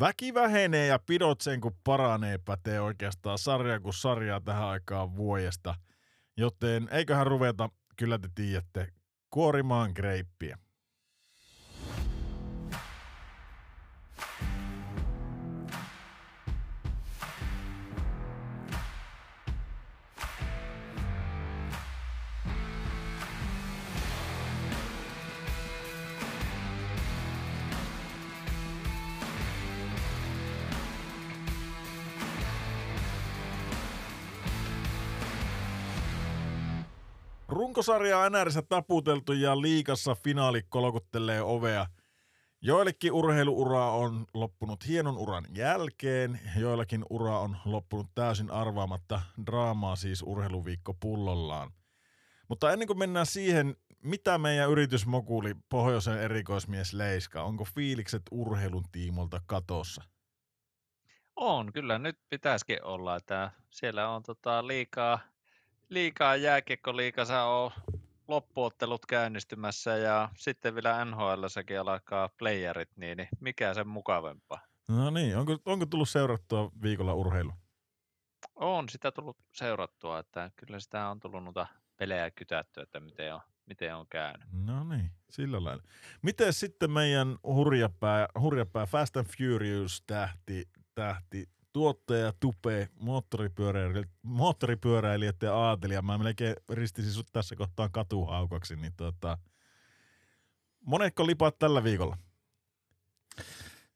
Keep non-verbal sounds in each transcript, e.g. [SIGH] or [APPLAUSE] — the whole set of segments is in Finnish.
Väki vähenee ja pidot sen kun paranee pätee oikeastaan sarja kuin sarjaa tähän aikaan vuodesta. Joten eiköhän ruveta, kyllä te tiedätte, kuorimaan greippiä. Runkosarja NRissä taputeltu ja liikassa finaali kolkuttelee ovea. Joillekin urheiluura on loppunut hienon uran jälkeen, joillakin ura on loppunut täysin arvaamatta draamaa siis urheiluviikko pullollaan. Mutta ennen kuin mennään siihen, mitä meidän yritysmokuli pohjoisen erikoismies Leiska, onko fiilikset urheilun tiimolta katossa? On, kyllä nyt pitäisikin olla, että siellä on tota liikaa liikaa jääkiekkoliikassa on loppuottelut käynnistymässä ja sitten vielä NHLssäkin alkaa playerit, niin, niin mikä sen mukavempaa? No niin, onko, onko tullut seurattua viikolla urheilu? On sitä tullut seurattua, että kyllä sitä on tullut noita pelejä kytättyä, että miten on, miten on käynyt. No niin, sillä lailla. Miten sitten meidän hurjapää, hurjapää Fast and Furious tähti, tähti tuottaja Tupe, moottoripyöräilijät, moottoripyöräilijät ja aatelija. Mä melkein ristisin sut tässä kohtaan katuhaukaksi, niin tota, monetko lipat tällä viikolla?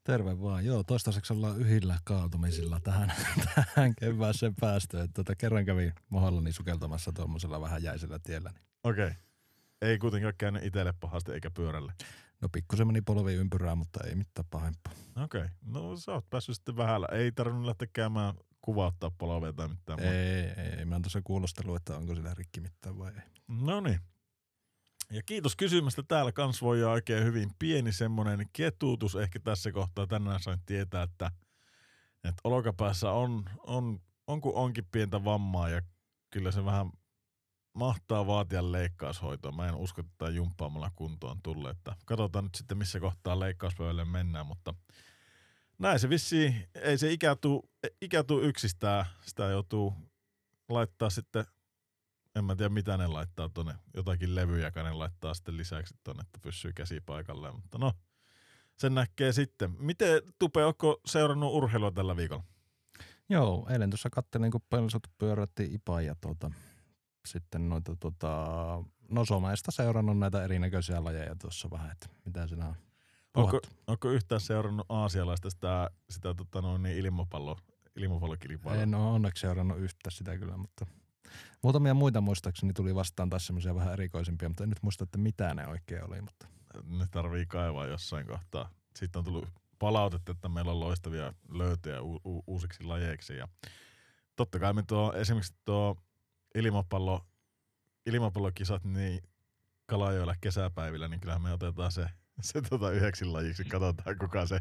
Terve vaan. Joo, toistaiseksi ollaan yhillä kaatumisilla tähän, [LAUGHS] tähän kevääseen päästy. Että tota, kerran kävin mohallani sukeltamassa tuommoisella vähän jäisellä tiellä. Niin. Okei. Okay. Ei kuitenkaan käynyt itselle pahasti eikä pyörälle. No pikkusen meni polvi ympyrää, mutta ei mitään pahempaa. Okei, okay. no sä oot päässyt sitten vähällä. Ei tarvinnut lähteä käymään kuvauttaa polvea tai mitään ei, ei, ei, mä oon tuossa kuulostellut, että onko sillä rikki mitään vai ei. No niin. Ja kiitos kysymästä. Täällä kans voi oikein hyvin pieni semmonen ketuutus ehkä tässä kohtaa. Tänään sain tietää, että, että olokapäässä on, on, on kun onkin pientä vammaa ja kyllä se vähän mahtaa vaatia leikkaushoitoa. Mä en usko, että tämä jumppaamalla kuntoon tulee. Että katsotaan nyt sitten, missä kohtaa leikkauspöydälle mennään, mutta näin se vissi, ei se ikätu, ikätu yksistään. Sitä joutuu laittaa sitten, en mä tiedä mitä ne laittaa tuonne, jotakin levyjä, ne laittaa sitten lisäksi tuonne, että pysyy käsi paikalleen. Mutta no, sen näkee sitten. Miten Tupe, onko seurannut urheilua tällä viikolla? Joo, eilen tuossa kattelin, kun pelsut pyörätti IPA ja tuota, sitten noita tota, no someista seurannut näitä erinäköisiä lajeja tuossa vähän, että mitä siinä on Onko, onko yhtään seurannut aasialaista sitä, sitä tota noin, niin ilmapallo, ilmapallokilpailua? En ole onneksi seurannut yhtä sitä kyllä, mutta muutamia muita muistaakseni tuli vastaan taas semmoisia vähän erikoisempia, mutta en nyt muista, että mitä ne oikein oli. Mutta. Ne tarvii kaivaa jossain kohtaa. Sitten on tullut palautetta, että meillä on loistavia löytöjä u- u- uusiksi lajeiksi. Ja totta kai me tuo, esimerkiksi tuo ilmapallo, ilmapallokisat niin Kalajoilla kesäpäivillä, niin kyllähän me otetaan se, [LAUGHS] se tota yhdeksi lajiksi. Katsotaan, kuka se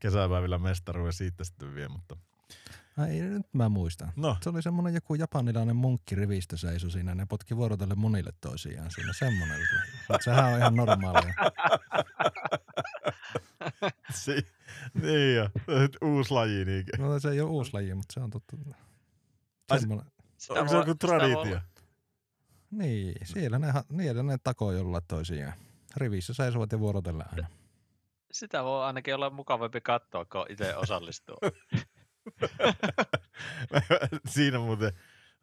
kesäpäivillä mestaruuden siitä sitten vie, mutta Ai, nyt mä muistan. No. Se oli semmoinen joku japanilainen munkkirivistö seisoi siinä. Ne potki vuorotelle munille toisiaan siinä. Semmoinen. Sehän on ihan normaalia. [LAUGHS] si- niin jo. Uusi laji. Niin. No se ei ole uusi laji, mutta se on totta. Semmoinen. Sitä Onko se joku traditio? Niin, siellä ne, niillä ne takoo jollain toisiaan. Rivissä seisovat ja vuorotella aina. Sitä voi ainakin olla mukavampi katsoa, kun itse osallistuu. [LAUGHS] Siinä muuten,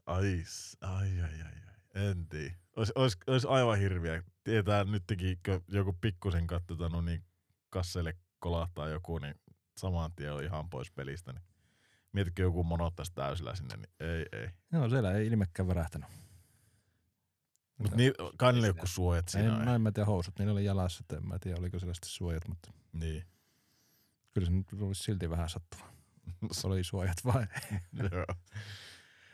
ai, ai, ai, ai, en tiedä. Ois, ois, ois aivan hirviä. Tietää nytkin, kun joku pikkusen katsotaan, niin kasseille kolahtaa joku, niin saman tien on ihan pois pelistä. Niin mietitkö joku monottaisi täysillä sinne, niin ei, ei. Joo, siellä ei ilmekään värähtänyt. Mutta niin, kai niillä joku suojat siinä. En, no en mä tiedä housut, niillä oli jalassa, että en mä tiedä oliko sellaista suojat, mutta niin. kyllä se nyt olisi silti vähän sattuva. Se [LAUGHS] oli suojat vai? joo.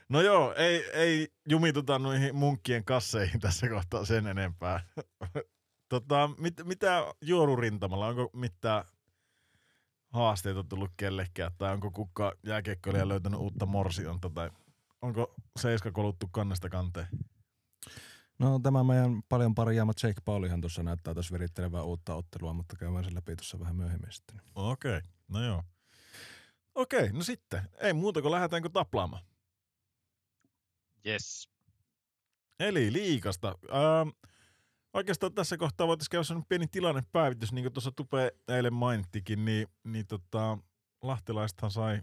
No joo, ei, ei jumituta noihin munkkien kasseihin tässä kohtaa sen enempää. [LAUGHS] tota, mit, mitä juorurintamalla, onko mitään haasteita tullut kellekään, tai onko kukka jääkiekkoilija löytänyt uutta morsionta, tai onko seiska koluttu kannesta kanteen? No tämä meidän paljon parjaama Jake Paulihan tuossa näyttää tässä virittelevää uutta ottelua, mutta käydään sen läpi tuossa vähän myöhemmin sitten. Okei, okay. no joo. Okei, no sitten. Ei muuta kuin lähdetäänkö taplaamaan. Yes. Eli liikasta. Ähm, oikeastaan tässä kohtaa voitaisiin käydä sellainen pieni tilannepäivitys, niin kuin tuossa Tupe eilen mainittikin, niin, niin tota, lahtelaisethan sai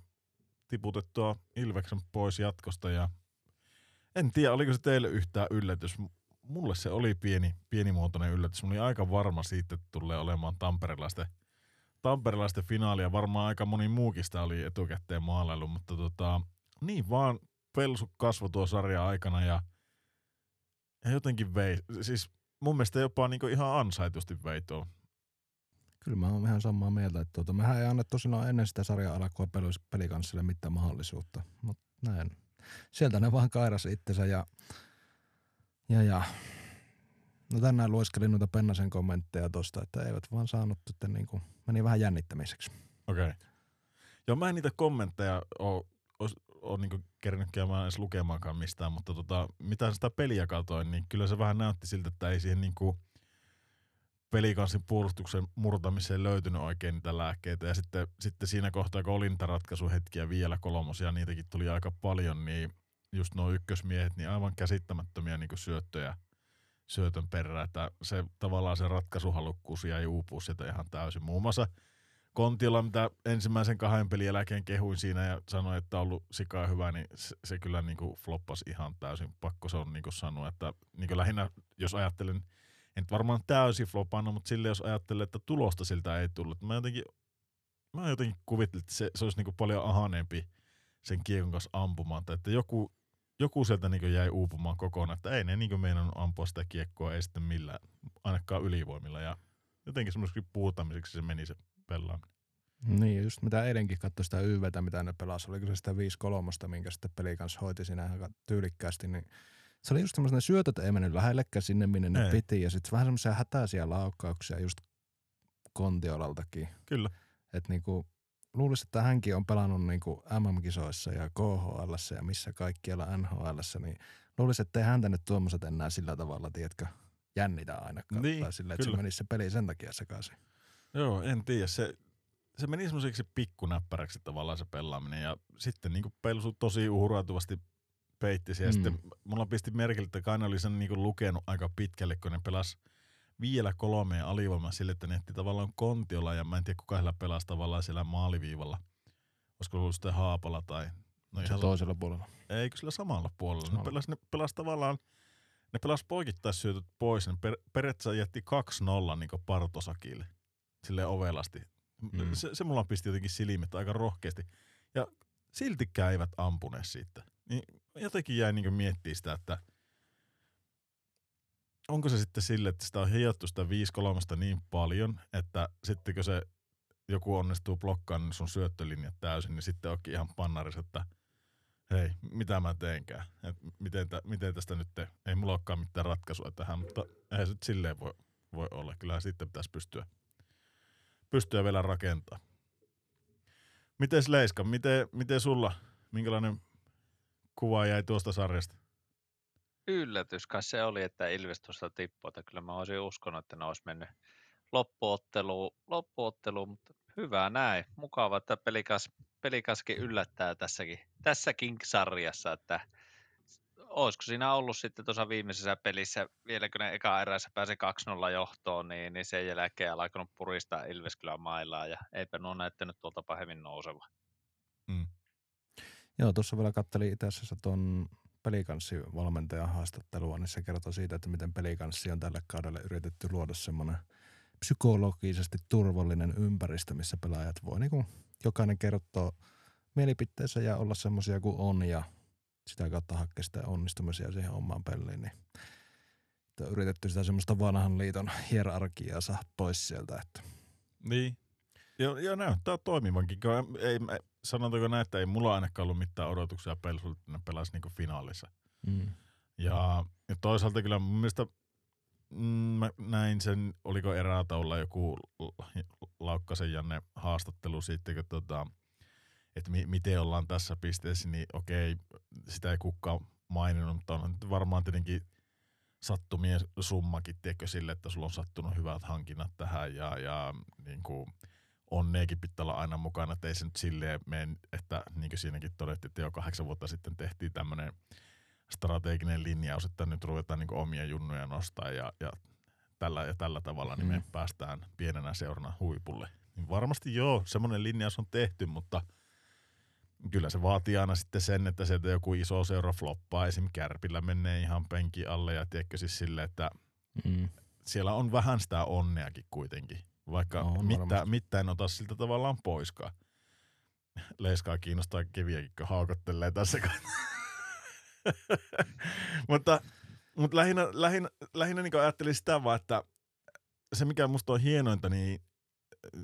tiputettua Ilveksen pois jatkosta ja en tiedä, oliko se teille yhtään yllätys. Mulle se oli pieni, pienimuotoinen yllätys. Mulla oli aika varma siitä, että tulee olemaan tamperilaisten, tamperilaisten finaalia. Varmaan aika moni muukista oli etukäteen maalailu, mutta tota, niin vaan Pelsu kasvoi tuo sarja aikana ja, ja jotenkin vei. Siis mun mielestä jopa niinku ihan ansaitusti vei tuo. Kyllä mä oon ihan samaa mieltä, että tuota, mehän ei annettu sinua ennen sitä sarjan alkua pelikanssille mitään mahdollisuutta, mutta näin. Sieltä ne vaan kairas itsensä ja, ja, ja no tänään lueskelin noita Pennasen kommentteja tosta, että eivät vaan saanut sitten niin kuin, meni vähän jännittämiseksi. Okei. Okay. Joo, mä en niitä kommentteja oo, oo niinku kerännyt käymään edes lukemaankaan mistään, mutta tota, mitä sitä peliä katoin, niin kyllä se vähän näytti siltä, että ei siihen niinku pelikanssin puolustuksen murtamiseen löytynyt oikein niitä lääkkeitä. Ja sitten, sitten siinä kohtaa, kun oli niitä ratkaisuhetkiä vielä kolmosia, niitäkin tuli aika paljon, niin just nuo ykkösmiehet, niin aivan käsittämättömiä niin syöttöjä syötön perään, että se tavallaan se ratkaisuhalukkuus jäi uupua sieltä ihan täysin. Muun muassa Kontiola, mitä ensimmäisen kahden pelin jälkeen kehuin siinä ja sanoin, että on ollut sikaa hyvä, niin se, se kyllä niin kuin floppasi ihan täysin. Pakko se on niin kuin sanoa, että niin kuin lähinnä, jos ajattelen, en varmaan täysin flopannut, mutta sille jos ajattelee, että tulosta siltä ei tullut. Mä jotenkin, mä jotenkin kuvittelin, että se, se olisi niin kuin paljon ahaneempi sen kiekon kanssa ampumaan, tai että joku, joku sieltä niin jäi uupumaan kokonaan, että ei ne niin meinannut ampua sitä kiekkoa, ei sitten millään, ainakaan ylivoimilla. Ja jotenkin semmoiseksi puutamiseksi se meni se pelaaminen. Niin, just mitä eilenkin katsoi sitä YVtä, mitä ne pelasi, oliko se sitä 5-3, minkä sitten peli kanssa hoiti siinä ihan tyylikkäästi, niin se oli just semmoista, ne syötöt ei mennyt lähellekään sinne, minne ne Ei. piti, ja sitten vähän semmoisia hätäisiä laukkauksia just Kontiolaltakin. Kyllä. Että niinku, luulisin, että hänkin on pelannut niinku MM-kisoissa ja KHL ja missä kaikkialla NHL, niin luulisin, että ei häntä nyt tuommoiset enää sillä tavalla, tiedätkö, jännitä ainakaan. Niin, tai sillä, että kyllä. se menisi se peli sen takia sekaisin. Joo, en tiedä. Se, se meni semmoiseksi pikkunäppäräksi tavallaan se pelaaminen ja sitten niin pelsu tosi uhrautuvasti peitti. Mm. Sitten mulla pisti merkille, että Kaine oli sen niin lukenut aika pitkälle, kun ne pelas vielä kolmeen alivoimaa sille, että ne tavallaan kontiolla ja mä en tiedä kuka heillä pelasi tavallaan siellä maaliviivalla. Olisiko ollut sitten Haapala tai... No Se ihan, toisella puolella. eikö sillä samalla puolella? Ne Samalla. pelas, ne pelas tavallaan, ne pelas poikittaisyötöt pois. Ne per, periaatteessa jätti 2-0 niin partosakille. Silleen ovelasti. Mm. Se, se mulla pisti jotenkin silmät aika rohkeasti. Ja siltikään eivät ampuneet siitä. Niin jotenkin jäi niin miettiä sitä, että onko se sitten sille, että sitä on hiottu sitä 5-3 niin paljon, että sitten kun se joku onnistuu blokkaamaan sun syöttölinjat täysin, niin sitten onkin ihan pannaris, että hei, mitä mä teenkään, Et miten, tä, miten tästä nyt te, ei mulla olekaan mitään ratkaisua tähän, mutta eihän se silleen voi, voi olla. Kyllä sitten pitäisi pystyä, pystyä vielä rakentaa. Miten Leiska, miten, miten sulla, minkälainen kuva jäi tuosta sarjasta? Yllätys se oli, että Ilves tuosta tippui. että Kyllä mä olisin uskonut, että ne olisi mennyt loppuotteluun, loppuotteluun mutta hyvä näin. Mukava, että pelikas, pelikaskin yllättää tässäkin, tässäkin sarjassa, että olisiko siinä ollut sitten tuossa viimeisessä pelissä, vielä kun ne eka erässä pääsi 2-0 johtoon, niin, niin sen jälkeen alkanut puristaa Ilves kyllä mailaa ja eipä nuo näyttänyt tuolta pahemmin nouseva. Joo, tuossa vielä kattelin itse asiassa tuon pelikanssi-valmentajan haastattelua, niin se kertoo siitä, että miten pelikanssi on tälle kaudelle yritetty luoda semmoinen psykologisesti turvallinen ympäristö, missä pelaajat voi niin kuin jokainen kertoa mielipiteensä ja olla semmoisia kuin on ja sitä kautta hakea sitä onnistumisia siihen omaan peliin. Niin että on yritetty sitä semmoista vanhan liiton hierarkiaa saada pois sieltä. Että Niin. Ja, ja näyttää toimivankin. Ei, ei, sanotaanko näin, että ei mulla ainakaan ollut mitään odotuksia pelsulta, ne pelasi niinku finaalissa. mm. Ja, ja toisaalta kyllä mun mielestä mm, mä näin sen, oliko erätaululla joku Laukkasen Janne haastattelu siitä, kun tota, että mi, miten ollaan tässä pisteessä, niin okei, sitä ei kukaan maininnut, mutta on nyt varmaan tietenkin sattumien summakin, tiedätkö, sille, että sulla on sattunut hyvät hankinnat tähän ja, ja niin kuin, onneekin pitää olla aina mukana, että ei se nyt silleen mene, että niin kuin siinäkin todettiin, että jo kahdeksan vuotta sitten tehtiin tämmöinen strateginen linjaus, että nyt ruvetaan niin omia junnuja nostaa ja, ja tällä ja tällä tavalla, niin me Mm. päästään pienenä seurana huipulle. Niin varmasti joo, semmoinen linjaus on tehty, mutta kyllä se vaatii aina sitten sen, että sieltä joku iso seura floppaa, esim. Kärpillä menee ihan penki alle ja tiedätkö siis silleen, että Mm. siellä on vähän sitä onneakin kuitenkin, vaikka On mitään, mitään ota siltä tavallaan poiskaan. Leiskaa kiinnostaa kiviäkin, kun haukottelee tässä [LAUGHS] mutta mutta lähinnä, lähinnä, lähinnä niin ajattelin sitä vaan, että se mikä musta on hienointa, niin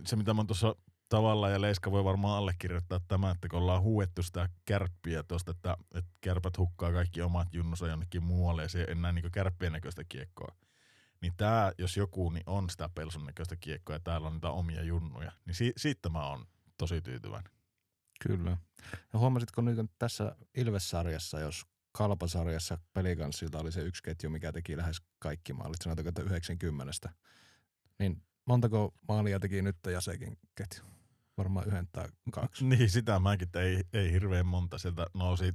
se mitä mä oon tuossa tavalla ja Leiska voi varmaan allekirjoittaa tämä, että kun ollaan huuettu sitä kärppiä tuosta, että, että kärpät hukkaa kaikki omat junnunsa jonnekin muualle ja se ei enää niin kärppien näköistä kiekkoa. Niin tämä, jos joku, niin on sitä pelsun näköistä kiekkoa ja täällä on niitä omia junnuja. Niin si- siitä mä oon tosi tyytyväinen. Kyllä. Ja huomasitko nyt tässä Ilves-sarjassa, jos Kalpasarjassa pelikanssilta oli se yksi ketju, mikä teki lähes kaikki maalit, sanotaanko, että 90. Niin montako maalia teki nyt Jasekin ketju? Varmaan yhden tai kaksi. [LAUGHS] Niin, sitä mäkin, että ei, ei hirveän monta. Sieltä nousi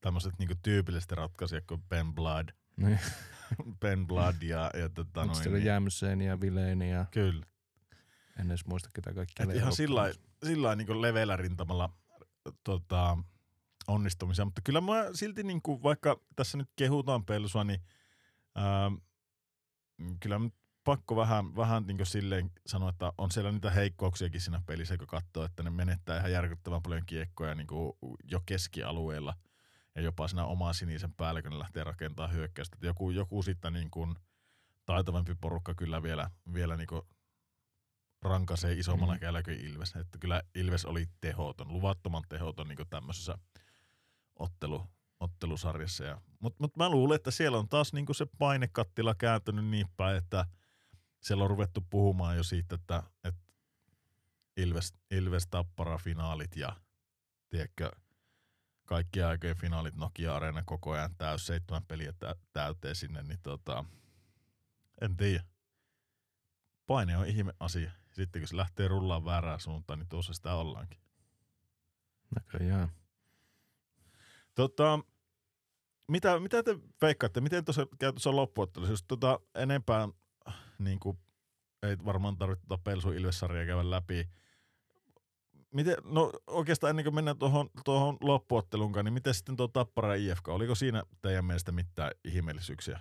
tämmöiset niinku tyypilliset ratkaisijat kuin Ben Blood, Niin. [LAUGHS] ben Blood ja, ja tota Nyt noin, oli niin, Jämseen ja Vileini ja Kyllä. en edes muista ketä kaikki Et ihan sillä lailla- sillä lailla niin leveällä rintamalla tota, onnistumisia, mutta kyllä mä silti niin kuin, vaikka tässä nyt kehutaan pelsua, niin ää, kyllä mä pakko vähän, vähän niin kuin silleen sanoa, että on siellä niitä heikkouksiakin siinä pelissä, kun katsoo, että ne menettää ihan järkyttävän paljon kiekkoja niin kuin jo keskialueella ja jopa siinä oman sinisen päällä, kun ne lähtee rakentamaan hyökkäystä. Että Joku, joku sitten niin kuin taitavampi porukka kyllä vielä, vielä niin kuin rankaisee isommalla Mm. kädellä kuin Ilves. Että kyllä Ilves oli tehoton, luvattoman tehoton niin tämmöisessä ottelu, ottelusarjassa. Ja, Mutta mut mä luulen, että siellä on taas niin se painekattila kääntynyt niin päin, että siellä on ruvettu puhumaan jo siitä, että, että Ilves, Ilves tappara finaalit ja tiedätkö, kaikki aikojen finaalit Nokia Arena koko ajan täys, seitsemän peliä tä- täyteen sinne, niin tota, en tiedä. Paine on ihme asia. Sitten kun se lähtee rullaan väärään suuntaan, niin tuossa sitä ollaankin. Näköjään. Tota, mitä, mitä te veikkaatte, miten tuossa käy tuossa loppuottelussa, jos tota enempää niin kuin, ei varmaan tarvitse tuota Pelsu Ilves-sarjaa käydä läpi. Miten, no oikeastaan ennen kuin mennään tuohon, tuohon loppuotteluunkaan, niin miten sitten tuo Tappara IFK, oliko siinä teidän mielestä mitään ihmeellisyyksiä?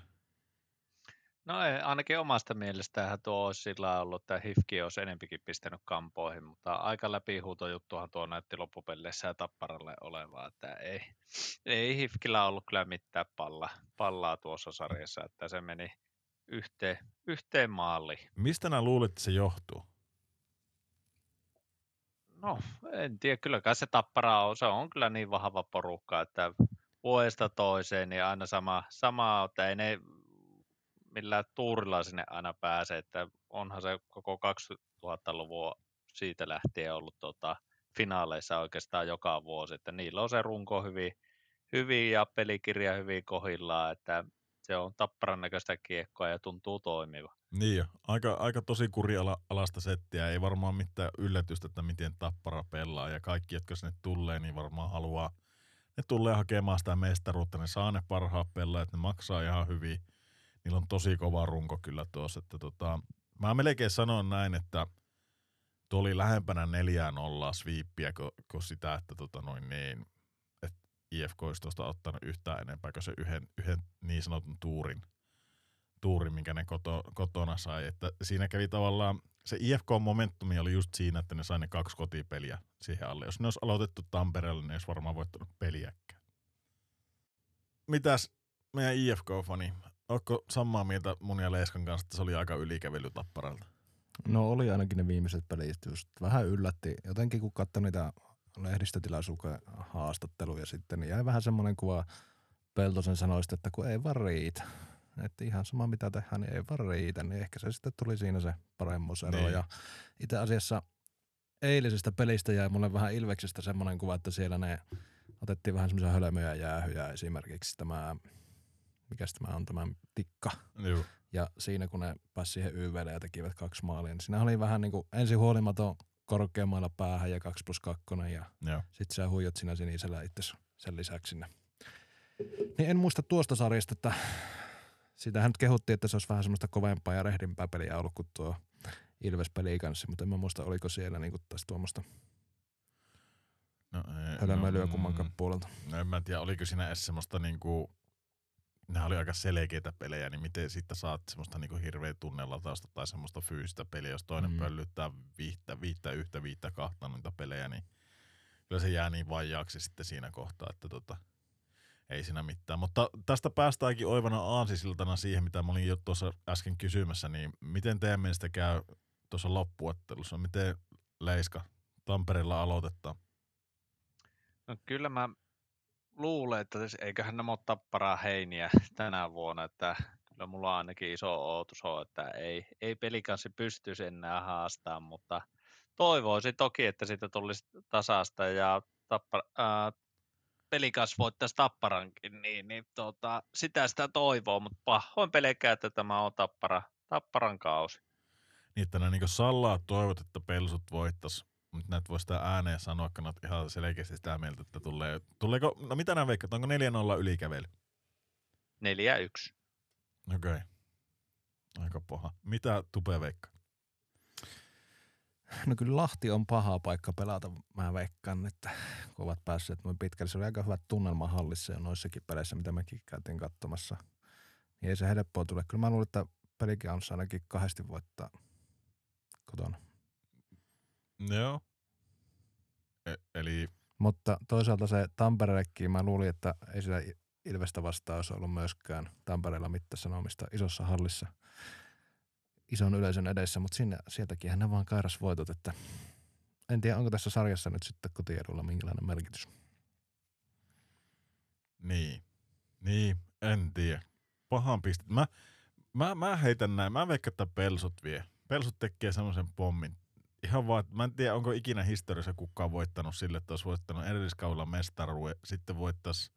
No ei, ainakin omasta mielestähän tuo olisi sillä ollut, että Hifki olisi enempikin pistänyt kampoihin, mutta aika läpihuutojuttuhan tuo näytti loppupeleissä ja Tapparalle olevaa, että ei, ei Hifkillä ollut kyllä mitään palla, pallaa tuossa sarjassa, että se meni yhteen, yhteen maaliin. Mistä nämä luulit, että se johtuu? No, en tiedä, kyllä kai se Tappara on, se on kyllä niin vahva porukka, että vuodesta toiseen niin aina sama, sama että ei ne millään tuurilla sinne aina pääse, että onhan se koko 2000-luvun siitä lähtien ollut tota, finaaleissa oikeastaan joka vuosi, että niillä on se runko hyvin, hyvin ja pelikirja hyvin kohillaan, että se on tapparan näköistä kiekkoa ja tuntuu toimiva. Niin jo, aika, aika tosi kurialasta settiä, ei varmaan mitään yllätystä, että miten Tappara pelaa. Ja kaikki, jotka sinne tulee, niin varmaan haluaa, ne tulee hakemaan sitä mestaruutta, ne saa ne parhaat pelaajat, ne maksaa ihan hyvin, niillä on tosi kova runko kyllä tuossa, että tota, mä melkein sanon näin, että tuo oli lähempänä neljää nollaa sviippiä kuin, sitä, että tota noin niin, IFK olisi tuosta ottanut yhtään enempää kuin se yhden, yhden niin sanotun tuurin tuuri, minkä ne koto, kotona sai. Että siinä kävi tavallaan, se IFK-momentumi oli just siinä, että ne sai ne kaksi kotipeliä siihen alle. Jos ne olisi aloitettu Tampereelle, niin ne olisi varmaan voittanut peliäkään. Mitäs meidän IFK-fani, Oletko samaa mieltä mun ja Leeskan kanssa, että se oli aika ylikävely tapparalta? No oli ainakin ne viimeiset pelit just vähän yllätti. Jotenkin kun katsoi niitä lehdistötilaisuuden haastatteluja sitten, niin jäi vähän semmoinen kuva Peltosen sanoista, että kun ei vaan riitä. Että ihan sama mitä tehdään, niin ei vaan riitä. Niin ehkä se sitten tuli siinä se paremmuusero. Niin. Ja itse asiassa eilisestä pelistä jäi mulle vähän Ilveksestä semmoinen kuva, että siellä ne otettiin vähän semmoisia hölmöjä jäähyjä. Esimerkiksi tämä, mikä tämä on, tämä tikka. Joo. Ja siinä kun ne pääsi siihen YVlle ja tekivät kaksi maalia, niin siinä oli vähän niin kuin ensin huolimaton korkeammalla päähän ja 2 plus 2 ja Joo. sit sä huijat sinä sinisellä itse sen lisäksi sinne. Niin en muista tuosta sarjasta, että sitähän nyt kehuttiin, että se olisi vähän semmoista kovempaa ja rehdimpää peliä ollut kuin tuo Ilves kanssa, mutta en mä muista, oliko siellä niinku taas tuommoista No, ei, hölmöilyä no, kummankaan mm, puolelta. No en mä tiedä, oliko siinä edes semmoista niinku, nämä oli aika selkeitä pelejä, niin miten siitä saat semmoista niinku hirveä tunnelatausta tai semmoista fyysistä peliä, jos toinen mm. pöllyttää viittä, viittä, yhtä, viittä, kahta noita pelejä, niin kyllä se jää niin vajaaksi sitten siinä kohtaa, että tota, ei siinä mitään. Mutta tästä päästäänkin oivana aansisiltana siihen, mitä mä olin jo tuossa äsken kysymässä, niin miten teidän mielestä käy tuossa loppuottelussa? Miten Leiska Tampereella aloitetaan? No kyllä mä luulen, että siis eiköhän nämä ole tapparaa heiniä tänä vuonna, että kyllä mulla on ainakin iso ootus on, että ei, ei pelikanssi pystyisi enää haastaa, mutta toivoisin toki, että siitä tulisi tasasta ja tappa, ää, pelikans voittaisi tapparankin, niin, niin tota, sitä sitä toivoo, mutta pahoin pelkää, että tämä on tappara, tapparan kausi. Niin, että nämä niin sallaa toivot, että pelsut voittas, mutta näet voi sitä ääneen sanoa, kun olet ihan selkeästi sitä mieltä, että tulee, tuleeko, no mitä nämä veikkaat, onko 4-0 ylikävely? 4-1. Okei. Okay. Aika paha. Mitä Tupe veikkaa? No kyllä Lahti on paha paikka pelata, mä veikkaan, että kun ovat päässeet noin pitkälle. Se oli aika hyvä tunnelma hallissa ja noissakin peleissä, mitä mekin käytiin katsomassa. Niin ei se helppoa tule. Kyllä mä luulen, että pelikin on ainakin kahdesti voittaa kotona. Joo. E- eli Mutta toisaalta se Tampereellekin, mä luulin, että ei sitä Ilvestä vastaan olisi ollut myöskään Tampereella mitään sanomista isossa hallissa ison yleisön edessä, mutta sinne, sieltäkin ne vaan kairas voitot, että en tiedä, onko tässä sarjassa nyt sitten kotiedulla minkälainen merkitys. niin. Niin, en tiedä. Pahan pistet. Mä, mä, mä heitän näin. Mä veikkaan, että pelsut vie. Pelsut tekee semmoisen pommin. Ihan vaan, mä en tiedä, onko ikinä historiassa kukaan voittanut sille, että olisi voittanut edelliskaudella mestaruuden, sitten voittaisi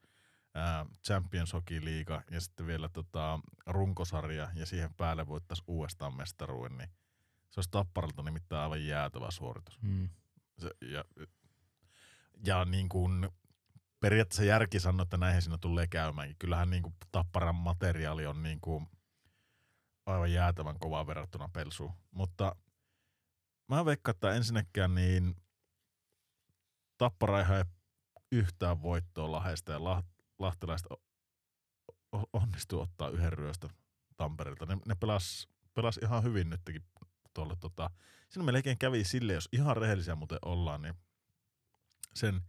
ää, Champions Hockey Liiga ja sitten vielä tota, runkosarja ja siihen päälle voittaisi uudestaan mestaruuden, niin se olisi Tapparalta nimittäin aivan jäätävä suoritus. Mm. Se, ja, ja niin kuin periaatteessa järki sanoo, että näinhän siinä tulee käymäänkin. Kyllähän niin kuin Tapparan materiaali on niin kuin aivan jäätävän kova verrattuna pelsuun. Mutta mä veikkaan, että ensinnäkään niin Tappara ei yhtään voittoa Lahdesta ja Lah- lahtelaiset onnistuu ottaa yhden ryöstön Tampereelta. Ne, ne pelas, pelas ihan hyvin nytkin tuolle tota, siinä melkein kävi sille, jos ihan rehellisiä muuten ollaan, niin sen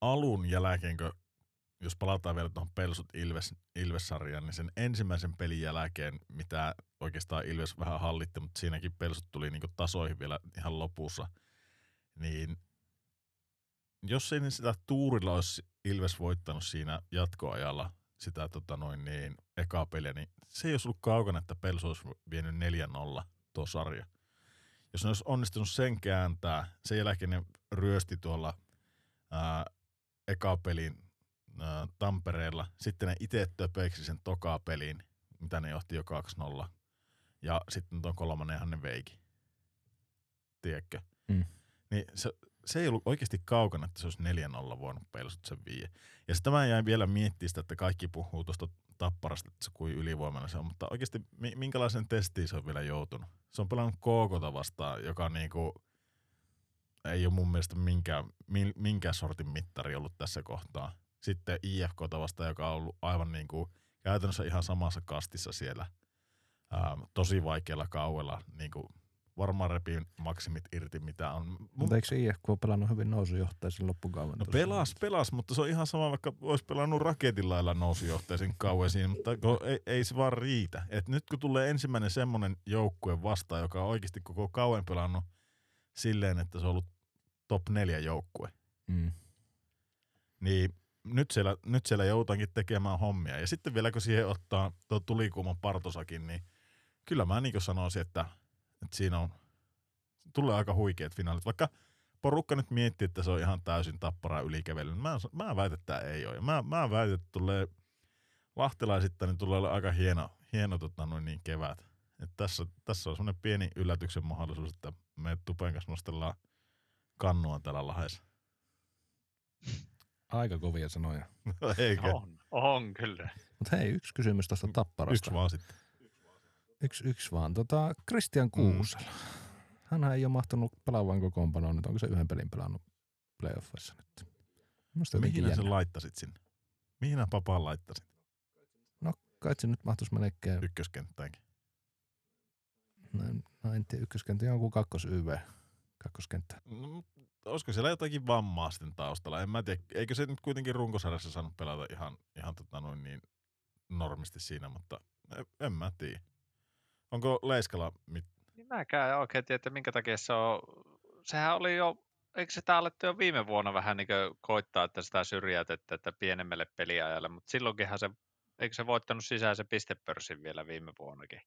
alun jälkeen, kun jos palataan vielä tuohon Pelsut Ilves, Ilves-sarjaan, niin sen ensimmäisen pelin jälkeen, mitä oikeastaan Ilves vähän hallitti, mutta siinäkin Pelsut tuli niinku tasoihin vielä ihan lopussa, niin jos ei niin sitä tuurilla olisi Ilves voittanut siinä jatkoajalla sitä tota noin niin, ekaa peliä, niin se ei olisi ollut kaukana, että Pelsu olisi vienyt 4-0 tuo sarja. Jos ne olisi onnistunut sen kääntää, sen jälkeen ne ryösti tuolla ää, eka pelin ää, Tampereella, sitten ne itse töpeiksi sen tokaa pelin, mitä ne johti jo 2-0, ja sitten tuon kolmannenhan ne veiki. Tiedätkö? Mm. Niin se, se ei ollut oikeasti kaukana, että se olisi 4-0 voinut pelsut sen vie. Ja sitten mä jäin vielä miettimään sitä, että kaikki puhuu tuosta tapparasta, että se kuin ylivoimainen se on, mutta oikeasti mi- minkälaisen testiin se on vielä joutunut? Se on pelannut KKta vastaan, joka niinku ei ole mun mielestä minkään, min, minkään sortin mittari ollut tässä kohtaa. Sitten IFKta vastaan, joka on ollut aivan niinku käytännössä ihan samassa kastissa siellä ää, tosi vaikealla kauella, niinku varmaan repii maksimit irti, mitä on. Mutta eikö se IFK pelannut hyvin nousujohtaisen loppukauden? No pelas, pelas, mutta se on ihan sama, vaikka olisi pelannut raketin lailla nousujohteisen kauan siinä, mutta ei, ei, se vaan riitä. Et nyt kun tulee ensimmäinen semmoinen joukkue vastaan, joka on oikeasti koko kauan pelannut silleen, että se on ollut top neljä joukkue, Mm. niin nyt siellä, nyt siellä joutaankin tekemään hommia. Ja sitten vielä kun siihen ottaa tuo tulikuuman partosakin, niin kyllä mä niin sanoisin, että, että siinä on, tulee aika huikeat finaalit. Vaikka porukka nyt miettii, että se on ihan täysin tappara ylikävely, niin mä, mä väitän, että tämä ei ole. Ja mä, mä väitän, että tulee lahtelaisittain, niin tulee olla aika hieno, hieno tota, noin niin kevät. Et tässä, tässä on semmoinen pieni yllätyksen mahdollisuus, että me Tupen kanssa nostellaan kannua täällä lahdessa. Aika kovia sanoja. [LAUGHS] Eikä. On, on kyllä. Mutta hei, yksi kysymys tuosta tapparasta. Yksi vaan sitten. Yksi, yksi vaan. Tota, Christian Kuusela. Mm. Hän ei ole mahtunut pelaavan kokoonpanoon nyt. Onko se yhden pelin pelannut playoffissa nyt? Musta Mihin jännä. laittasit sinne? Mihin papaan laittasit? Kai se nyt mahtuisi melkein, Ykköskenttäänkin. no, no en tiedä, ykköskenttä jonkun kakkos YV, kakkoskenttä. No, olisiko siellä jotakin vammaa sitten taustalla? En mä tiedä. Eikö se nyt kuitenkin runkosarjassa saanut pelata ihan, ihan tota noin niin normisti siinä, mutta en, en mä tiedä. Onko Leiskala mit... Niin mäkään en oikein tiedä, että minkä takia se on. Sehän oli jo, eikö sitä alettu jo viime vuonna vähän niin koittaa, että sitä syrjäytettä, että pienemmälle peliajalle, mutta silloinkinhan se, eikö se voittanut sisäisen pistepörssin vielä viime vuonnakin?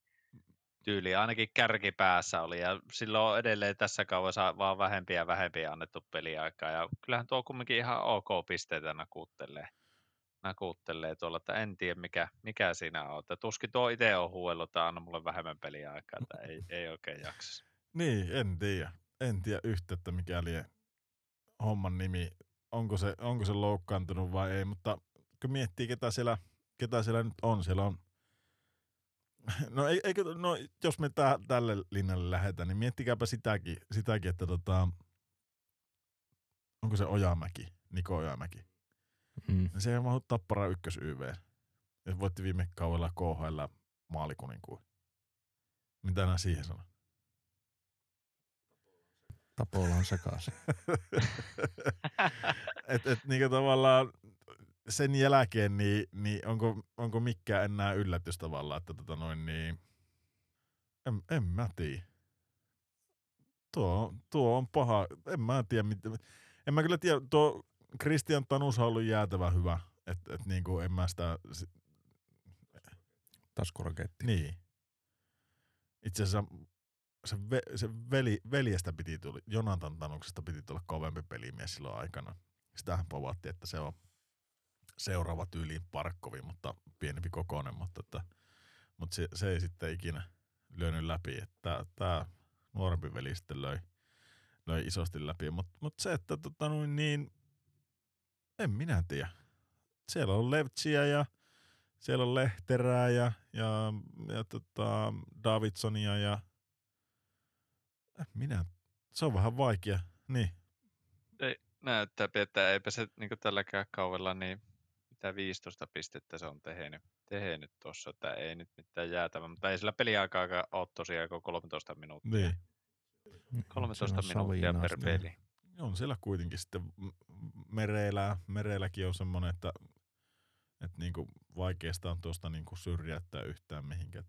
Tyyli ainakin kärkipäässä oli ja silloin on edelleen tässä kaudessa vaan vähempiä ja vähempiä annettu peliaikaa ja kyllähän tuo kumminkin ihan ok pisteitä nakuuttelee. Nakuuttelee tuolla, että en tiedä mikä, mikä siinä on. Että tuskin tuo itse on huuellut, että anna mulle vähemmän peliaikaa, että ei, ei oikein jaksa. Niin, en tiedä. En tiedä yhtä, että mikä lie homman nimi. Onko se, onko se loukkaantunut vai ei, mutta kun miettii, ketä siellä, ketä siellä nyt on, siellä on [LAUGHS] No, ei- eikö, no jos me tää, tälle linjalle lähdetään, niin miettikääpä sitäkin, sitäkin että tota, onko se Ojamäki, Niko Ojamäki. Mm. Niin Se ei mahdu tappara ykkös YV. Ja voitti viime kaudella KHL maalikuninkuun. Mitä nää siihen sanoo? Tapolla on sekaisin. [LAUGHS] et, et niinku tavallaan sen jälkeen, niin, niin onko, onko mikään enää yllätys tavallaan, että tota noin niin, en, en mä tiedä. Tuo, tuo on paha, en mä tiedä, mitä, en mä kyllä tiedä, tuo Christian Tanus on ollut jäätävä hyvä, että et niinku en mä sitä, si- Taskuraketti. niin. Itse asiassa se, ve, se veli, veljestä piti tulla, Jonathan Tanuksesta piti tulla kovempi pelimies silloin aikana. Sitähän povattiin, että se on seuraava tyyliin Parkkovi, mutta pienempi kokoinen, mutta, että, mutta se, se, ei sitten ikinä lyönyt läpi. Että tämä nuorempi veli sitten löi, löi isosti läpi, mutta mut se, että tota niin, en minä tiedä. Siellä on Levtsiä ja siellä on Lehterää ja, ja, ja tota, Davidsonia ja Eh, minä, se on vähän vaikea. Niin, Näyttää, että eipä se niin tälläkään kaudella niin mitä 15 pistettä se on tehnyt, tehnyt tuossa, että ei nyt mitään jäätävää, mutta ei sillä peliaikaa ole tosiaan kuin 13 minuuttia. niin. 13 Se on minuuttia per peli. On siellä kuitenkin sitten mereillä, mereilläkin on semmoinen, että, että niinku vaikeasta on tuosta niinku syrjäyttää yhtään mihinkään.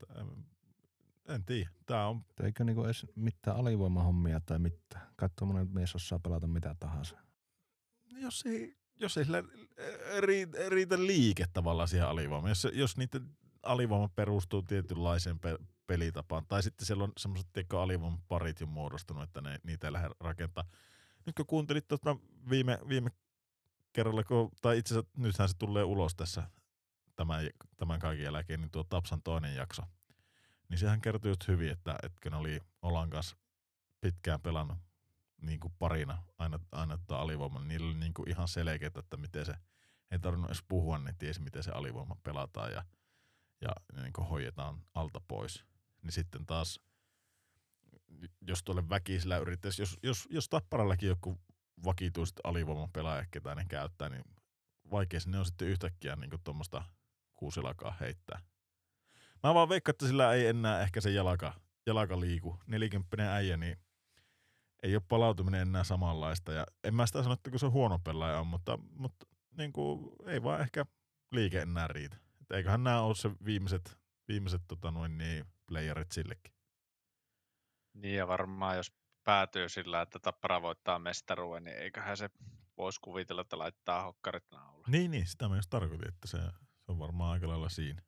En tiedä. Tämä on, Eikö niinku edes mitään alivoimahommia tai mitään? Kai tuommoinen mies osaa pelata mitä tahansa. jos ei, jos ei sillä riitä, liike tavallaan siihen alivoimaan. Jos, jos niiden alivoima perustuu tietynlaiseen pe- pelitapaan, tai sitten siellä on semmoiset alivoiman parit jo muodostunut, että ne, niitä ei lähde rakentaa. Nyt kun kuuntelit tuota viime, viime kerralla, kun, tai itse asiassa nythän se tulee ulos tässä tämän, tämän kaiken jälkeen, niin tuo Tapsan toinen jakso, niin sehän kertoi just hyvin, että, että oli Olan kanssa pitkään pelannut niin kuin parina aina, aina tota alivoiman, niin niillä oli niin kuin ihan selkeää, että miten se, ei tarvinnut edes puhua, niin tiesi miten se alivoima pelataan ja, ja niin kuin hoidetaan alta pois. Niin sitten taas, jos tuolle väkisellä yrittäisi, jos, jos, jos Tapparallakin joku vakituiset alivoiman pelaaja, ketä ne käyttää, niin vaikea sinne on sitten yhtäkkiä niin tuommoista kuusilakaa heittää. Mä vaan veikkaan, että sillä ei enää ehkä se jalaka, jalaka liiku. Nelikymppinen äijä, niin ei ole palautuminen enää samanlaista. Ja en mä sitä sano, että kun se huono pelaaja on, mutta, mutta niin kuin, ei vaan ehkä liike enää riitä. Et eiköhän nämä ole se viimeiset, viimeiset tota noin niin, playerit sillekin. Niin ja varmaan jos päätyy sillä, että Tappara voittaa mestaruuden, niin eiköhän se voisi kuvitella, että laittaa hokkarit naulaan. Niin, niin, sitä mä just tarkoitin, että se, se on varmaan aika lailla siinä.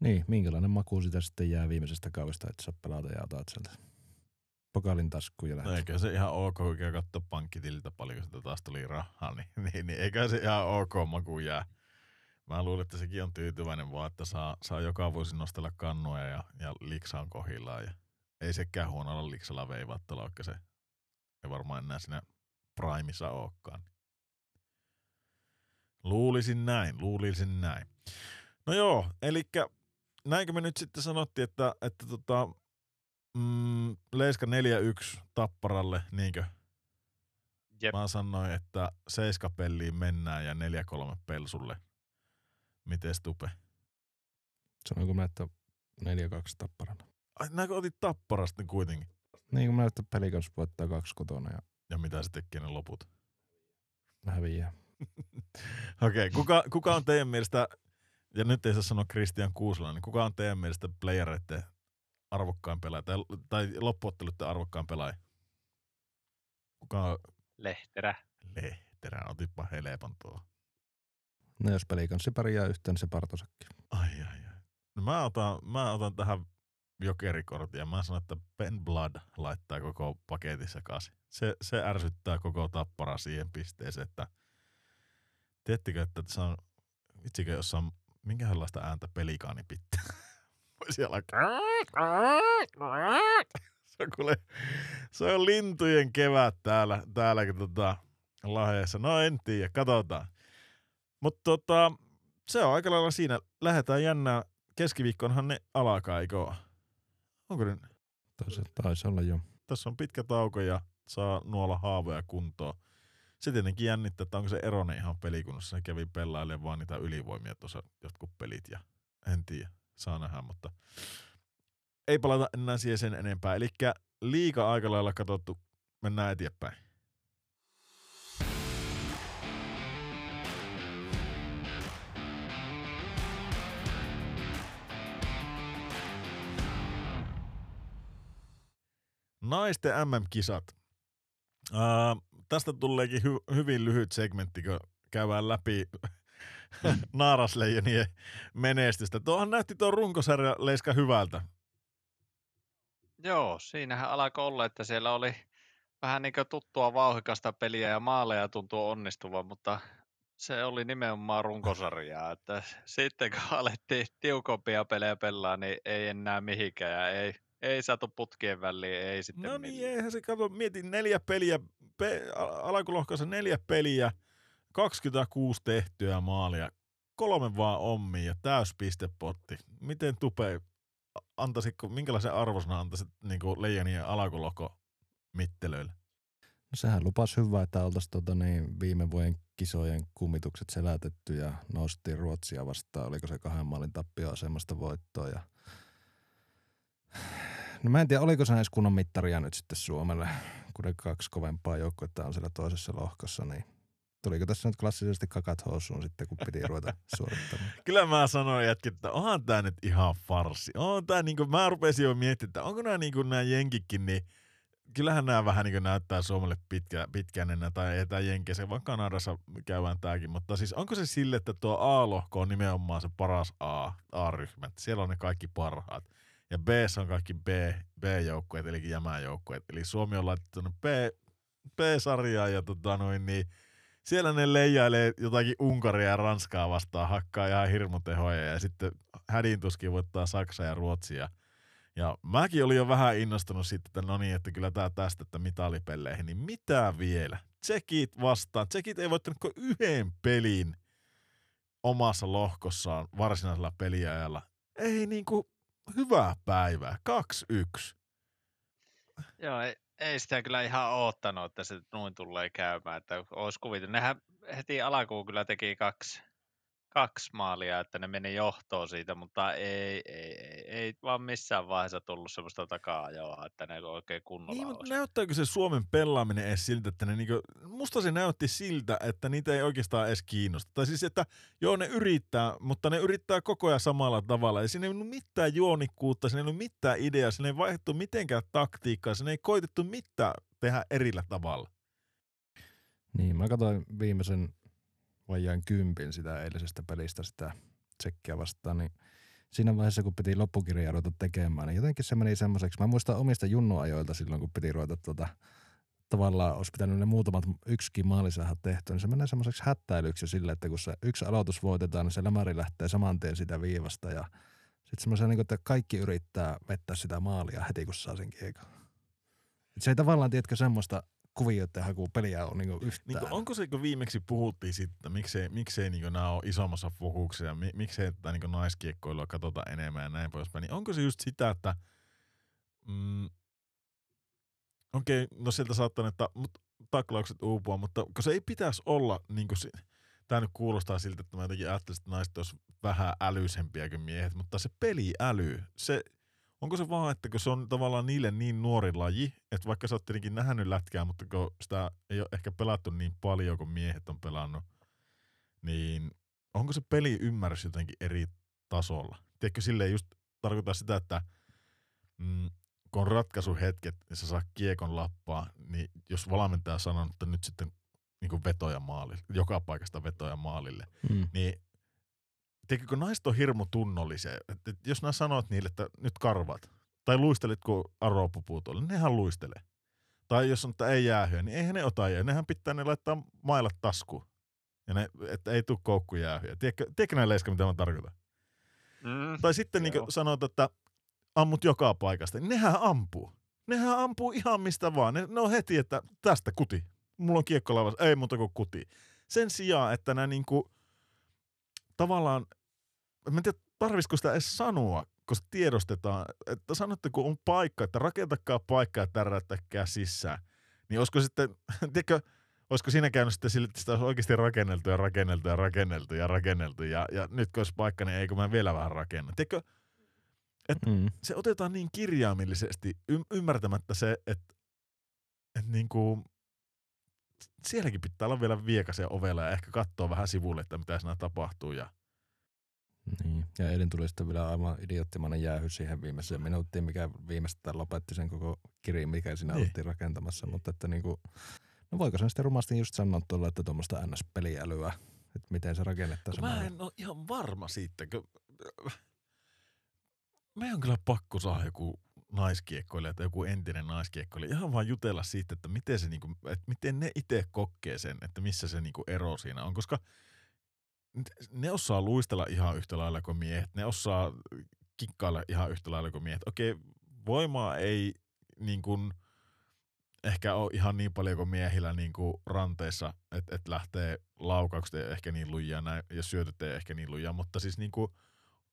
Niin, minkälainen maku sitä sitten jää viimeisestä kaudesta, että sä pelata ja otat sieltä pokalin taskuun ja No lähdet. eikö se ihan ok, kun käy katsoa pankkitililtä paljonko sitä taas tuli rahaa, [LAUGHS] niin, niin, niin eikä se ihan ok maku jää. Mä luulen, että sekin on tyytyväinen vaan, että saa, saa joka vuosi nostella kannua ja, ja liksa on kohillaan. Ja ei sekään huonolla liksalla veivattella, vaikka se ei varmaan enää siinä primissa olekaan. Luulisin näin, luulisin näin. No joo, eli näinkö me nyt sitten sanottiin, että, että tota, mm, Leiska 4-1 Tapparalle, niinkö? Jep. Mä sanoin, että seiskapelliin mennään ja 4-3 pelsulle. Mites Tupe? Sanoinko mä, että 4-2 tapparana? Ai näkö otit Tapparasta niin kuitenkin? Niin kuin mä että pelikans voittaa 2 kotona ja Ja mitä se tekee ne loput? häviää. [LAUGHS] Okei, okay, kuka, kuka on teidän mielestä, ja nyt ei saa sanoa Christian Kuusela, niin kuka on teidän mielestä playereiden arvokkain pelaaja, tai, tai loppuotteluiden arvokkain pelaaja? Kuka on Lehterä. Lehterä? Otitpa helpon tuo. No jos pelikanssi pärjää yhteen, niin se partosakki. Ai, ai, ai. No mä otan, mä otan tähän jokerikortin ja mä sanon, että Ben Blood laittaa koko paketin sekaisin. Se, se ärsyttää koko tappara siihen pisteeseen, että tiedättekö, että se on, vitsikö, jos on minkälaista ääntä pelikaani pitää. [LAUGHS] Olla [LAUGHS] se on, kuule, se on lintujen kevät täällä, täälläkin tota, laheessa. No en tiedä, katsotaan. Mutta tota, se on aika lailla siinä. Lähdetään jännää. Keskiviikkoonhan ne alkaa, eikö? Onko ne? Taisi, taisi olla jo. Tässä on pitkä tauko ja saa nuolla haavoja kuntoon. Se tietenkin jännittää, että onko se Erone ihan pelikunnassa. Se kävi pelailemaan vaan niitä ylivoimia tuossa jotkut pelit ja en tiedä. Saa nähdä, mutta ei palata enää siihen sen enempää. Eli liika aika lailla katsottu. Mennään eteenpäin. Naisten MM-kisat. Ää, tästä tuleekin hy- hyvin lyhyt segmentti, kun käydään läpi [LAUGHS] naarasleijonien menestystä. Tuohan näytti tuo runkosarja Leiska hyvältä. Joo, siinähän alkoi olla, että siellä oli vähän niin kuin tuttua vauhikasta peliä ja maaleja tuntuu onnistuvan, mutta se oli nimenomaan runkosarjaa. Että sitten kun alettiin tiukompia pelejä pelaa, niin ei enää mihinkään ja ei, ei saatu putkien väliin, ei sitten No niin, millään. eihän se kato, mietin neljä peliä, pe, al- alkulohkossa neljä peliä, 26 tehtyä maalia, kolme vaan ommi ja täyspistepotti. Miten Tupe, antaisitko, minkälaisen arvosana antaisit niin leijonien alkulohko mittelöille? No sehän lupas hyvää, että oltaisiin tota niin, viime vuoden kisojen kumitukset selätetty ja noustiin Ruotsia vastaan. Oliko se kahden maalin tappio semmoista voittoa. Ja... No mä en tiedä, oliko se edes kunnon mittaria nyt sitten Suomelle, kun ne kaksi kovempaa joukkuetta on siellä toisessa lohkossa, niin tuliko tässä nyt klassisesti kakat housuun sitten, kun piti ruveta [LAUGHS] suorittamaan? Kyllä mä sanoin jätkin, että onhan tää nyt ihan farsi. On tää niinku, mä rupesin jo miettimään, että onko nämä niinku nämä jenkikin, niin kyllähän nämä vähän niin näyttää Suomelle pitkä, pitkään enää, tai ei tämä Jenkeissä, vaan Kanadassa käydään tämäkin, mutta siis onko se sille, että tuo A-lohko on nimenomaan se paras A, A-ryhmä, siellä on ne kaikki parhaat, ja B on kaikki B, B-joukkueet, eli jämäjoukkueet, eli Suomi on tuonne B, B-sarjaan, ja tota noin, niin siellä ne leijailee jotakin Unkaria ja Ranskaa vastaan, hakkaa ihan hirmutehoja, ja sitten hädintuskin voittaa Saksa ja Ruotsia, ja mäkin olin jo vähän innostunut sitten, että no niin, että kyllä tää tästä, että mitalipelleihin, niin mitä vielä? Tsekit vastaan. Tsekit ei voittanut kuin yhden pelin omassa lohkossaan varsinaisella peliajalla. Ei niinku hyvää päivää. 2-1. Joo, ei, ei sitä kyllä ihan oottanut, että se noin tulee käymään. Että olisi kuvitellut. Nehän heti alkuun kyllä teki kaksi, kaksi maalia, että ne meni johtoon siitä, mutta ei, ei, ei, ei vaan missään vaiheessa tullut semmoista takaa että ne oikein kunnolla Niin, mutta olisi. näyttääkö se Suomen pelaaminen edes siltä, että ne niinku, musta se näytti siltä, että niitä ei oikeastaan edes kiinnosta. Tai siis, että joo, ne yrittää, mutta ne yrittää koko ajan samalla tavalla. Ja siinä ei ollut mitään juonikkuutta, siinä ei ollut mitään ideaa, siinä ei vaihdettu mitenkään taktiikkaa, siinä ei koitettu mitään tehdä erillä tavalla. Niin, mä katsoin viimeisen vajaan kympin sitä eilisestä pelistä sitä tsekkiä vastaan, niin siinä vaiheessa, kun piti loppukirjaa ruveta tekemään, niin jotenkin se meni semmoiseksi. Mä muistan omista junnuajoilta silloin, kun piti ruveta tuota tavallaan olisi pitänyt ne muutamat yksikin maali saada tehtyä, niin se menee semmoiseksi hättäilyksi sille, että kun se yksi aloitus voitetaan, niin se lämäri lähtee saman tien sitä viivasta ja sitten semmoisen, niin että kaikki yrittää vettää sitä maalia heti, kun saa sen kiekon. Et se ei tavallaan, tiedätkö, semmoista kuvioiden haku peliä on niin yhtään. Niin kuin, onko se, kun viimeksi puhuttiin sitten, miksei, miksei niin nämä ole isommassa fokuksessa miksei tätä niin naiskiekkoilua katsota enemmän ja näin poispäin, niin onko se just sitä, että mm, okei, okay, no sieltä saattaa, että mut, taklaukset uupua, mutta kun se ei pitäisi olla, niin kuin tämä nyt kuulostaa siltä, että mä jotenkin ajattelisin, että naiset olisi vähän älyisempiä kuin miehet, mutta se peliäly, se, onko se vaan, että kun se on tavallaan niille niin nuori laji, että vaikka sä oot tietenkin nähnyt lätkää, mutta kun sitä ei ole ehkä pelattu niin paljon kuin miehet on pelannut, niin onko se peli ymmärrys jotenkin eri tasolla? Tiedätkö, silleen just tarkoittaa sitä, että mm, kun on ratkaisuhetket ja sä saa kiekon lappaa, niin jos valmentaja sanoo, että nyt sitten niin vetoja maalille, joka paikasta vetoja maalille, mm. niin tiedätkö, naiset on hirmu tunnollisia, että jos nää sanot niille, että nyt karvat, tai luistelit kun aropupuut tuolla, nehän luistelee. Tai jos on, että ei jäähyä, niin eihän ne ota jää. Nehän pitää ne laittaa mailat taskuun. Ja ne, että ei tule koukku jäähyä. Tiedätkö, tiedätkö näin leiska, mitä mä tarkoitan? Mm, tai sitten niin sanot, että ammut joka paikasta. Niin nehän ampuu. Nehän ampuu ihan mistä vaan. Ne, ne on heti, että tästä kuti. Mulla on kiekko laivassa. Ei muuta kuin kuti. Sen sijaan, että nämä niinku, tavallaan, mä en tiedä, tarvisiko sitä edes sanoa, koska tiedostetaan, että sanotte, kun on paikka, että rakentakaa paikka ja tärättäkää sisään. Niin olisiko sitten, [LAUGHS] tiedätkö, olisiko siinä käynyt sitten sille, että sitä olisi oikeasti rakenneltu ja rakenneltu ja rakenneltu ja rakenneltu ja, ja nyt kun olisi paikka, niin eikö mä vielä vähän rakenna. Tiedätkö, että mm. se otetaan niin kirjaimellisesti y- ymmärtämättä se, että, että niin kuin, sielläkin pitää olla vielä viekasen ovella ja ehkä katsoa vähän sivulle, että mitä siinä tapahtuu. Ja... Niin, ja Elin tuli sitten vielä aivan idioottimainen jäähy siihen viimeiseen minuuttiin, mikä viimeistään lopetti sen koko kirjan, mikä siinä niin. oltiin rakentamassa. Mutta että niin kuin, no voiko sen sitten rumasti just sanoa tuolla, että tuommoista NS-peliälyä, että miten se rakennettaisiin? Mä en ole ihan varma siitä, kun meidän on kyllä pakko saada joku naiskiekkoilija tai joku entinen naiskiekkoilija ihan vaan jutella siitä, että miten, se niinku, että miten ne itse kokee sen, että missä se niinku ero siinä on, koska ne osaa luistella ihan yhtä lailla kuin miehet, ne osaa kikkailla ihan yhtä lailla kuin miehet. Okei, voimaa ei niin kuin, ehkä ole ihan niin paljon kuin miehillä niin kuin ranteissa, että et lähtee laukaukset ehkä niin lujia näin, ja syötöt ehkä niin lujia, mutta siis niin kuin –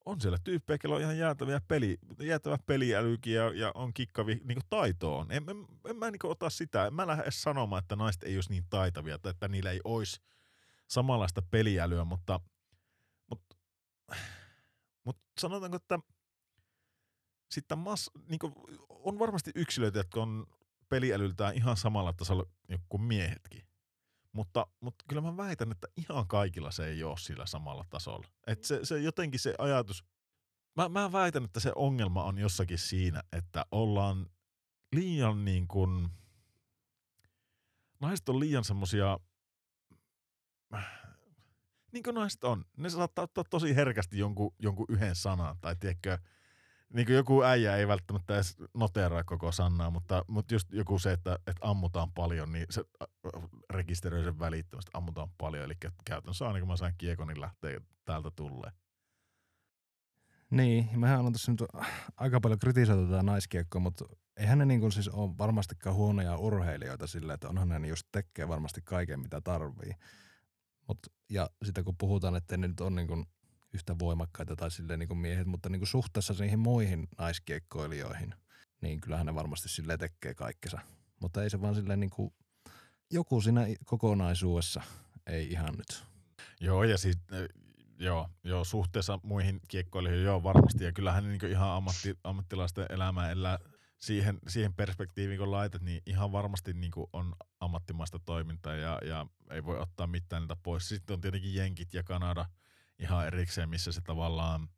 on siellä tyyppejä, kello on ihan jäätäviä peli, jäätävä peliälykin ja, ja on kikkavi niin taitoon. En, en, en mä niin ota sitä. En mä lähde sanomaan, että naiset ei olisi niin taitavia tai että niillä ei olisi samanlaista peliälyä, mutta, mutta, mutta sanotaanko, että sitten mas, niin on varmasti yksilöitä, jotka on peliälyltään ihan samalla tasolla kuin miehetkin. Mutta, mutta kyllä mä väitän, että ihan kaikilla se ei ole sillä samalla tasolla. Et se, se jotenkin se ajatus, mä, mä väitän, että se ongelma on jossakin siinä, että ollaan liian niin kuin, naiset on liian semmosia, niin kuin naiset on, ne saattaa ottaa tosi herkästi jonkun, jonkun yhden sanan, tai tiedätkö, niin kuin joku äijä ei välttämättä edes noteraa koko sanaa, mutta, mutta just joku se, että, että ammutaan paljon, niin se rekisteröi sen välittömästi, ammutaan paljon. Eli käytännössä aina kun mä sain kiekon, niin lähtee täältä tulee. Niin, mehän on tässä nyt aika paljon kritisoitu tätä naiskiekkoa, mutta eihän ne niin kuin siis ole varmastikaan huonoja urheilijoita sillä, että onhan ne just tekee varmasti kaiken, mitä tarvii. Mut, ja sitten kun puhutaan, että ne nyt on niin kuin yhtä voimakkaita tai silleen niin kuin miehet, mutta niin kuin suhteessa niihin muihin naiskiekkoilijoihin, niin kyllähän ne varmasti sille tekee kaikkensa. Mutta ei se vaan silleen niin kuin, joku siinä kokonaisuudessa ei ihan nyt. Joo, ja siis joo, joo, suhteessa muihin kiekkoilijoihin joo varmasti, ja kyllähän niin ihan ammatti, ammattilaisten elämää elää siihen, siihen perspektiiviin, kun laitat, niin ihan varmasti niin on ammattimaista toimintaa ja, ja ei voi ottaa mitään niitä pois. Sitten on tietenkin Jenkit ja Kanada – ihan erikseen, missä se tavallaan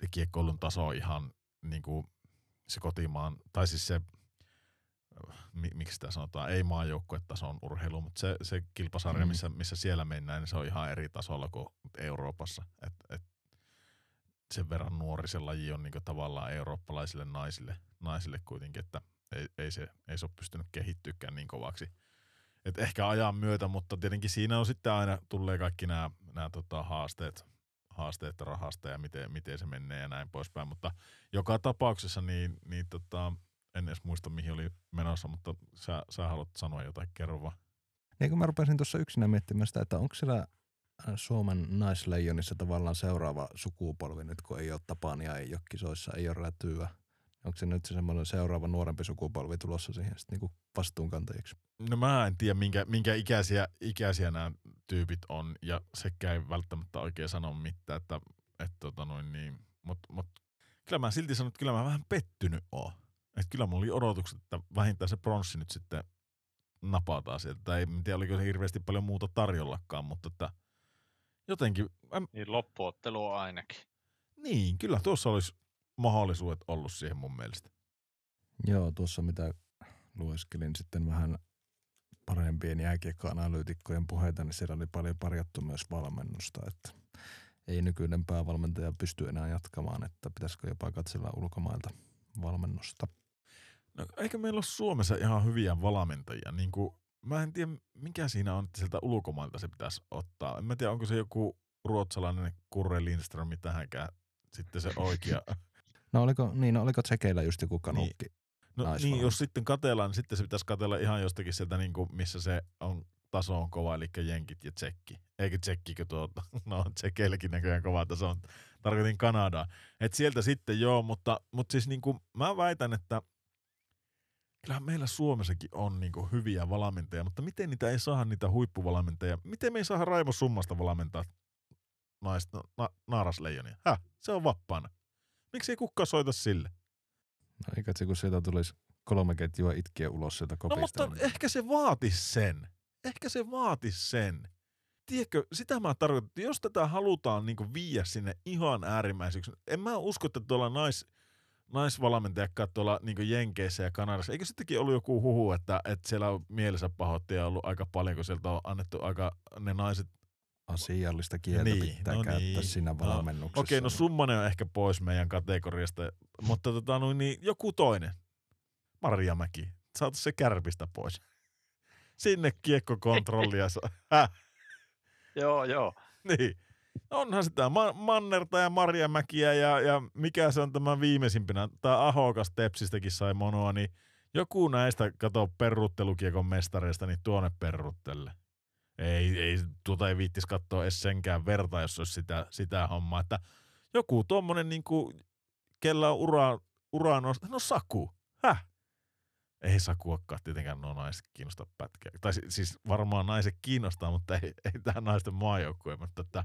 se kiekkoilun taso on ihan niin kuin se kotimaan, tai siis se, miksi sitä sanotaan, ei maajoukkuetason urheilu, mutta se, se kilpasarja, mm. missä, missä siellä mennään, niin se on ihan eri tasolla kuin Euroopassa. Et, et sen verran nuori se laji on niin tavallaan eurooppalaisille naisille, naisille kuitenkin, että ei, ei, se, ei se ole pystynyt kehittyykään niin kovaksi. Et ehkä ajan myötä, mutta tietenkin siinä on sitten aina tulee kaikki nämä, tota haasteet, haasteet rahasta ja miten, miten se menee ja näin poispäin. Mutta joka tapauksessa niin, niin tota, en edes muista mihin oli menossa, mutta sä, sä haluat sanoa jotain, kerro vaan. Niin kun mä rupesin tuossa yksinä miettimään sitä, että onko siellä äh, Suomen naisleijonissa tavallaan seuraava sukupolvi nyt, kun ei ole Tapania, ei ole kisoissa, ei ole rätyä. Onko se nyt se semmoinen seuraava nuorempi sukupolvi tulossa siihen sitten niin vastuunkantajiksi? No mä en tiedä, minkä, minkä ikäisiä, ikäisiä nämä tyypit on, ja sekä ei välttämättä oikein sano mitään, että, että tota noin niin, mutta mut, kyllä mä silti sanon, että kyllä mä vähän pettynyt oon. Että kyllä mulla oli odotukset, että vähintään se pronssi nyt sitten napataan sieltä. Tai en tiedä, oliko se hirveästi paljon muuta tarjollakaan, mutta että jotenkin... Mä, Niin loppuottelu ainakin. niin, kyllä tuossa olisi mahdollisuudet ollut siihen mun mielestä. Joo, tuossa mitä lueskelin sitten vähän parempien jääkiekkoanalyytikkojen puheita, niin siellä oli paljon parjattu myös valmennusta, että ei nykyinen päävalmentaja pysty enää jatkamaan, että pitäisikö jopa katsella ulkomailta valmennusta. No, eikö meillä ole Suomessa ihan hyviä valmentajia? Niin kuin, mä en tiedä, mikä siinä on, että sieltä ulkomailta se pitäisi ottaa. En mä tiedä, onko se joku ruotsalainen Kurre Lindström tähänkään sitten se oikea. No oliko, niin, no, oliko tsekeillä just joku kanukki? No niin, Naisvalmentaja. jos sitten katellaan, niin sitten se pitäisi katella ihan jostakin sieltä, niin kuin, missä se on, taso on kova, eli jenkit ja tsekki. Eikö tsekkikö tuota? [LAUGHS] No tsekeilläkin näköjään kova taso on. Tarkoitin Kanadaa. Et sieltä sitten joo, mutta, mutta siis niin kuin, mä väitän, että kyllähän meillä Suomessakin on niin kuin hyviä valmentajia, mutta miten niitä ei saada niitä huippuvalmentajia? Miten me ei saada Raimo Summasta valmentaa naista, na, naarasleijonia? Häh? Se on vapaana. Miksi ei kukaan soita sille? No eikä se, kun sieltä tulisi kolme ketjua itkiä ulos sieltä No kopista. mutta ehkä se vaatisi sen. Ehkä se vaatisi sen. Tiedätkö, sitä mä tarkoitan, että jos tätä halutaan niin viiä sinne ihan äärimmäiseksi, en mä usko, että tuolla nais, naisvalmentajakkaan tuolla niin Jenkeissä ja Kanadassa, eikö sittenkin ollut joku huhu, että, että siellä on mielensä pahoittajia ollut aika paljon, kun sieltä on annettu aika ne naiset Asiallista kieltä Niin, pitää no käyttää niin. siinä No, valmennuksessa. Okei, no Summanen on ehkä pois meidän kategoriasta, mutta tota, no, niin joku toinen. Maria Mäki. Saatu se kärpistä pois. [LAUGHS] Sinne kiekkokontrollia. [LAUGHS] Häh? Joo, joo. Niin. Onhan sitä Ma- Mannerta ja Maria Mäkiä ja, ja mikä se on tämä viimeisimpänä, tämä Ahokas Tepsistäkin sai monoa, niin joku näistä, kato perruttelukiekon mestareista, niin tuonne perruttelle. Ei, ei, tuota ei viittis katsoa edes senkään verta, jos olisi sitä, sitä hommaa. Että joku tuommoinen, niin kuin, kellä on ura, ura nost- no Saku, häh? Ei Sakuakaan tietenkään nuo naiset kiinnosta pätkää. Tai si- siis varmaan naiset kiinnostaa, mutta ei, ei tähän naisten maajoukkue. Mutta että,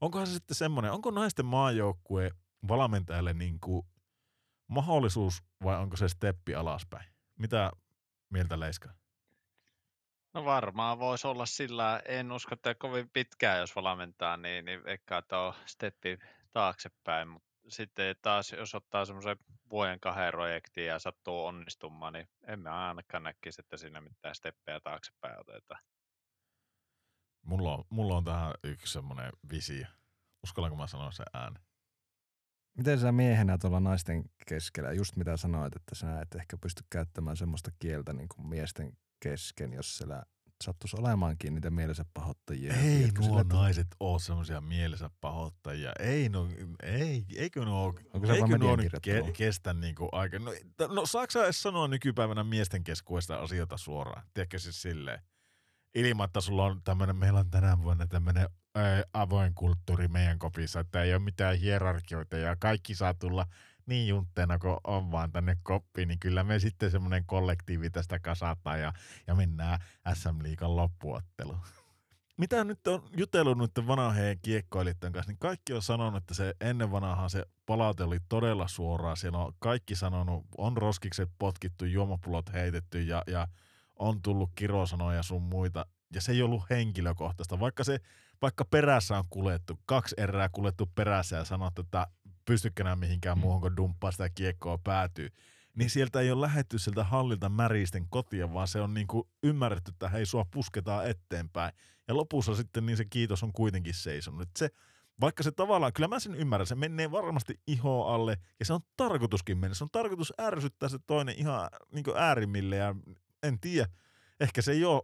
onkohan se sitten semmoinen, onko naisten maajoukkue valmentajalle niin kuin mahdollisuus vai onko se steppi alaspäin? Mitä mieltä Leiska? No varmaan voisi olla sillä, en usko, että kovin pitkään, jos valmentaa, niin, niin että on steppi taaksepäin, mutta sitten taas, jos ottaa semmoisen vuoden kahden projektin ja sattuu onnistumaan, niin en mä ainakaan näkisi, että siinä mitään steppejä taaksepäin otetaan. Mulla on, mulla on tähän yksi semmoinen visio. Uskallanko mä sanoa sen äänen? Miten sä miehenä tuolla naisten keskellä, just mitä sanoit, että sä et ehkä pysty käyttämään semmoista kieltä niin kuin miesten kesken, jos siellä sattuisi olemaankin niitä mielensä pahoittajia. Ei nuo sillä naiset ole semmoisia mielensä pahoittajia. Ei no, ei, eikö nuo, Onko se eikö nuo nyt ke, kestä niinku aika. No, t- no saako edes sanoa nykypäivänä miesten keskuudesta asioita suoraan? Tiedätkö siis silleen? Ilman, että sulla on tämmöinen, meillä on tänä vuonna tämmöinen avoin kulttuuri meidän kopissa, että ei ole mitään hierarkioita ja kaikki saa tulla niin juntteena kuin on vaan tänne koppiin, niin kyllä me sitten semmoinen kollektiivi tästä kasataan ja, ja mennään SM-liikan loppuotteluun. Mitä nyt on jutellut nyt vanheen kiekkoilijoiden kanssa, niin kaikki on sanonut, että se ennen vanhaa se palaute oli todella suoraa. Siellä on kaikki sanonut, on roskikset potkittu, juomapullot heitetty ja, ja on tullut kirosanoja sun muita. Ja se ei ollut henkilökohtaista, vaikka se vaikka perässä on kuljettu, kaksi erää kuljettu perässä ja sanottu, että pystykö nämä mihinkään muuhun kuin dumppaa sitä kiekkoa päätyy, niin sieltä ei ole lähetty sieltä hallilta märisten kotia, vaan se on niin kuin ymmärretty, että hei, sua pusketaan eteenpäin. Ja lopussa sitten niin se kiitos on kuitenkin seisonut. Et se, vaikka se tavallaan, kyllä mä sen ymmärrän, se menee varmasti iho alle ja se on tarkoituskin mennä. Se on tarkoitus ärsyttää se toinen ihan niin äärimmille ja en tiedä, ehkä se ei ole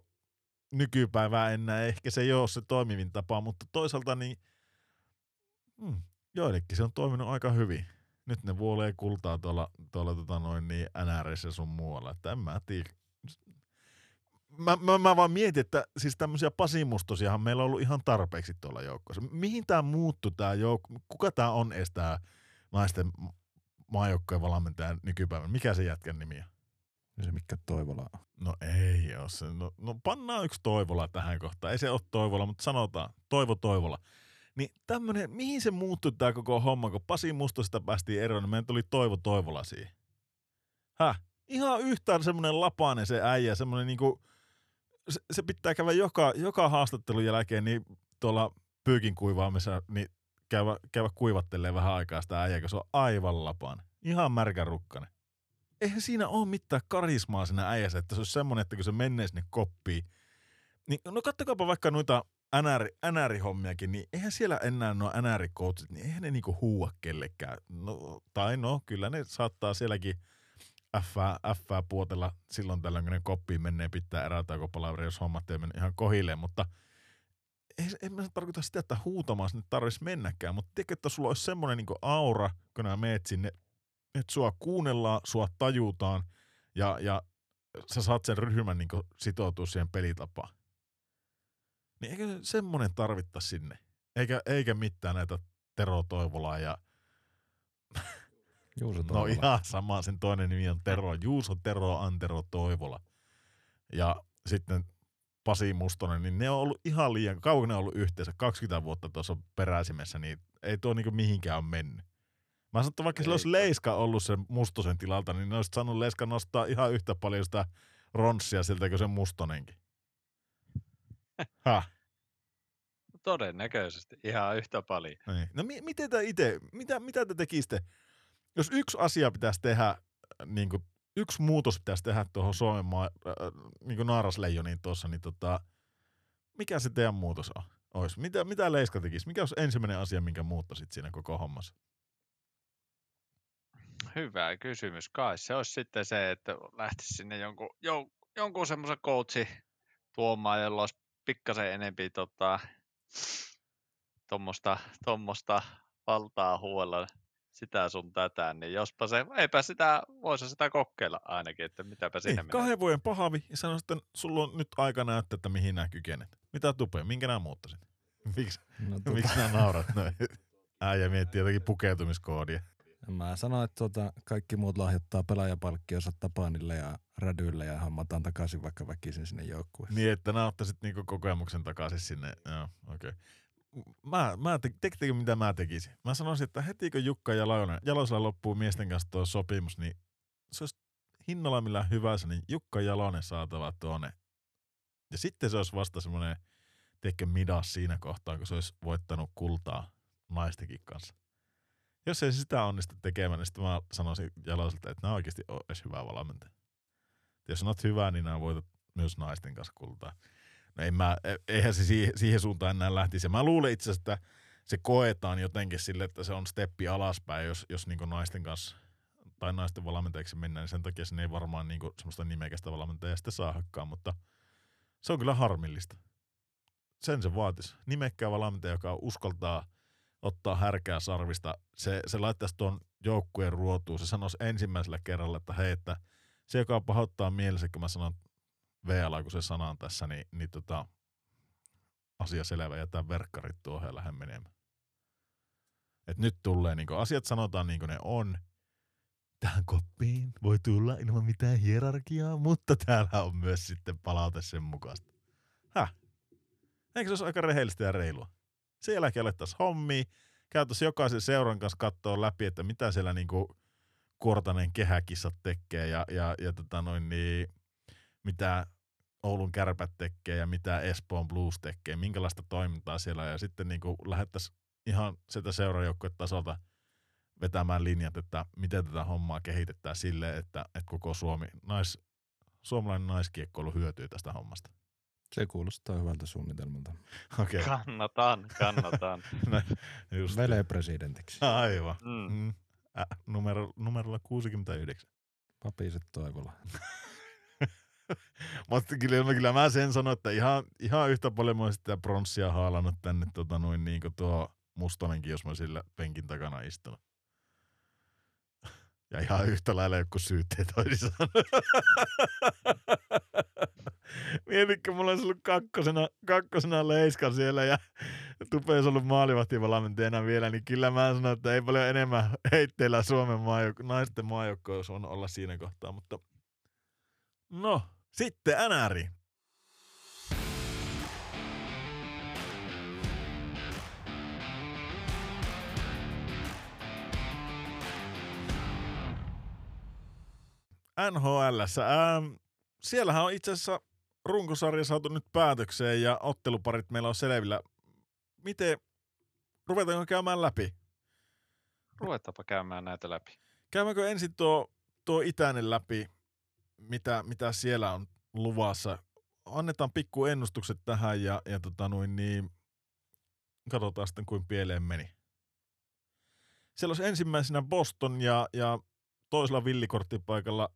nykypäivää enää, ehkä se ei ole se toimivin tapa, mutta toisaalta niin hmm, joillekin se on toiminut aika hyvin. Nyt ne vuolee kultaa tuolla, tuolla tota noin niin NRS sun muualla, että en mä tiedä. Mä, mä, mä, vaan mietin, että siis tämmöisiä pasimustosiahan meillä on ollut ihan tarpeeksi tuolla joukkoissa. Mihin tämä muuttuu tämä joukko? Kuka tämä on edes tämä naisten maajoukkojen valmentaja nykypäivänä? Mikä se jätkän nimi on? Se mikä Toivola on. No ei ole se. No, no pannaan yksi Toivola tähän kohtaan. Ei se ole Toivola, mutta sanotaan Toivo Toivola. Niin tämmönen, mihin se muuttui tämä koko homma, kun Pasi Mustosesta päästiin eroon, niin meidän tuli Toivo Toivola siihen. Häh? Ihan yhtään semmoinen lapainen se äijä, semmoinen niinku, se, se pitää käydä joka, joka haastattelun jälkeen niin tuolla pyykin kuivaamissa, niin käydä, käydä kuivattelee vähän aikaa sitä äijää, kun se on aivan lapainen. Ihan märkä rukkanen. Eihän siinä ole mitään karismaa siinä äijässä, että se olisi semmoinen, että kun se menee sinne koppiin, niin no kattokaapa vaikka noita NR, NR-hommiakin, niin eihän siellä enää nuo NR-coachit, niin eihän ne niinku huua kellekään. No, tai no, kyllä ne saattaa sielläkin F, F puotella silloin tällöin, kun ne koppiin menee pitää erätaukopalaveri, jos hommat ei mene ihan kohilleen, mutta ei, en mä tarkoita sitä, että huutamaan sinne tarvitsisi mennäkään, mutta tiedätkö, että sulla olisi semmoinen niin aura, kun nämä meet sinne, että sua kuunnellaan, sua tajutaan ja, ja sä saat sen ryhmän niin sitoutua siihen pelitapaan. Niin eikö semmoinen tarvitta sinne? Eikä, eikä mitään näitä Tero Toivolaa ja [LAUGHS] Juuso No Toivola. ihan sama, sen toinen nimi on Tero, Juuso Tero Antero Toivola. Ja sitten Pasi Mustonen, niin ne on ollut ihan liian, kauan ne on ollut yhteensä, 20 vuotta tuossa peräisimessä, niin ei tuo niinku mihinkään ole mennyt. Mä sanon, että vaikka sillä olisi Leiska ollut sen Mustosen tilalta, niin ne olisi saanut Leiska nostaa ihan yhtä paljon sitä ronssia siltä kuin se Mustonenkin. Häh? [LAUGHS] Todennäköisesti ihan yhtä paljon. Niin. No mi- miten te itse, mitä, mitä te tekisitte, jos yksi asia pitäisi tehdä, niin kuin, yksi muutos pitäisi tehdä tuohon Suomen maa, äh, niin kuin naarasleijoniin tuossa, niin tota, mikä se teidän muutos on? Ois? Mitä, mitä Leiska tekisi? Mikä olisi ensimmäinen asia, minkä muuttaisit siinä koko hommassa? Hyvä kysymys. Kai se olisi sitten se, että lähtisi sinne jonkun, jon, jonkun semmoisen coachi tuomaan, jolla olisi pikkasen enempi tota, tuommoista tommosta valtaa huolella sitä sun tätä, niin jospa se, eipä sitä, voisi sitä kokeilla ainakin, että mitäpä siinä Ei, menee. kahden vuoden pahavi ja sano sitten, sulla on nyt aika näyttää, että mihin nämä kykenet. Mitä tupee? Minkä nämä muuttaisit? [LAUGHS] Miksi, No, tuota, miksi nämä naurat noin? Äijä miettii jotakin pukeutumiskoodia. Mä sanoin, että tuota, kaikki muut lahjoittaa pelaajapalkkionsa Tapanille ja Rädylle ja hammataan takaisin vaikka väkisin sinne joukkueeseen. Niin, että nämä ottaisit niinku kokemuksen takaisin sinne. Joo, okei. Okay. Mä, mä te, tekittekö mitä mä tekisin? Mä sanoisin, että heti kun Jukka Jalonen, Jalosella loppuu miesten kanssa tuo sopimus, niin se olisi hinnalla millä hyvänsä, niin Jukka Jalonen saatava tuonne. Ja sitten se olisi vasta semmoinen, tiedätkö, midas siinä kohtaa, kun se olisi voittanut kultaa naistenkin kanssa. Jos ei sitä onnistu tekemään, niin sitten mä sanoisin Jaloselta, että nämä oikeasti on edes hyvä valmentaja. Jos olet hyvä, niin nämä voitat myös naisten kanssa kultaa. No ei mä, e- eihän se siihen, siihen suuntaan enää lähtisi. Mä luulen itse asiassa, että se koetaan jotenkin sille, että se on steppi alaspäin, jos, jos niinku naisten kanssa tai naisten valmentajaksi mennään, niin sen takia sinne ei varmaan niinku semmoista nimekästä valmentajaa sitten saadakaan, mutta se on kyllä harmillista. Sen se vaatisi. Nimekkää valmentaja, joka uskaltaa ottaa härkää sarvista, se, se laittaisi tuon joukkueen ruotuun, se sanoisi ensimmäisellä kerralla, että hei, että se, joka pahoittaa mielessä, kun mä sanon VL, kun se sana on tässä, niin, niin tota, asia selvä, jätän verkkarit tuohon ja lähden menemään. Et nyt tulee, niin asiat sanotaan niin kuin ne on. Tähän koppiin voi tulla ilman mitään hierarkiaa, mutta täällä on myös sitten palaute sen mukaista. Häh? Eikö se olisi aika rehellistä ja reilua? Sen jälkeen alettaisiin hommia, käytäisiin jokaisen seuran kanssa katsoa läpi, että mitä siellä niinku Kuortanen kehäkissat tekee ja, ja, ja tota noin niin, mitä Oulun kärpät tekee ja mitä Espoon Blues tekee, minkälaista toimintaa siellä on. ja sitten niin lähettäisiin ihan sitä seurajoukkueen tasolta vetämään linjat, että miten tätä hommaa kehitetään silleen, että, että koko Suomi, nais, suomalainen naiskiekkoilu hyötyy tästä hommasta. Se kuulostaa hyvältä suunnitelmalta. Okei, okay. Kannatan, kannatan. [LAUGHS] just. Vele presidentiksi. Aivan. Mm. Mm. Ä, numero, numerolla 69. Papiset Toivola. Mutta kyllä, kyllä mä sen sanon, että ihan, ihan yhtä paljon mä sitä pronssia haalannut tänne tota, noin niin kuin tuo Mustonenkin, jos mä sillä penkin takana istunut. [LAUGHS] Ja ihan yhtä lailla joku syytteet olisi. [LAUGHS] Mietitkö, mulla olisi ollut kakkosena, kakkosena leiska siellä ja Tupe olisi ollut maalivahtivalmentajana vielä, niin kyllä mä sanon, että ei paljon enemmän heitteillä Suomen maajouk- naisten maajoukkoa olisi voinut olla siinä kohtaa, mutta no, sitten NRI. NHL. Ähm, siellähän on itse asiassa runkosarja saatu nyt päätökseen ja otteluparit meillä on selvillä. Miten, ruvetaanko käymään läpi? Ruvetaanpa käymään näitä läpi. Käymäänkö ensin tuo, tuo itäinen läpi, mitä, mitä siellä on luvassa? Annetaan pikku ennustukset tähän ja, ja tota noin, niin katsotaan sitten kuin pieleen meni. Siellä olisi ensimmäisenä Boston ja, ja toisella villikorttipaikalla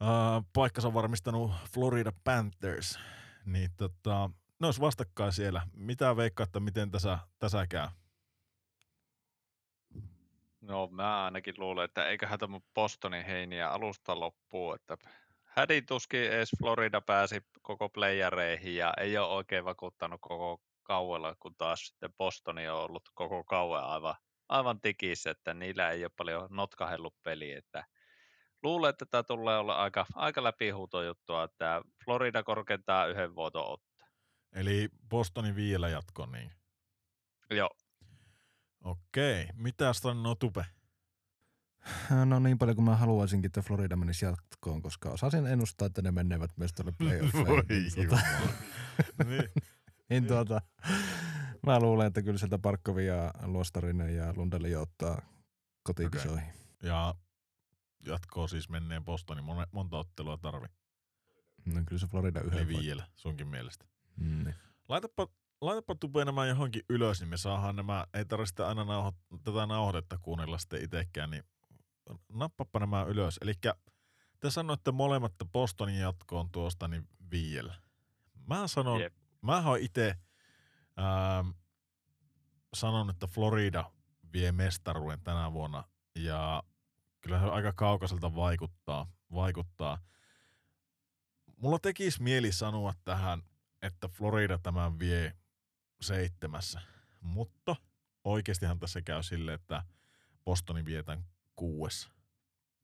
ää, paikkansa varmistanut Florida Panthers. Niin tota, ne olisi vastakkain siellä. Mitä veikkaatte, miten tässä, tässä käy? No mä ainakin luulen, että eiköhän tämä Bostonin heiniä alusta loppuu, että hädin tuskin edes Florida pääsi koko playereihin ja ei ole oikein vakuuttanut koko kauella, kun taas sitten Bostoni on ollut koko kauan aivan, aivan tikissä, että niillä ei ole paljon notkahellut peliä, että luulen, että tämä tulee olla aika, aika läpihuuto juttua, että Florida korkeintaa yhden voiton ottaa. Eli Bostonin vielä jatko, niin Joo, okei. Mitä sanoo Tupe? No niin paljon kuin mä haluaisinkin, että Florida menisi jatkoon, koska osasin ennustaa, että ne menevät myös tuolle Voi playoffeihin. Tota, niin, [LAUGHS] niin tuota, mä luulen, että kyllä sieltä Parkkovi ja Luostarinen ja Lundeli ottaa kotikisoihin. ja jatkoa siis menneen Bostonin. Mon- monta ottelua tarvi. No kyllä se Florida yhden Eli voi- vielä, sunkin mielestä. Mm, niin. Laitapa, laitapa Tupe nämä johonkin ylös, niin me saadaan nämä, ei tarvitse aina nauho, tätä nauhoitetta kuunnella sitten itsekään, niin nappappa nämä ylös. Eli te sanoitte molemmat, että Bostonin jatko on tuosta niin viiellä. Mä sanon, Jep. mä oon itse ähm, sanon, että Florida vie mestaruuden tänä vuonna ja kyllä aika kaukaiselta vaikuttaa. vaikuttaa. Mulla tekisi mieli sanoa tähän, että Florida tämän vie seitsemässä, mutta oikeastihan tässä käy sille, että Bostoni vie tämän kuudessa.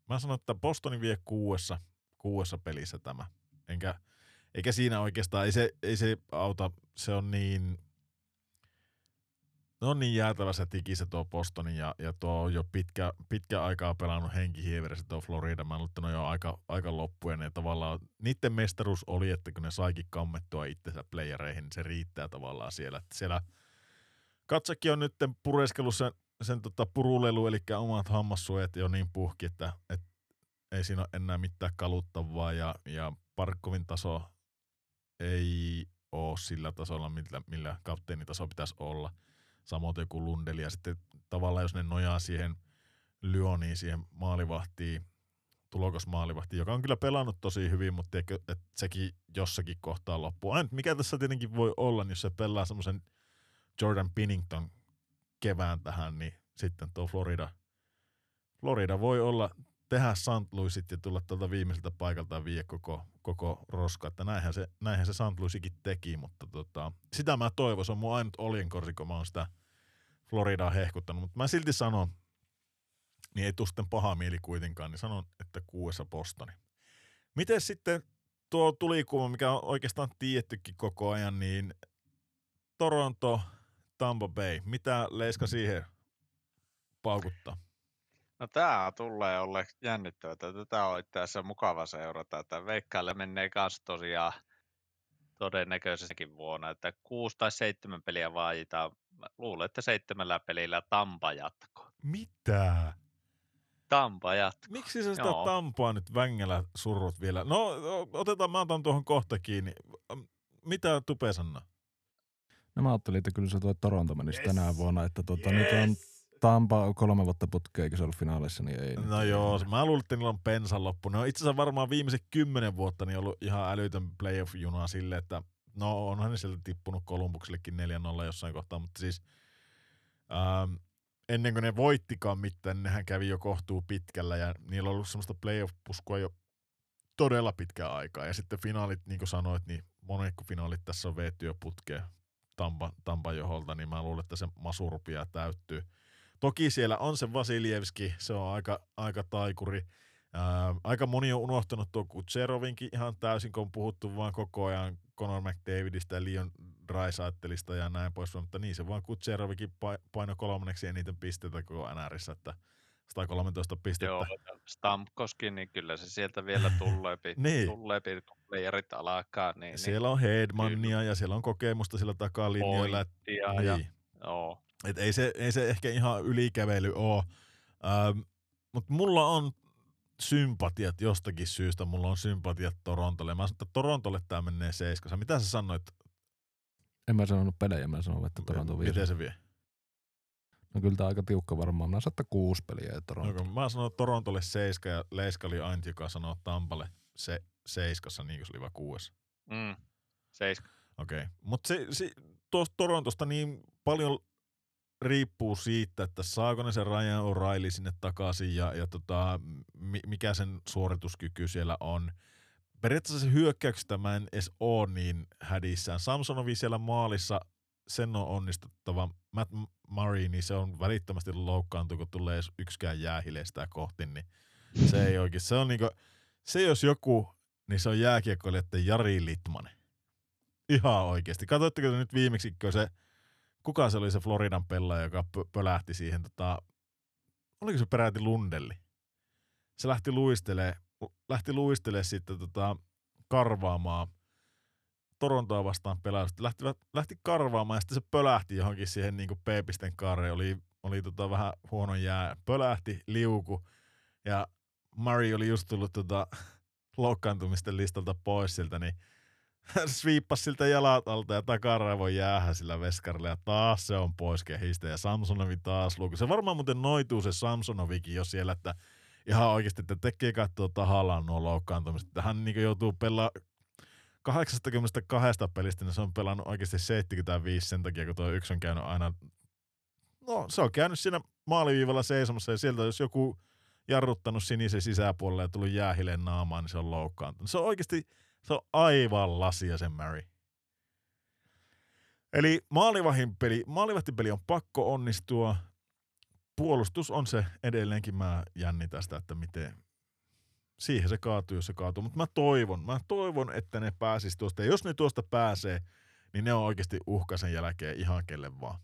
Mä sanon, että Bostoni vie kuudessa, kuudessa pelissä tämä. Enkä, eikä siinä oikeastaan, ei se, ei se auta, se on niin, ne on niin jäätävä se tiki se tuo Bostoni ja, ja tuo on jo pitkä, pitkä aikaa pelannut henkihieverissä tuo Florida. Mä luulen, on jo aika, aika loppuja. Ne tavallaan, niiden mestaruus oli, että kun ne saikin kammettua itsensä playereihin, niin se riittää tavallaan siellä. Että siellä Katsakin on nyt pureskellut sen, sen tota purulelu, eli omat hammassuojat jo niin puhki, että, että ei siinä ole enää mitään kaluttavaa ja, ja Parkkovin taso ei ole sillä tasolla, millä, millä kapteenitaso pitäisi olla. Samoin joku Lundeli ja sitten tavallaan jos ne nojaa siihen Lyoniin, siihen maalivahtiin, tulokasmaalivahtiin, joka on kyllä pelannut tosi hyvin, mutta tiedätkö, että sekin jossakin kohtaa loppuu. Ainut mikä tässä tietenkin voi olla, niin jos se pelaa semmoisen Jordan Pinnington kevään tähän, niin sitten tuo Florida, Florida voi olla tehdä St. Louisit ja tulla tuolta viimeiseltä paikalta ja koko, koko roska. Että näinhän se, näinhän se St. Louisikin teki, mutta tota, sitä mä toivon. Se on mun ainut oljenkorsi, kun mä oon sitä Floridaa hehkuttanut. Mutta mä silti sanon, niin ei tule sitten paha mieli kuitenkaan, niin sanon, että kuudessa Bostoni. Miten sitten tuo tulikuuma, mikä on oikeastaan tiettykin koko ajan, niin Toronto, Tampa Bay. Mitä Leiska siihen paukuttaa? No tää tulee olla jännittävää. Tätä on itse asiassa mukava seurata. Että Veikkaille menee kanssa tosiaan todennäköisessäkin vuonna, että kuusi tai seitsemän peliä vaaditaan. Mä luulen, että seitsemällä pelillä Tampa jatko. Mitä? Tampa jatko. Miksi sä sitä Joo. Tampaa nyt vängellä surrut vielä? No otetaan, mä otan tuohon kohta kiinni. Mitä Tupe sanoo? No mä ajattelin, että kyllä se tuo Toronto menisi Yes. tänä vuonna, että tuota, nyt on Tampa kolme vuotta putkeen, eikä se ollut finaalissa, niin ei. No joo, enää. mä luulen, että niillä on pensan loppu. Ne on itse asiassa varmaan viimeiset kymmenen vuotta niin ollut ihan älytön playoff-juna sille, että no onhan ne sieltä tippunut Kolumbuksellekin 4-0 jossain kohtaa, mutta siis ähm, ennen kuin ne voittikaan mitään, nehän kävi jo kohtuu pitkällä ja niillä on ollut semmoista playoff-puskua jo todella pitkään aikaa. Ja sitten finaalit, niin kuin sanoit, niin monekko finaalit tässä on veetty jo putkeen Tampa, Tampan joholta, niin mä luulen, että se masu rupeaa täyttyy. Toki siellä on se Vasiljevski, se on aika, aika taikuri. Ää, aika moni on unohtanut tuon Kutserovinkin ihan täysin, kun on puhuttu vaan koko ajan Conor McDavidistä ja Leon Dreisaitelista ja näin pois, mutta niin se vaan Kutserovikin pa- paino kolmanneksi eniten pisteitä koko NRissä, että 113 pistettä. Joo, Stamkoskin, niin kyllä se sieltä vielä tulleepi, [LAUGHS] Niin. tulleepi kun playerit alkaa. Niin, Siellä on Hedmania ja siellä on kokemusta sillä takalinjoilla. et- niin, ja, Niin. joo. Et ei, se, ei se ehkä ihan ylikävely ole. Ähm, Mutta mulla on sympatiat jostakin syystä. Mulla on sympatiat Torontolle. Mä sanon, että Torontolle tämä menee seiskassa. Mitä sä sanoit? En mä sanonut pelejä, mä sanoin, että Toronto vie. Miten se vie? No kyllä tää aika tiukka varmaan. Mä että kuusi peliä ja Toronto. No, mä sanon Torontolle seiska ja Leiska oli ainut, joka sanoo Tampalle se seiskassa, niin kuin se oli vaan kuudes. Mm. Seiska. Okei. Okay. Mutta se, se, tuosta Torontosta niin paljon riippuu siitä, että saako ne sen Ryan O'Reilly sinne takaisin ja, ja tota, mi, mikä sen suorituskyky siellä on. Periaatteessa se hyökkäyksestä mä en edes ole niin hädissään. Samsonovi siellä maalissa, sen on onnistuttava. Matt Murray, niin se on välittömästi loukkaantu, kun tulee yksikään jäähileistä kohti, niin se ei oikein. Se on niinku, se jos joku, niin se on jääkiekkoilijoiden Jari Litmanen. Ihan oikeasti. Katsoitteko te nyt viimeksi, kun se, kuka se oli se Floridan pelaaja, joka pö- pölähti siihen, tota, oliko se peräti Lundelli? Se lähti luistelee, lähti luistelee sitten tota, karvaamaan Torontoa vastaan pelausta. Lähti, lähti karvaamaan ja sitten se pölähti johonkin siihen niin P-pisten kaareen. Oli, oli tota vähän huono jää. Pölähti, liuku ja Murray oli just tullut tota, [LAUGHS] loukkaantumisten listalta pois siltä, niin hän sviippasi siltä jalat alta ja takaraivon jäähän sillä veskarilla ja taas se on pois kehistä ja Samsonovi taas luku. Se varmaan muuten noituu se Samsonovikin jo siellä, että ihan oikeasti, että tekee katsoa tahallaan nuo loukkaantumiset. Että hän niin joutuu pelaa 82 pelistä, niin se on pelannut oikeasti 75 sen takia, kun tuo yksi on käynyt aina, no se on käynyt siinä maaliviivalla seisomassa ja sieltä jos joku jarruttanut sinisen sisäpuolelle ja tullut jäähileen naamaan, niin se on loukkaantunut. Se on oikeasti, se on aivan lasia se Mary. Eli maalivahin peli, maalivahtipeli on pakko onnistua. Puolustus on se edelleenkin, mä jännitän sitä, että miten, siihen se kaatuu, jos se kaatuu. Mutta mä toivon, mä toivon, että ne pääsis tuosta. Ja jos ne tuosta pääsee, niin ne on oikeasti uhka sen jälkeen ihan kelle vaan.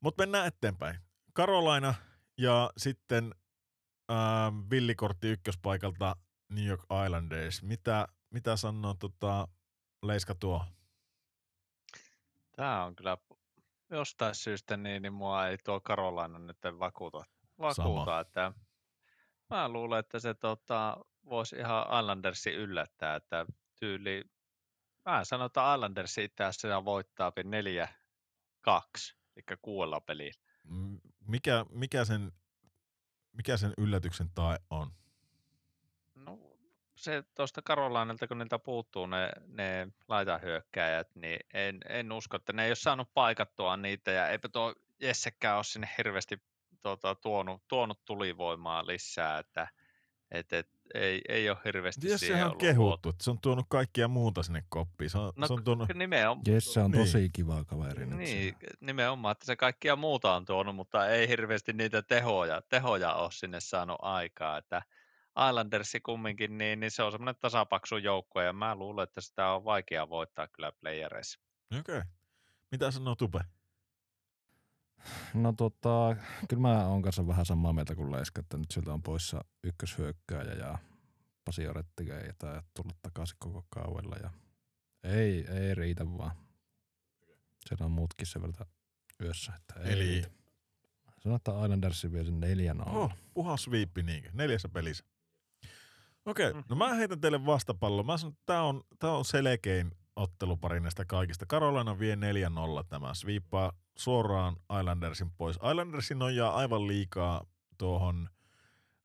Mutta mennään eteenpäin. Carolina ja sitten ähm, villikortti ykköspaikalta New York Islanders. Mitä, mitä sanoo tota, Leiska tuo? Tämä on kyllä jostain syystä niin, niin mua ei tuo Carolina nyt vakuuta. vakuuta että mä luulen, että se tota, voisi ihan Islandersin yllättää, että tyyli, mä sanon, että Islanders itse asiassa voittaa 4-2, eli kuuella pelillä. Mikä, mikä, sen, mikä sen yllätyksen tai on? Se tuosta Karolainilta, kun niiltä puuttuu ne, ne laitahyökkäjät, niin en, en usko, että ne ei ole saanut paikattua niitä, ja eipä tuo Jessekään ole sinne hirveästi tuota, tuonut, tuonut tulivoimaa lisää, että et, et, ei, ei ole hirveästi Jos siihen on ollut kehuttu, että se on tuonut kaikkia muuta sinne koppiin. Se on, No, se on tuonut, Nimenomaan, Jesse on Niin. tosi kiva kaveri nyt niin, siellä. nimenomaan, että se kaikkia muuta on tuonut, mutta ei hirveästi niitä tehoja, tehoja ole sinne saanut aikaa, että Islandersi kumminkin, niin, niin se on semmoinen tasapaksu joukkue, ja mä luulen, että sitä on vaikea voittaa kyllä playereissa. Okei. Okay. Mitä sanoo Tupe? No tota, kyllä mä oon kanssa vähän samaa mieltä kuin Leiska, että nyt sieltä on poissa ykköshyökkääjä ja Pasi Orettikä ei tää tullut takaisin koko kaudella ja ei, ei riitä vaan. Siellä on muutkin sen verran yössä, että ei Eli riitä. Sanotaan, että Islanders vie sen 4 Oh, puhas sweepi niinkö, neljässä pelissä. Okei, okay, no mä heitän teille vastapallon. Mä sanon, että tää on, tää on selkein ottelupari näistä kaikista. Carolina vie 4-0 tämä. Sweepaa suoraan Islandersin pois. Islandersin nojaa aivan liikaa tuohon,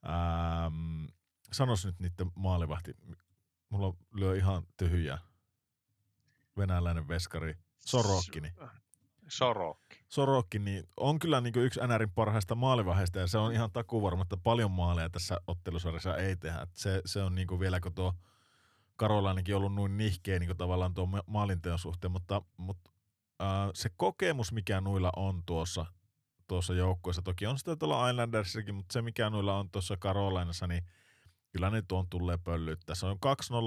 ähm, sanos nyt niiden maalivahti. Mulla lyö ihan tyhjää. Venäläinen veskari. Sorokkini. Sorokki. Sorokki niin on kyllä niin yksi NRin parhaista maalivahdeista ja se on ihan takuvarma, että paljon maaleja tässä ottelusarjassa ei tehdä. Se, se on niin vielä kun tuo Karolainenkin ollut noin nihkeä niin tavallaan tuon ma- maalinteon suhteen, mutta, mutta äh, se kokemus, mikä nuilla on tuossa, tuossa joukkueessa, toki on sitä tuolla Islandersissakin, mutta se mikä nuilla on tuossa Karolainassa, niin kyllä ne tuon tulee pöllyttää. Se on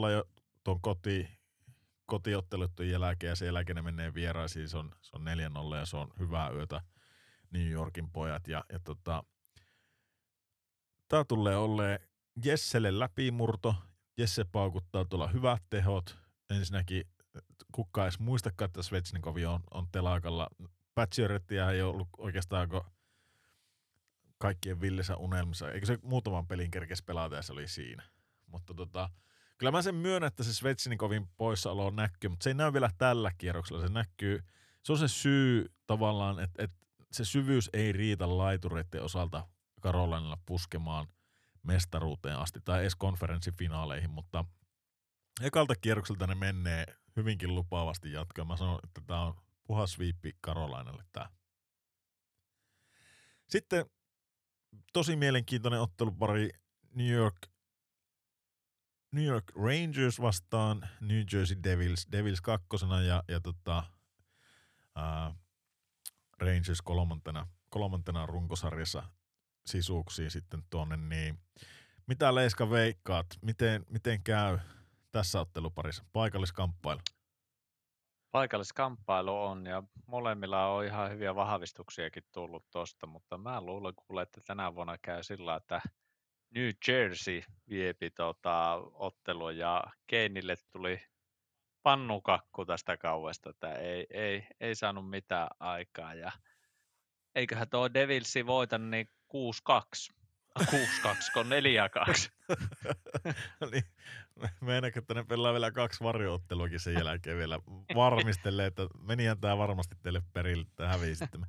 2-0 jo tuon koti, kotiotteluttujen jälkeen ja sen jälkeen ne menee vieraisiin, se on, se on 4-0 ja se on hyvää yötä New Yorkin pojat. Ja, ja tota, tää tulee olleen Jesselle läpimurto. Jesse paukuttaa tuolla hyvät tehot. Ensinnäkin kukaan edes muistakaan, että Svetsnikovi on, on telakalla. Patcherettiä ei ollut oikeastaan kaikkien villissä unelmissa. Eikö se muutaman pelin kerkes pelata ja se oli siinä. Mutta tota, kyllä mä sen myönnän, että se Svetsnikovin poissaolo näkyy, mutta se ei näy vielä tällä kierroksella. Se näkyy, se on se syy tavallaan, että, että se syvyys ei riitä laitureiden osalta Karolinalla puskemaan mestaruuteen asti tai edes konferenssifinaaleihin, mutta ekalta kierrokselta ne menee hyvinkin lupaavasti jatkoon. Mä sanon, että tämä on puhas sviippi Karolainalle tämä. Sitten tosi mielenkiintoinen ottelupari New York New York Rangers vastaan New Jersey Devils. Devils kakkosena ja, ja tota, ää, Rangers kolmantena, kolmantena runkosarjassa sisuuksiin sitten tuonne. Niin mitä Leiska veikkaat? Miten, miten käy tässä otteluparissa? Paikalliskamppailu. Paikalliskamppailu on ja molemmilla on ihan hyviä vahvistuksiakin tullut tosta, mutta mä luulen kuule, että tänä vuonna käy sillä, että New Jersey viepi tota, ottelu ja Keinille tuli pannukakku tästä kauesta, että ei, ei, ei saanut mitään aikaa ja eiköhän tuo Devilsi voita niin 6-2. 6-2, kun 4-2. [LAUGHS] niin, meinaatko, että ne pelaa vielä kaksi varjootteluakin sen jälkeen vielä varmistelee, että menihän tämä varmasti teille perille, että hävii sitten.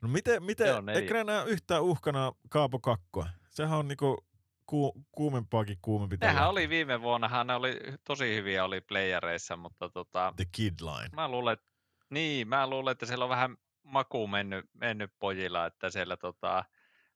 No miten, miten eikö yhtään uhkana Kaapo Kakkoa? Sehän on niinku ku, kuumempaakin kuumempi. tällä Nehän oli hetkellä. viime vuonnahan, ne oli tosi hyviä oli playereissa, mutta tota, The Kid Line. mä luulen, että, niin, mä luulen, että siellä on vähän maku mennyt, mennyt pojilla, että siellä tota,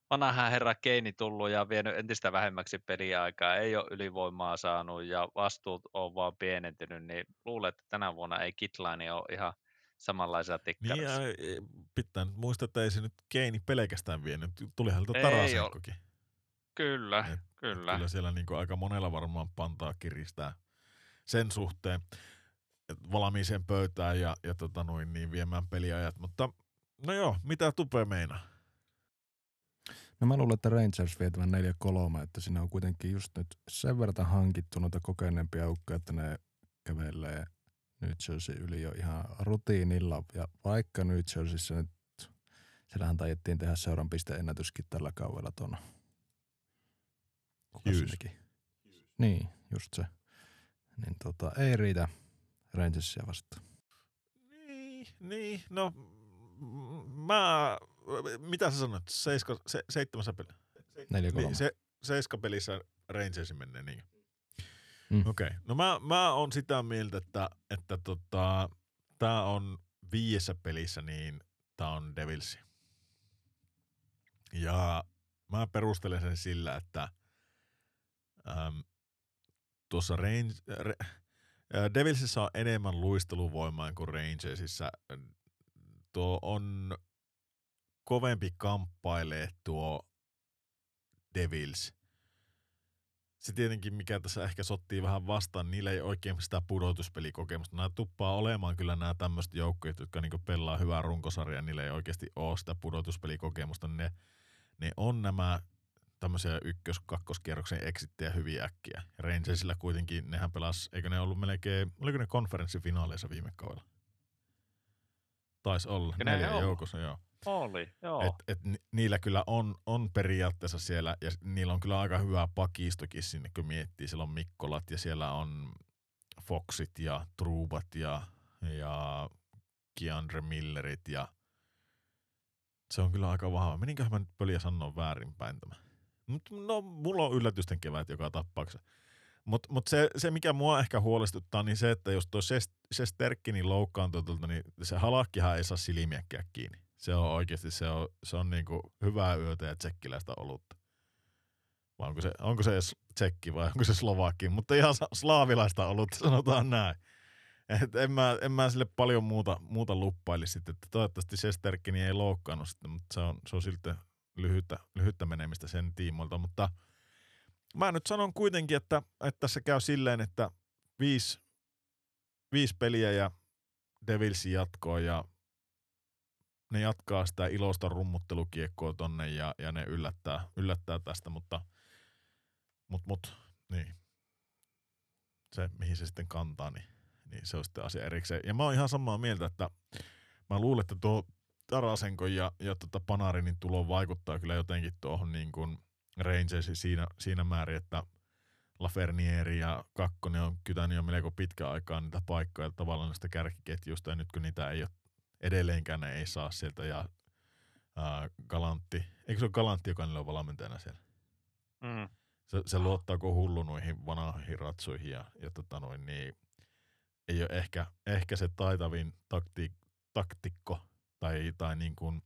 vanha herra Keini tullut ja vienyt entistä vähemmäksi peliaikaa, ei ole ylivoimaa saanut ja vastuut on vaan pienentynyt, niin luulen, että tänä vuonna ei Kitlaini ole ihan samanlaisia Niin tikkarissa. ja e, pitää nyt muistaa, että ei se nyt Keini pelkästään vienyt. Tulihan tuo Ei Tarasenkokin. Kyllä, Et- kyllä. Kyllä siellä niinku aika monella varmaan pantaa kiristää sen suhteen et valmiiseen pöytään ja, ja tota noin, niin viemään peliajat. Mutta no joo, mitä Tupe meinaa? No mä luulen, että Rangers vie tämän 4-3, että siinä on kuitenkin just nyt sen verran hankittu noita kokeneempia ukkoja, että ne kävelee New Jersey yli jo ihan rutiinilla. Ja vaikka New Jerseyssä nyt, siellähän taidettiin tehdä seuran pisteennätyskin tällä kaudella tuona. Kuka Hughes. se teki? Niin, just se. Niin tota, ei riitä Rangersia vastaan. Niin, niin, no mä, mitä sä sanoit, seiska, se, seitsemässä pelissä? 4-3. Niin, se, seiska pelissä Rangersin menee niin. Mm. Okei, okay. no mä, mä on sitä mieltä, että, että tota, tää on viidessä pelissä, niin tää on Devilsi. Ja mä perustelen sen sillä, että äm, tuossa range, re, ää, Devilsissä on enemmän luisteluvoimaa kuin Rangersissa. Tuo on kovempi kamppailee tuo Devils. Se tietenkin, mikä tässä ehkä sottii vähän vastaan, niillä ei oikein sitä pudotuspelikokemusta. Nämä tuppaa olemaan kyllä nämä tämmöiset joukkueet, jotka niinku pelaa hyvää runkosarjaa, niillä ei oikeasti ole sitä pudotuspelikokemusta. Ne, ne on nämä tämmöisiä ykkös-, kakkoskierroksen eksittejä hyvin äkkiä. Ja Rangersillä kuitenkin, nehän pelas, eikö ne ollut melkein, oliko ne konferenssifinaaleissa viime kaudella? Taisi olla. Neljän ollut? joukossa, joo. Oli, joo. Et, et ni- niillä kyllä on, on periaatteessa siellä, ja niillä on kyllä aika hyvä pakistokin sinne, kun miettii. Siellä on Mikkolat ja siellä on Foxit ja Truubat ja, ja Keandre Millerit ja se on kyllä aika vahva. Meninköhän mä nyt pöliä sanoa väärinpäin tämä? No, mulla on yllätysten kevät joka tapauksessa. Mutta mut se, se, mikä mua ehkä huolestuttaa, niin se, että jos tuo Sesterkkinin loukkaantuu tuolta, niin se halakkihan ei saa silmiäkään kiinni. Se on oikeasti, se on, se on niinku hyvää yötä ja tsekkiläistä olutta. Vai onko se, onko se edes tsekki vai onko se slovakki, mutta ihan slaavilaista olutta, sanotaan näin. Et en, mä, en mä sille paljon muuta, muuta luppaili sitten, että toivottavasti Sesterkkini ei loukkaannut sitten, mutta se on, se on silti lyhyttä, lyhyttä menemistä sen tiimoilta, mutta mä nyt sanon kuitenkin, että, että tässä käy silleen, että viisi, viisi peliä ja Devilsi jatkoo ja ne jatkaa sitä ilosta rummuttelukiekkoa tonne ja, ja ne yllättää, yllättää tästä, mutta mut, mut, niin. se mihin se sitten kantaa, niin, niin se on sitten asia erikseen. Ja mä oon ihan samaa mieltä, että mä luulen, että tuo Tarasenko ja, ja tota Panarinin tulo vaikuttaa kyllä jotenkin tuohon niin kuin Rangersin siinä, siinä määrin, että Lafernieri ja Kakkonen on kytänyt jo melko pitkä aikaa niitä paikkoja tavallaan näistä kärkiketjusta, ja nyt kun niitä ei ole edelleenkään ne ei saa sieltä, ja ää, Galantti, eikö se ole Galantti, joka niillä on valmentajana siellä? Mm. Se, se luottaa kuin hullu noihin vanhoihin ratsuihin, ja, ja tota noin, niin ei ole ehkä, ehkä se taitavin takti, taktikko tai, tai niin kuin,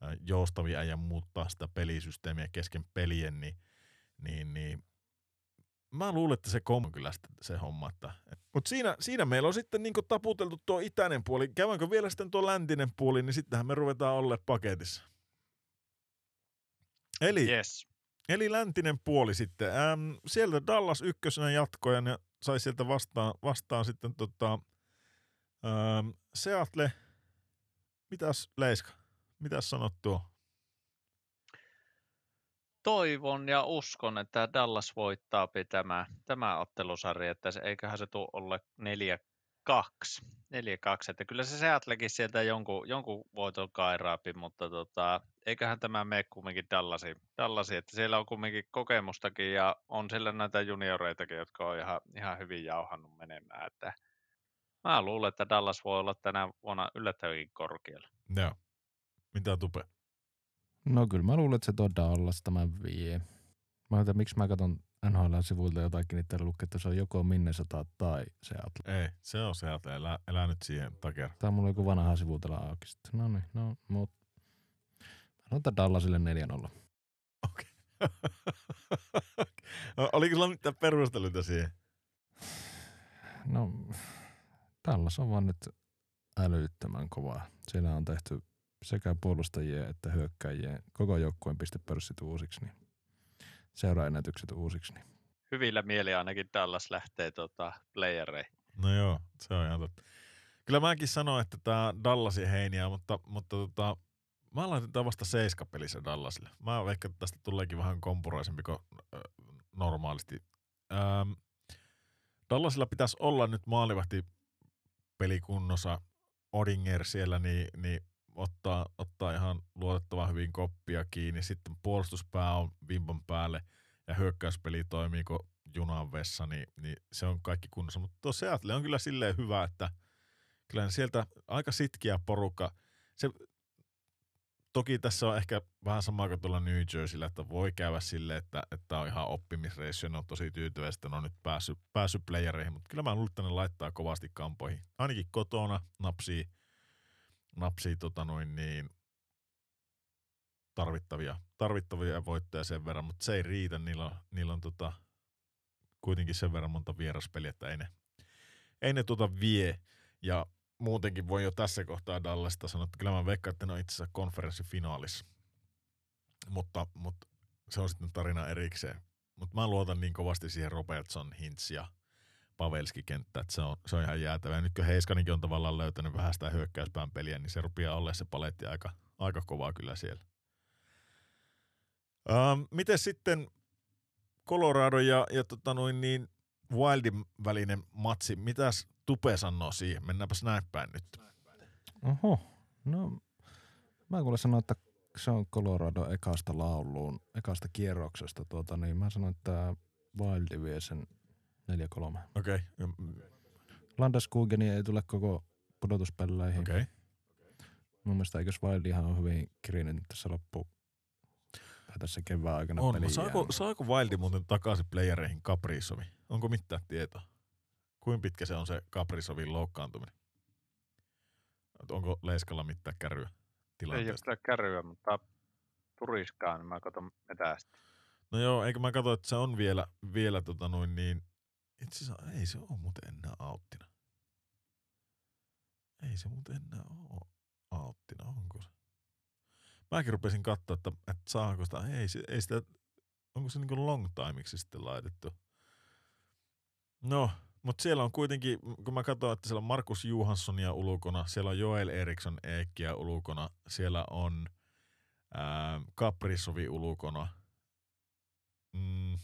ää, joustavin äijä muuttaa sitä pelisysteemiä kesken pelien, niin, niin, niin mä luulen, että se kom kyllä sitten se homma. Mutta siinä, siinä meillä on sitten niin taputeltu tuo itäinen puoli. Käydäänkö vielä sitten tuo läntinen puoli, niin sittenhän me ruvetaan olle paketissa. Eli, Yes. eli läntinen puoli sitten. Ähm, sieltä Dallas ykkösenä jatkoi ja ne sai sieltä vastaan, vastaan sitten tota, ähm, Seattle. Mitäs Leiska? Mitäs sanot tuo? Toivon ja uskon, että Dallas voittaa tämä, tämä ottelusarja, että se, eiköhän se tule olla 4-2. 4-2, että kyllä se Seattlekin sieltä jonkun, jonkun voiton kairaapi, mutta tota, eiköhän tämä mene kumminkin Dallasi, Dallasi, että siellä on kumminkin kokemustakin ja on siellä näitä junioreitakin, jotka on ihan, ihan hyvin jauhannut menemään, että mä luulen, että Dallas voi olla tänä vuonna yllättävänkin korkealla. Joo. Mitä tupe? No kyllä mä luulen, että se tuo Dallas tämän vie. Mä en tiedä, miksi mä katson NHL-sivuilta jotakin, niin täällä lukee, että se on joko Minnesota tai Seattle. Ei, se on Seattle. Elä, elä nyt siihen taker. Tää on mulla joku vanha sivu täällä auki sitten. No niin, no mut. Mä annan Dallasille 4-0. Okei. [LAUGHS] Oliko sulla mitään perusteluita siihen? No, Dallas on vaan nyt älyttömän kova. Siinä on tehty sekä puolustajien että hyökkäjien koko joukkueen pistepörssit uusiksi, niin seuraennätykset uusiksi. Niin. Hyvillä mieli ainakin Dallas lähtee tota, playereihin. No joo, se on ihan totta. Kyllä mäkin sanoin, että tämä Dallasin heiniä, mutta, mutta tota, mä laitan tää vasta seiskapelissä Dallasille. Mä veikkaan, että tästä tuleekin vähän kompuraisempi kuin äh, normaalisti. Ähm, Dallasilla pitäisi olla nyt maalivahti pelikunnossa Odinger siellä, niin, niin ottaa, ottaa ihan luotettavan hyvin koppia kiinni. Sitten puolustuspää on vimpan päälle ja hyökkäyspeli toimii kuin junan vessa, niin, niin se on kaikki kunnossa. Mutta tuo Seattle on kyllä silleen hyvä, että kyllä sieltä aika sitkiä porukka. Se, toki tässä on ehkä vähän sama kuin tuolla New Jerseyllä, että voi käydä silleen, että, että on ihan oppimisreissu ne on tosi tyytyväistä, ne on nyt päässyt, päässyt playereihin, mutta kyllä mä luulen, että ne laittaa kovasti kampoihin. Ainakin kotona napsii, napsii tota noin niin, tarvittavia, tarvittavia voittoja sen verran, mutta se ei riitä. Niillä on, niillä on tota, kuitenkin sen verran monta vieraspeliä, että ei ne, ei ne tuota vie. Ja muutenkin voi jo tässä kohtaa Dallasta sanoa, että kyllä mä veikkaan, että ne on itse asiassa konferenssifinaalissa. Mutta, mutta se on sitten tarina erikseen. Mutta mä luotan niin kovasti siihen Robertson, Hintz ja Pavelski että se on, se on ihan jäätävä. Ja nyt kun Heiskaninkin on tavallaan löytänyt vähän sitä hyökkäyspään peliä, niin se rupeaa olla se paletti aika, aika kovaa kyllä siellä. Ähm, miten sitten Colorado ja, ja tota noin niin Wildin välinen matsi, mitäs Tupe sanoo siihen? Mennäänpäs näin päin nyt. Oho, No, mä kuulen sanoa, että se on Colorado ekasta lauluun, ekasta kierroksesta. Tuota, niin mä sanon, että Wildi vie sen 4-3. Okei, Landeskogeni ei tule koko pudotuspelleihin. okei. Mun mielestä eikös Wildihan on hyvin kirinyt tässä loppu tai tässä kevään aikana On, saako, saako Wildi muuten takaisin playereihin Caprisovi? Onko mitään tietoa? Kuinka pitkä se on se Caprisovin loukkaantuminen? Onko Leiskalla mitään kärryä Ei ole tilanteesta? kärryä, mutta turiskaan, niin mä katson metästä. No joo, eikö mä katso, että se on vielä, vielä tota noin niin, itse asiassa ei se ole muuten enää auttina. Ei se muuten enää ole auttina, onko se? Mäkin rupesin katsoa, että, että saako sitä, ei, ei sitä, onko se niinku long timeiksi sitten laitettu. No, mutta siellä on kuitenkin, kun mä katson, että siellä on Markus Johanssonia ulkona, siellä on Joel Eriksson Eekkiä ulkona, siellä on Kaprisovi ulkona. Mm,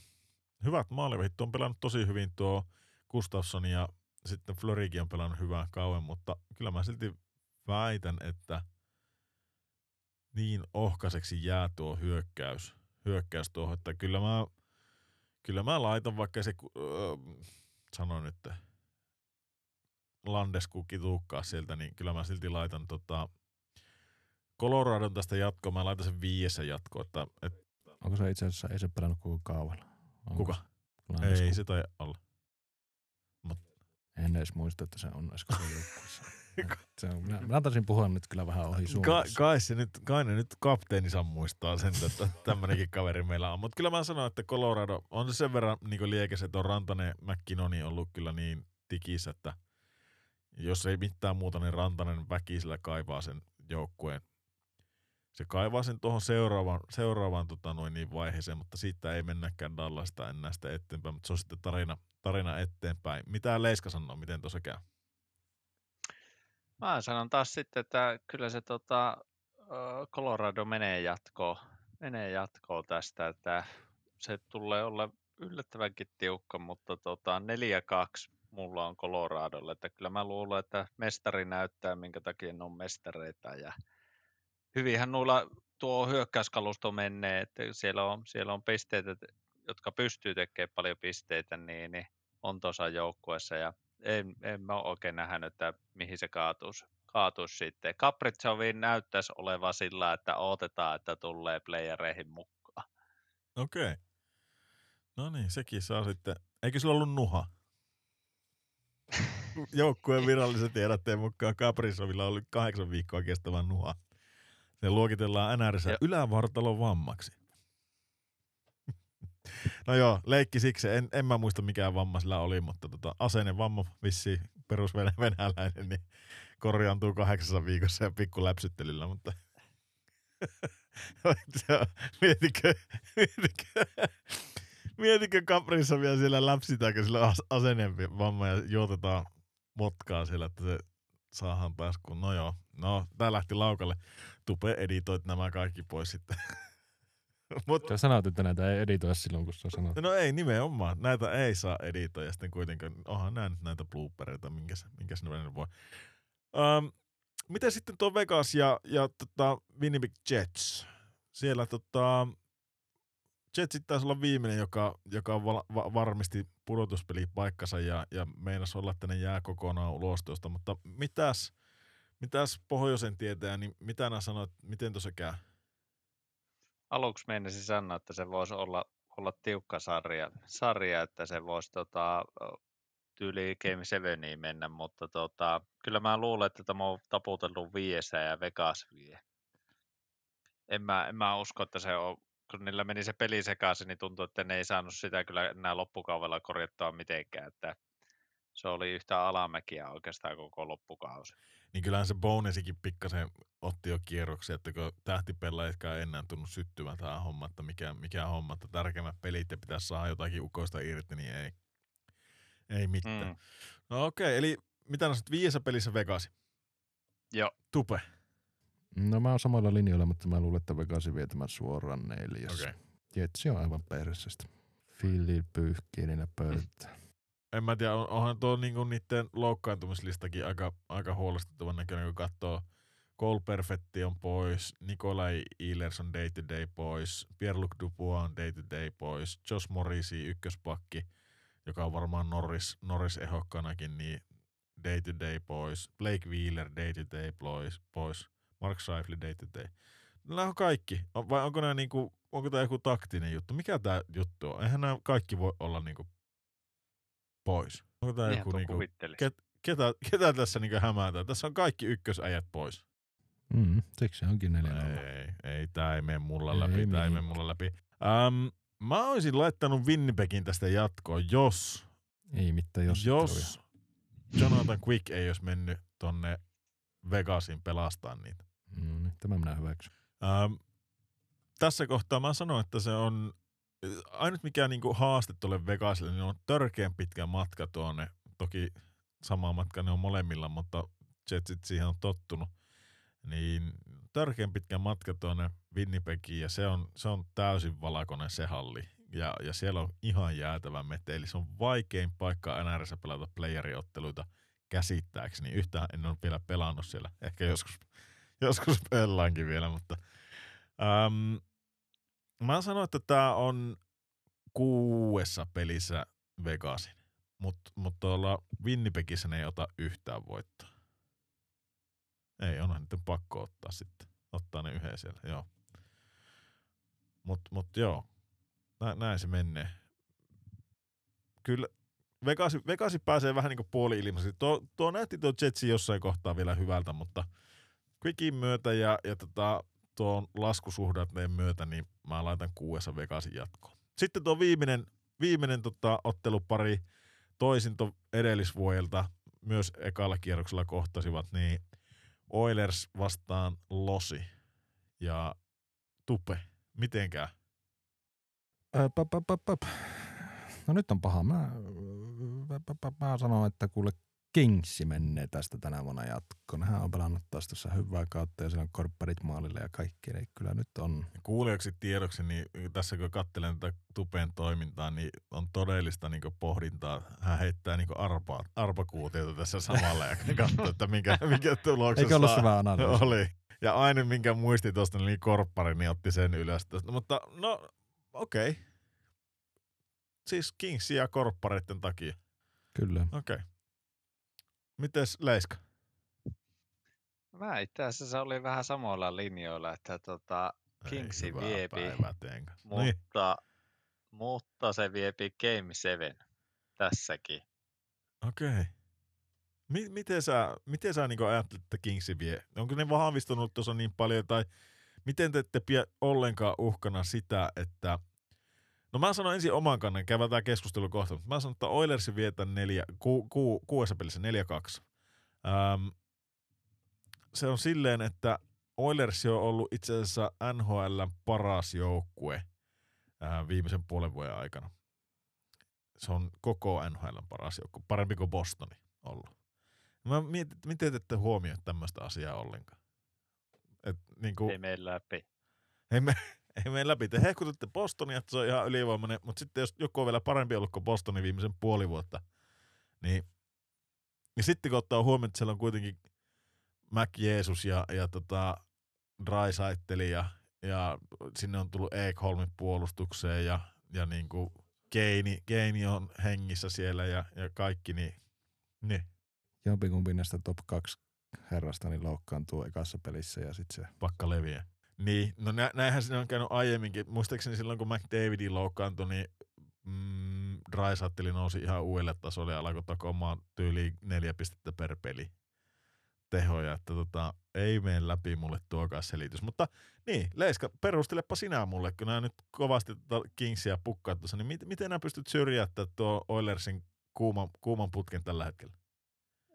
hyvät maalivahit on pelannut tosi hyvin tuo Gustafsson ja sitten Florikin on pelannut hyvää kauan, mutta kyllä mä silti väitän, että niin ohkaiseksi jää tuo hyökkäys, hyökkäys tuohon, että kyllä mä, kyllä mä laitan vaikka se, öö, sanon nyt, Landesku kituukkaa sieltä, niin kyllä mä silti laitan tota, Coloradon tästä jatkoa, mä laitan sen viiesen jatkoa, että, että Onko se itse asiassa, ei se pelannut koko kaavalla? Onko kuka? se Landeskog? Ei se tai alla. En edes muista, että se on Eskosen joukkueessa. [LAUGHS] Se on, minä, minä taisin puhua nyt kyllä vähän ohi suun. Ka, kai, se nyt, kai ne nyt kapteenissa muistaa sen, että tämmönenkin kaveri meillä on. Mutta kyllä mä sanon, että Colorado on se sen verran niin liekes, että on Rantanen McKinnoni ollut kyllä niin tikissä, että jos ei mitään muuta, niin Rantanen väkisellä kaivaa sen joukkueen. Se kaivaa sen tuohon seuraavaan, seuraavaan tota noin niin vaiheeseen, mutta siitä ei mennäkään Dallasta enää sitä eteenpäin, mutta se on sitten tarina, tarina eteenpäin. Mitä Leiska sanoo, miten tuossa käy? Mä sanon taas sitten, että kyllä se tota, Colorado menee jatkoon, menee jatkoon tästä, että se tulee olla yllättävänkin tiukka, mutta tota, 4-2 mulla on Coloradolle, että kyllä mä luulen, että mestari näyttää, minkä takia ne on mestareita ja hyvinhän nuilla tuo hyökkäyskalusto menee, että siellä on, siellä on pisteitä, jotka pystyy tekemään paljon pisteitä, niin, niin on tuossa joukkueessa ja en, en mä ole oikein nähnyt, että mihin se kaatuisi, kaatuisi sitten. Kapritsoviin näyttäisi olevan sillä, että odotetaan, että tulee playereihin mukaan. Okei. Okay. No niin, sekin saa sitten. Eikö sillä ollut nuha? Joukkueen virallisen tiedotteen mukaan Kaprizovilla oli kahdeksan viikkoa kestävä nuha. Se luokitellaan Joo. ylävartalon vammaksi. No joo, leikki siksi. En, en mä muista mikään vamma sillä oli, mutta tota, asennevamma vissi perusvenäläinen, [LAUGHS] niin korjaantuu kahdeksassa viikossa ja pikku läpsyttelyllä, mutta [LAUGHS] mietitkö, mietitkö, mietitkö Caprissa vielä siellä läpsitäänkö sillä as- asennempi vamma ja juotetaan motkaa siellä, että se saadaan taas kun, no joo, no tää lähti laukalle. Tupe editoit nämä kaikki pois sitten. [LAUGHS] [LAUGHS] Mut, Sä sanoit, että näitä ei editoida silloin, kun sä sanot. no ei nimenomaan, näitä ei saa editoida sitten kuitenkaan, onhan nämä nyt näitä bloopereita, minkäs, minkäs ne välillä voi. Um, miten sitten tuo Vegas ja, ja tota Winnipeg Jets? Siellä tota, Jetsit taisi olla viimeinen, joka, joka val, va, varmisti pudotuspelipaikkansa ja, ja meinasi olla, että ne jää kokonaan ulos tuosta, mutta mitäs, mitäs pohjoisen tietää, niin mitä nämä sanoit, miten tuossa käy? Aluksi meinasin sanoa, että se voisi olla, olla tiukka sarja, sarja, että se voisi tota, tyyli Game 7 mennä, mutta tota, kyllä mä luulen, että tämä on taputellut viiessä ja Vegas vie. En mä, en mä usko, että se on, kun niillä meni se peli sekaisin, niin tuntuu, että ne ei saanut sitä kyllä enää loppukaudella korjattua mitenkään, että se oli yhtä alamäkiä oikeastaan koko loppukausi. Niin kyllähän se bonesikin pikkasen otti jo kierroksia, että kun tähtipelaajatkaan ei enää tunnu syttyvän tähän homma, että mikä, mikä homma, että tärkeimmät pelit ja pitäisi saada jotakin ukoista irti, niin ei, ei mitään. Mm. No okei, eli mitä sanoit, viidessä pelissä Vegasi? Joo. Tupe. No mä oon samalla linjoilla, mutta mä luulen, että Vegasi vie tämän suoraan neljäs. Okei. Jetsi on aivan persestä. Philly pyyhkii niillä pöytää. En mä tiedä, on- onhan tuo niinku niiden loukkaantumislistakin aika, aika huolestuttavan näköinen, kun katsoo, Cole Perfetti on pois, Nikolai Ehlers on day to day pois, Pierre-Luc Dubois on day to day pois, Josh Morrisi ykköspakki, joka on varmaan Norris, Norris ehokkanakin, niin day to day pois, Blake Wheeler day to day pois, pois Mark Scheifele day to day. Nämä on kaikki. Vai onko nämä niinku, onko tämä joku taktinen juttu? Mikä tämä juttu on? Eihän nämä kaikki voi olla niinku pois. Onko tämä joku niinku, ket- ketä, ketä tässä niinku hämäätään? Tässä on kaikki ykkösäjät pois. Mm, siksi se onkin 4 Ei, ei, tää ei mene mulla Ei läpi, tää ei mene mulla läpi. Um, mä olisin laittanut Winnipegin tästä jatkoon, jos, Ei mitään jos. jos Jonathan Quick ei olisi mennyt tonne Vegasin pelastaa niitä. No niin, tämä minä hyväksyn. Ähm, tässä kohtaa mä sanon, että se on ainut mikä niinku haaste tuolle Vegasille, niin on törkeän pitkä matka tuonne. Toki sama matka ne on molemmilla, mutta Jetsit siihen on tottunut. Niin törkeän pitkä matka tuonne Winnipegiin ja se on, se on täysin valakonen se halli. Ja, ja siellä on ihan jäätävä meteli. Se on vaikein paikka NRS pelata playeriotteluita käsittääkseni. Yhtään en ole vielä pelannut siellä. Ehkä joskus, joskus pelaankin vielä, mutta äm, mä sanon, että tämä on kuudessa pelissä Vegasin. Mutta mut tuolla Winnipegissä ne ei ota yhtään voittoa. Ei, onhan niiden pakko ottaa sitten. Ottaa ne yhden siellä, joo. Mut, mut joo, Nä, näin se menee. Kyllä Vegasi, Vegasi pääsee vähän niin kuin puoli ilmaisesti. Tuo, tuo näytti tuo Jetsi jossain kohtaa vielä hyvältä, mutta Quickin myötä ja, ja tota, tuon laskusuhdanteen myötä, niin mä laitan kuudessa Vegasin jatkoon. Sitten tuo viimeinen, viimeinen tota, ottelupari toisinto edellisvuodelta myös ekalla kierroksella kohtasivat, niin Oilers vastaan Losi ja Tupe. Mitenkään? Pap. No nyt on paha. Mä, pap, pap, mä sanon, että kuule Kingsi menee tästä tänä vuonna jatkoon. Hän on pelannut taas tuossa hyvää kautta ja siellä on korpparit maalille ja kaikki. Eli kyllä nyt on. Kuulijaksi tiedoksi, niin tässä kun katselen tätä Tupen toimintaa, niin on todellista niin pohdintaa. Hän heittää niin arpakuutiota tässä samalla ja [LAUGHS] katsoo, että mikä, mikä tuloksessa Eikö ollut hyvä analyysi? Oli. Ja aina minkä muisti tuosta, niin korppari, niin otti sen ylös. Tästä. Mutta no, okei. Okay. Siis Kingsi ja korppareiden takia. Kyllä. Okei. Okay. Mites Leiska? Mä itse asiassa olin vähän samoilla linjoilla, että tota, Kingsi viepi, kanssa. No niin. mutta, mutta se viepi Game 7 tässäkin. Okei. Okay. Mi- miten sä, miten sä niin ajattelet, että Kingsi vie? Onko ne vahvistunut tuossa niin paljon, tai miten te ette pidä ollenkaan uhkana sitä, että No mä sanon ensin oman kannan, käydään tämä keskustelu kohta, mutta mä sanon, että Oilersi vietä neljä, ku, ku, kuudessa pelissä 4-2. Ähm, se on silleen, että Oilers on ollut itse asiassa NHL paras joukkue äh, viimeisen puolen vuoden aikana. Se on koko NHL paras joukkue, parempi kuin Bostoni ollut. Mä mietin, miten te ette huomioi tämmöistä asiaa ollenkaan. Et, niin kuin, Ei mene läpi. ei, me, [LAUGHS] ei mene läpi. Te hehkutatte Bostonia, että se on ihan ylivoimainen, mutta sitten jos joku on vielä parempi ollut kuin Bostoni viimeisen puoli vuotta, niin ja sitten kun ottaa huomioon, että siellä on kuitenkin Mac Jeesus ja, ja tota Draisaitteli ja, ja sinne on tullut Ekholmin puolustukseen ja, ja niin kuin Keini, Keini on hengissä siellä ja, ja kaikki, niin, niin Jompikumpi näistä top 2 herrasta niin loukkaantuu ekassa pelissä ja sitten se pakka leviä. Niin, no nä, näinhän siinä on käynyt aiemminkin. Muistaakseni silloin, kun McDavidin loukkaantui, niin mm, Draisaitli nousi ihan uudelle tasolle ja alkoi takomaan tyyliin neljä pistettä per peli tehoja, että tota, ei mene läpi mulle tuokaan selitys. Mutta niin, Leiska, perustelepa sinä mulle, kun nämä nyt kovasti tota Kingsia pukkaat tuossa, niin miten, miten nämä pystyt syrjäyttämään tuo Oilersin kuuman, kuuman putken tällä hetkellä?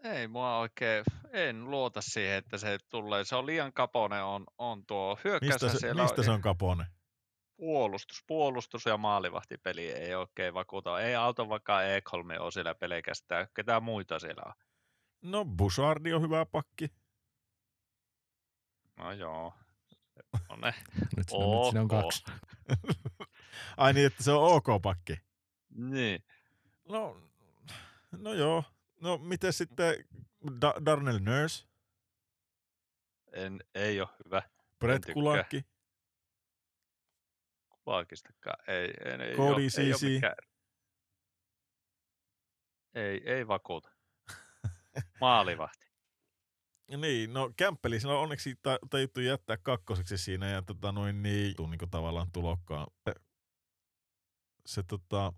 Ei mua oikein, en luota siihen, että se tulee. Se on liian kapone on, on tuo hyökkäys. Mistä se, siellä mistä se on kapone? puolustus, puolustus ja maalivahtipeli ei oikein vakuuta. Ei Aalto vaikka Ekholmi ole siellä pelkästään. Ketään muita siellä on. No, Bouchardi on hyvä pakki. No joo. No ne. [LAUGHS] nyt siinä, nyt siinä on kaksi. [LAUGHS] Ai niin, että se on ok pakki. Niin. No, no joo. No miten sitten da- Darnell Nurse? En, ei ole hyvä. Brett. Kulakki. Kulaakistakaan. Ei, ei, ei, Cody ole, ei, ole mikään, ei, ei vakuuta. Maalivahti. [LAUGHS] Niin, no Kämppeli, on onneksi ta- tajuttu jättää kakkoseksi siinä ja tota noin niin, tuu niinku tavallaan tulokkaan. Se, se tota,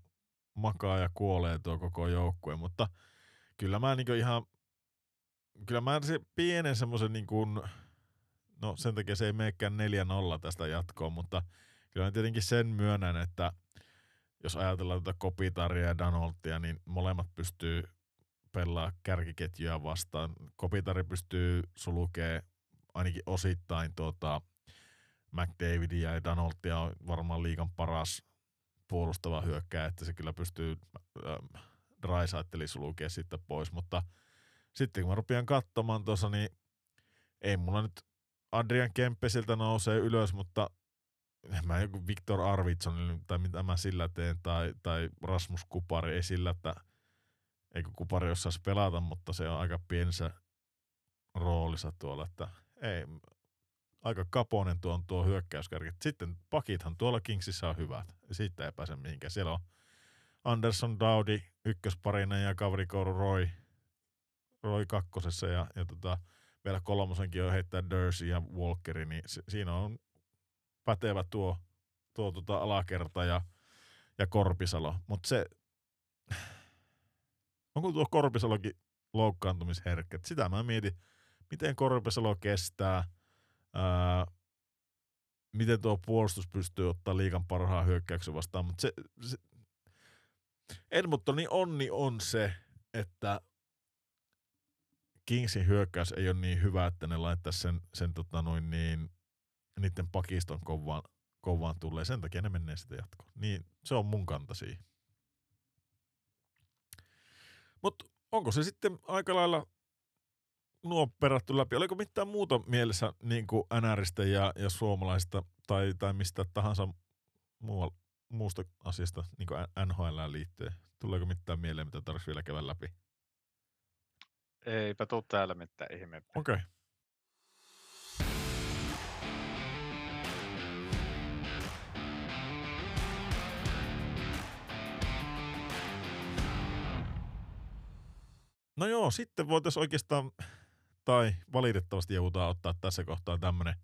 makaa ja kuolee tuo koko joukkue, mutta kyllä mä niinku ihan, kyllä mä se pienen semmoisen niinku, no sen takia se ei meekään 4-0 tästä jatkoon, mutta kyllä tietenkin sen myönnän, että jos ajatellaan tätä Kopitaria ja Danoltia, niin molemmat pystyy pelaa kärkiketjuja vastaan. Kopitari pystyy sulkee ainakin osittain tuota McDavidia ja Danoltia on varmaan liikan paras puolustava hyökkääjä, että se kyllä pystyy Draisaitteli sulkee sitten pois, mutta sitten kun mä rupean katsomaan tuossa, niin ei mulla nyt Adrian Kemppesiltä nousee ylös, mutta mä joku Viktor Arvidsson tai mitä mä sillä teen, tai, tai Rasmus Kupari, ei sillä, että eikö Kupari osaisi pelata, mutta se on aika pienessä roolissa tuolla, että ei, aika kaponen tuo on tuo hyökkäyskärki. Sitten pakithan tuolla Kingsissä on hyvät, siitä ei pääse mihinkään. Siellä on Anderson Daudi ykkösparina ja kaverikouru Roy, Roy kakkosessa ja, ja tota, vielä kolmosenkin on heittää Dursey ja Walkeri, niin si- siinä on pätevä tuo, tuo tota alakerta ja, ja Korpisalo. Mutta se, onko tuo Korpisalokin loukkaantumisherkkä? Sitä mä mietin, miten Korpisalo kestää, ää, miten tuo puolustus pystyy ottaa liikan parhaan hyökkäyksen vastaan. Mutta se, se, Edmontonin onni on se, että Kingsin hyökkäys ei ole niin hyvä, että ne laittaisi sen, sen tota noin niin, niiden pakiston kovaan, kovaan tulee. Sen takia ne menee sitä jatkoon. Niin se on mun kanta siihen. Mutta onko se sitten aika lailla nuo perattu läpi? Oliko mitään muuta mielessä niin kuin NRistä ja, ja suomalaista tai, tai mistä tahansa muual, muusta asiasta niin kuin NHL liittyen? Tuleeko mitään mieleen, mitä tarvitsisi vielä käydä läpi? Eipä tuu täällä mitään ihmeempää. Okei. Okay. No joo, sitten voitaisiin oikeastaan, tai valitettavasti joudutaan ottaa tässä kohtaa tämmönen,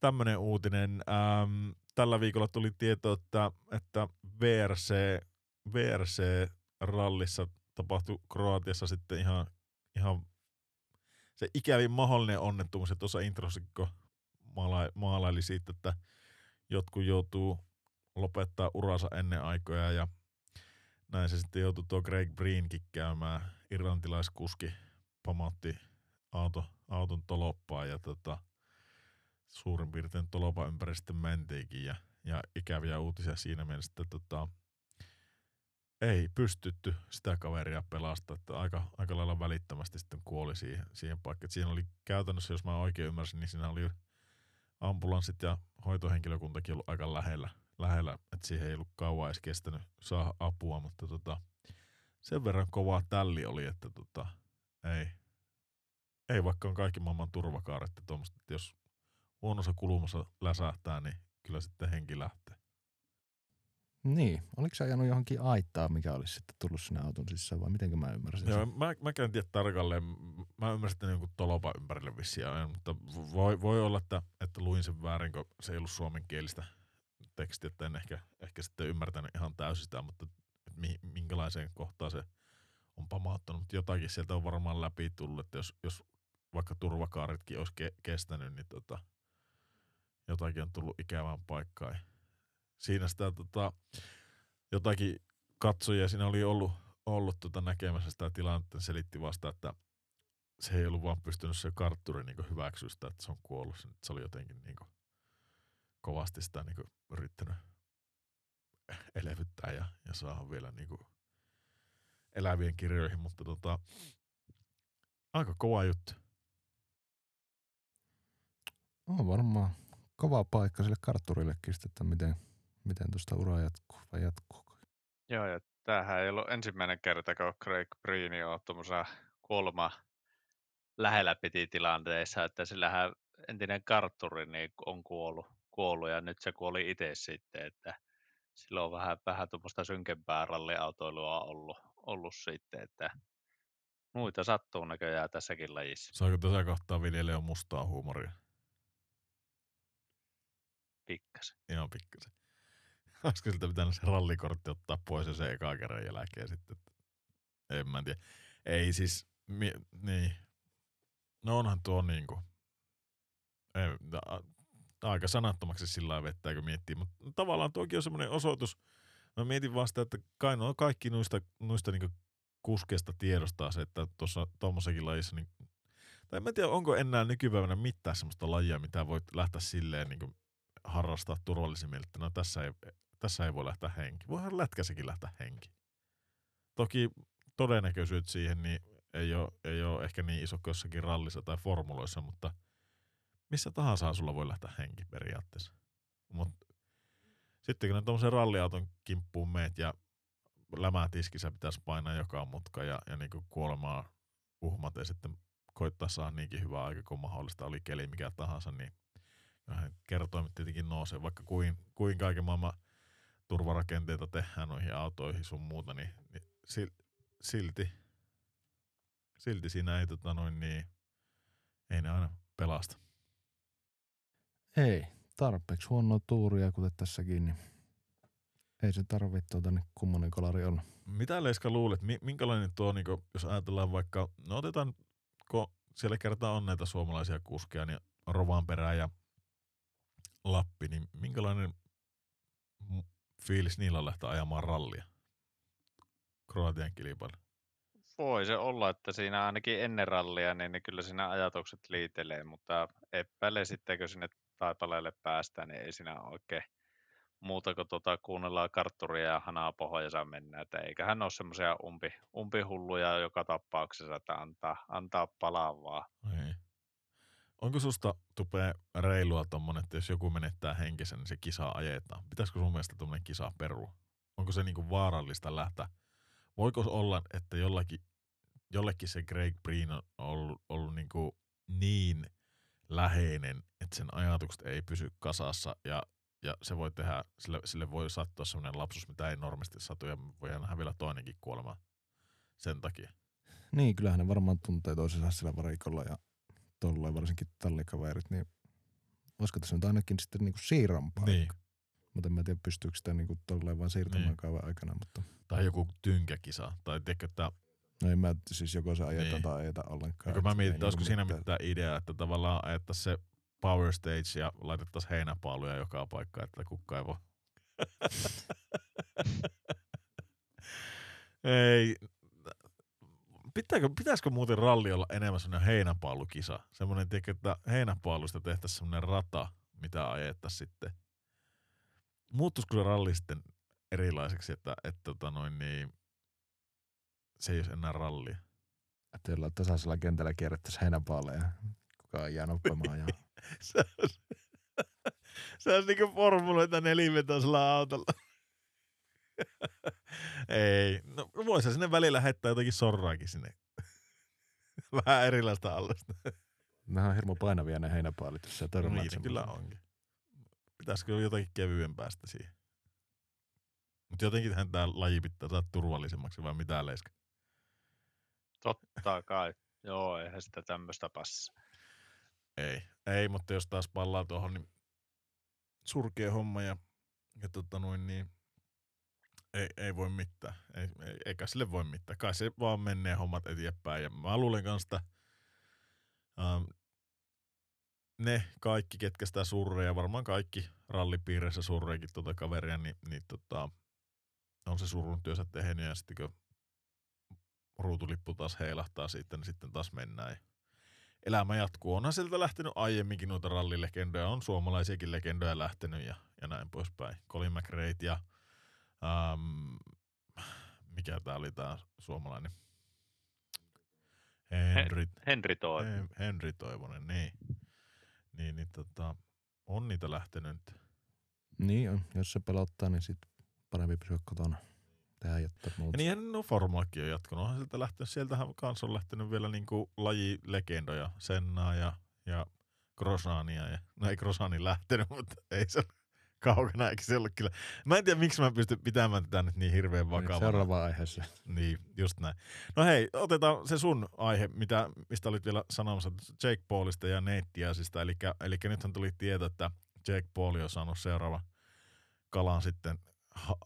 tämmönen uutinen. Ähm, tällä viikolla tuli tieto, että, että VRC, VRC-rallissa tapahtui Kroatiassa sitten ihan, ihan se ikävin mahdollinen onnettomuus, että tuossa introssikko maala, maalaili siitä, että jotkut joutuu lopettaa uransa ennen aikoja ja näin se sitten joutui tuo Greg Breenkin käymään, irlantilaiskuski pamautti auto, auton toloppaa ja tota, suurin piirtein tolopa ympäri sitten mentiinkin ja, ja ikäviä uutisia siinä mielessä, että tota, ei pystytty sitä kaveria pelastaa, että aika, aika lailla välittömästi sitten kuoli siihen, siihen paikkaan. Siinä oli käytännössä, jos mä oikein ymmärsin, niin siinä oli ambulanssit ja hoitohenkilökuntakin ollut aika lähellä, lähellä että siihen ei ollut kauan edes kestänyt saada apua, mutta tota, sen verran kovaa tälli oli, että tota, ei, ei vaikka on kaikki maailman turvakaaret, että, että jos huonossa kulmassa läsähtää, niin kyllä sitten henki lähtee. Niin, oliko se ajanut johonkin aittaa, mikä olisi sitten tullut sinne auton sisään vai miten mä ymmärsin Joo, sen? mä, mä en tiedä tarkalleen. Mä ymmärsin, että jonkun tolopa ympärille vissiin mutta voi, voi olla, että, että luin sen väärin, kun se ei ollut suomenkielistä tekstiä, että en ehkä, ehkä sitten ymmärtänyt ihan täysin sitä, mutta että mi, minkälaiseen kohtaan se on pamauttanut. Mutta jotakin sieltä on varmaan läpi tullut, että jos, jos vaikka turvakaaritkin olisi ke, kestänyt, niin tota, jotakin on tullut ikävään paikkaan. Siinä sitä tota, jotakin katsojia siinä oli ollut, ollut tota näkemässä sitä tilannetta, selitti vasta, että se ei ollut vaan pystynyt se kartturi niin hyväksyä sitä, että se on kuollut. Se oli jotenkin niin kovasti sitä niin yrittänyt elevyttää ja, ja saada vielä niin elävien kirjoihin, mutta tota, aika kova juttu. On varmaan kova paikka sille kartturillekin, sitten, että miten, miten tuosta ura jatkuu vai jatkuu. Joo, ja tämähän ei ollut ensimmäinen kerta, kun Craig Breen on tuommoisessa kulma lähellä piti tilanteessa, että sillähän entinen kartturi niin on kuollut, kuollut ja nyt se kuoli itse sitten, että sillä on vähän, vähän tuommoista synkempää ralliautoilua ollut, ollut sitten, että muita sattuu näköjään tässäkin lajissa. Saako tässä kohtaa viljelijä mustaa huumoria? Pikkasen. Ihan pikkasen. [LAUGHS] Olisiko siltä pitänyt se rallikortti ottaa pois ja se eka kerran jälkeen sitten? En mä tiedä. Ei siis, mi, niin. No onhan tuo niinku, ei, a, aika sanattomaksi sillä lailla vettää, kun miettii. Mutta tavallaan tuokin on semmoinen osoitus. Mä mietin vasta, että kai no kaikki noista, noista niinku kuskeista tiedostaa se, että tuossa tuommoisessakin lajissa, niin, tai en mä tiedä, onko enää nykypäivänä mitään semmoista lajia, mitä voit lähteä silleen niin harrastaa turvallisimmin, no tässä ei, tässä ei voi lähteä henki. Voihan lätkässäkin lähteä henki. Toki todennäköisyyt siihen niin ei ole, ei ole ehkä niin iso kuin jossakin rallissa tai formuloissa, mutta missä tahansa sulla voi lähteä henki periaatteessa. Mut sitten kun ne tuommoisen ralliauton kimppuun meet ja lämätiskissä pitäisi painaa joka mutka ja, ja niin kuolemaa uhmat ja sitten koittaa saada niinkin hyvää aika kuin mahdollista, oli keli mikä tahansa, niin kertoimet tietenkin nousee, vaikka kuin, kuin kaiken maailman turvarakenteita tehdään noihin autoihin sun muuta, niin, niin silti, silti siinä ei, tota noin, niin, ei ne aina pelasta. Ei, tarpeeksi huonoa tuuria, kuten tässäkin, niin ei se tarvitse tuota, niin kummonen kolari olla. Mitä Leiska luulet, minkälainen tuo, niin kun, jos ajatellaan vaikka, no otetaan, kun siellä kertaa on näitä suomalaisia kuskeja, niin Rovanperä ja Lappi, niin minkälainen fiilis niillä on lähteä ajamaan rallia? Kroatian kilpailu. Voi se olla, että siinä ainakin ennen rallia, niin, niin kyllä siinä ajatukset liitelee, mutta epäile sitten, kun sinne taipaleelle päästään, niin ei siinä oikein muuta kuin tuota, kuunnellaan kartturia ja hanaa pohjassa mennä. Että eiköhän ole semmoisia umpi, umpihulluja joka tapauksessa, että antaa, antaa palaa vaan. Ei. Onko susta tupee reilua tommonen, että jos joku menettää henkisen, niin se kisa ajetaan? Pitäisikö sun mielestä tuommoinen kisa perua? Onko se niinku vaarallista lähteä? Voiko olla, että jollakin, jollekin se Greg Breen on ollut, ollut niinku niin läheinen, että sen ajatukset ei pysy kasassa ja, ja se voi tehdä, sille, sille voi sattua sellainen lapsus, mitä ei normaalisti satu ja voi nähdä vielä toinenkin kuolema sen takia. Niin, kyllähän ne varmaan tuntee toisensa sillä varikolla ja tolleen, varsinkin tallikaverit, niin olisiko tässä nyt ainakin sitten niinku siirron paikka? Niin. Mutta en mä tiedä, pystyykö sitä niinku tolleen vaan siirtämään niin. kauan aikana. Mutta... Tai joku tynkäkisa. Tai tiedätkö, että No en mä siis joko se ajeta niin. tai ajeta ollenkaan. Eikö mä mietin, että olisiko siinä mitään idea, että tavallaan ajettaisiin se power stage ja laitettaisiin heinäpaaluja joka paikkaan, että kukka ei voi. [LAUGHS] ei, Pitääkö, pitäisikö muuten ralli olla enemmän semmoinen heinäpaalukisa? Semmoinen, tiedätkö, että heinäpaalusta tehtäisiin semmoinen rata, mitä ajettaisiin sitten. Muuttuisiko se ralli sitten erilaiseksi, että, että tota noin, niin, se ei olisi enää rallia? Että jollain tasaisella kentällä kierrettäisiin heinäpaaleja, kuka jää noppamaan. Ja... [LAUGHS] se olisi, se olisi niin kuin formuloita nelivetoisella autolla. [LAUGHS] Ei. No voisi sinne välillä heittää jotakin sorraakin sinne. [LAUGHS] Vähän erilaista allasta. [LAUGHS] Nämä on hirmu painavia ne heinäpaalit, jos sä törmäät niin, kyllä onkin. Pitäisikö jotakin kevyempää sitä siihen? Mutta jotenkin tämä laji pitää saada turvallisemmaksi vai mitä leiska? Totta kai. Joo, eihän sitä tämmöistä passa. Ei, ei, mutta jos taas pallaa tuohon, niin surkea homma ja, ja tota noin, niin ei, ei voi mitään. Ei, ei, eikä sille voi mitään. Kai se vaan menee hommat eteenpäin. Ja mä luulen kanssa, ähm, ne kaikki, ketkä sitä surreja, varmaan kaikki rallipiireissä surreikin tuota kaveria, niin, niin tota, on se surun työssä tehnyt ja sitten kun ruutulippu taas heilahtaa siitä, niin sitten taas mennään. elämä jatkuu. Onhan sieltä lähtenyt aiemminkin noita rallilegendoja, on suomalaisiakin legendoja lähtenyt ja, ja näin poispäin. Colin McRae ja Um, mikä tää oli tää suomalainen? Henri, Henri Toivonen. Henri Toivonen, niin. Niin, niin tota, on niitä lähtenyt. Niin on. Jos se pelottaa, niin sit parempi pysyä kotona. Tehdä jotta muuta. Ja niinhän no Formulakin on jatkunut. Onhan sieltä lähtenyt, sieltähän kanssa on lähtenyt vielä niinku lajilegendoja. Sennaa ja, ja Krosania. Ja, no ei Krosani lähtenyt, [LAUGHS] mutta ei se ole kaukana, eikä se ollut kyllä. Mä en tiedä, miksi mä pystyn pitämään tätä nyt niin hirveän vakavana. Seuraava aiheessa. Niin, just näin. No hei, otetaan se sun aihe, mitä, mistä olit vielä sanomassa Jake Paulista ja Diazista. Eli, eli nythän tuli tieto, että Jake Paul on saanut seuraava kalan sitten ha,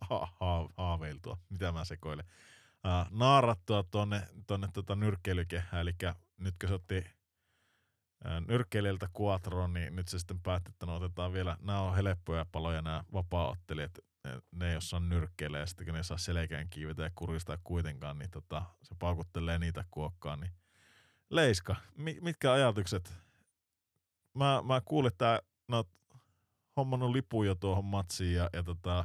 ha, ha, haaveiltua. Mitä mä sekoilen? Uh, naarattua tuonne, tuonne tota nyrkkeilykehään. Eli nyt kun se otti nyrkkeilijältä Quattro, niin nyt se sitten päätti, että no otetaan vielä, nämä on helppoja paloja nämä vapaa-ottelijat, ne ei osaa nyrkkeilee ja sitten kun ne saa selkään kiivetä ja kuristaa kuitenkaan, niin tota, se paukuttelee niitä kuokkaan. Niin. Leiska, mitkä ajatukset? Mä, mä kuulin, että no, hommannut lipu jo tuohon matsiin ja, ja tota,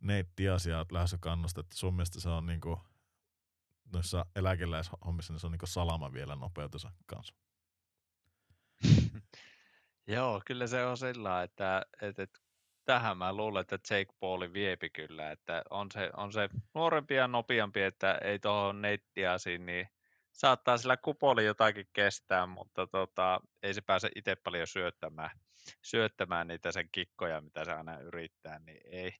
Nate Diasia lähdössä kannusta, että sun mielestä se on niinku, noissa eläkeläishommissa, niin se on niinku salama vielä nopeutensa kanssa. [LAUGHS] Joo, kyllä se on sillä että, että, että tähän mä luulen, että Jake Pauli viepi kyllä, että on se, on se nuorempi ja nopeampi, että ei tuohon neittiasiin, niin saattaa sillä kupoli jotakin kestää, mutta tota, ei se pääse itse paljon syöttämään, syöttämään niitä sen kikkoja, mitä se aina yrittää, niin ei,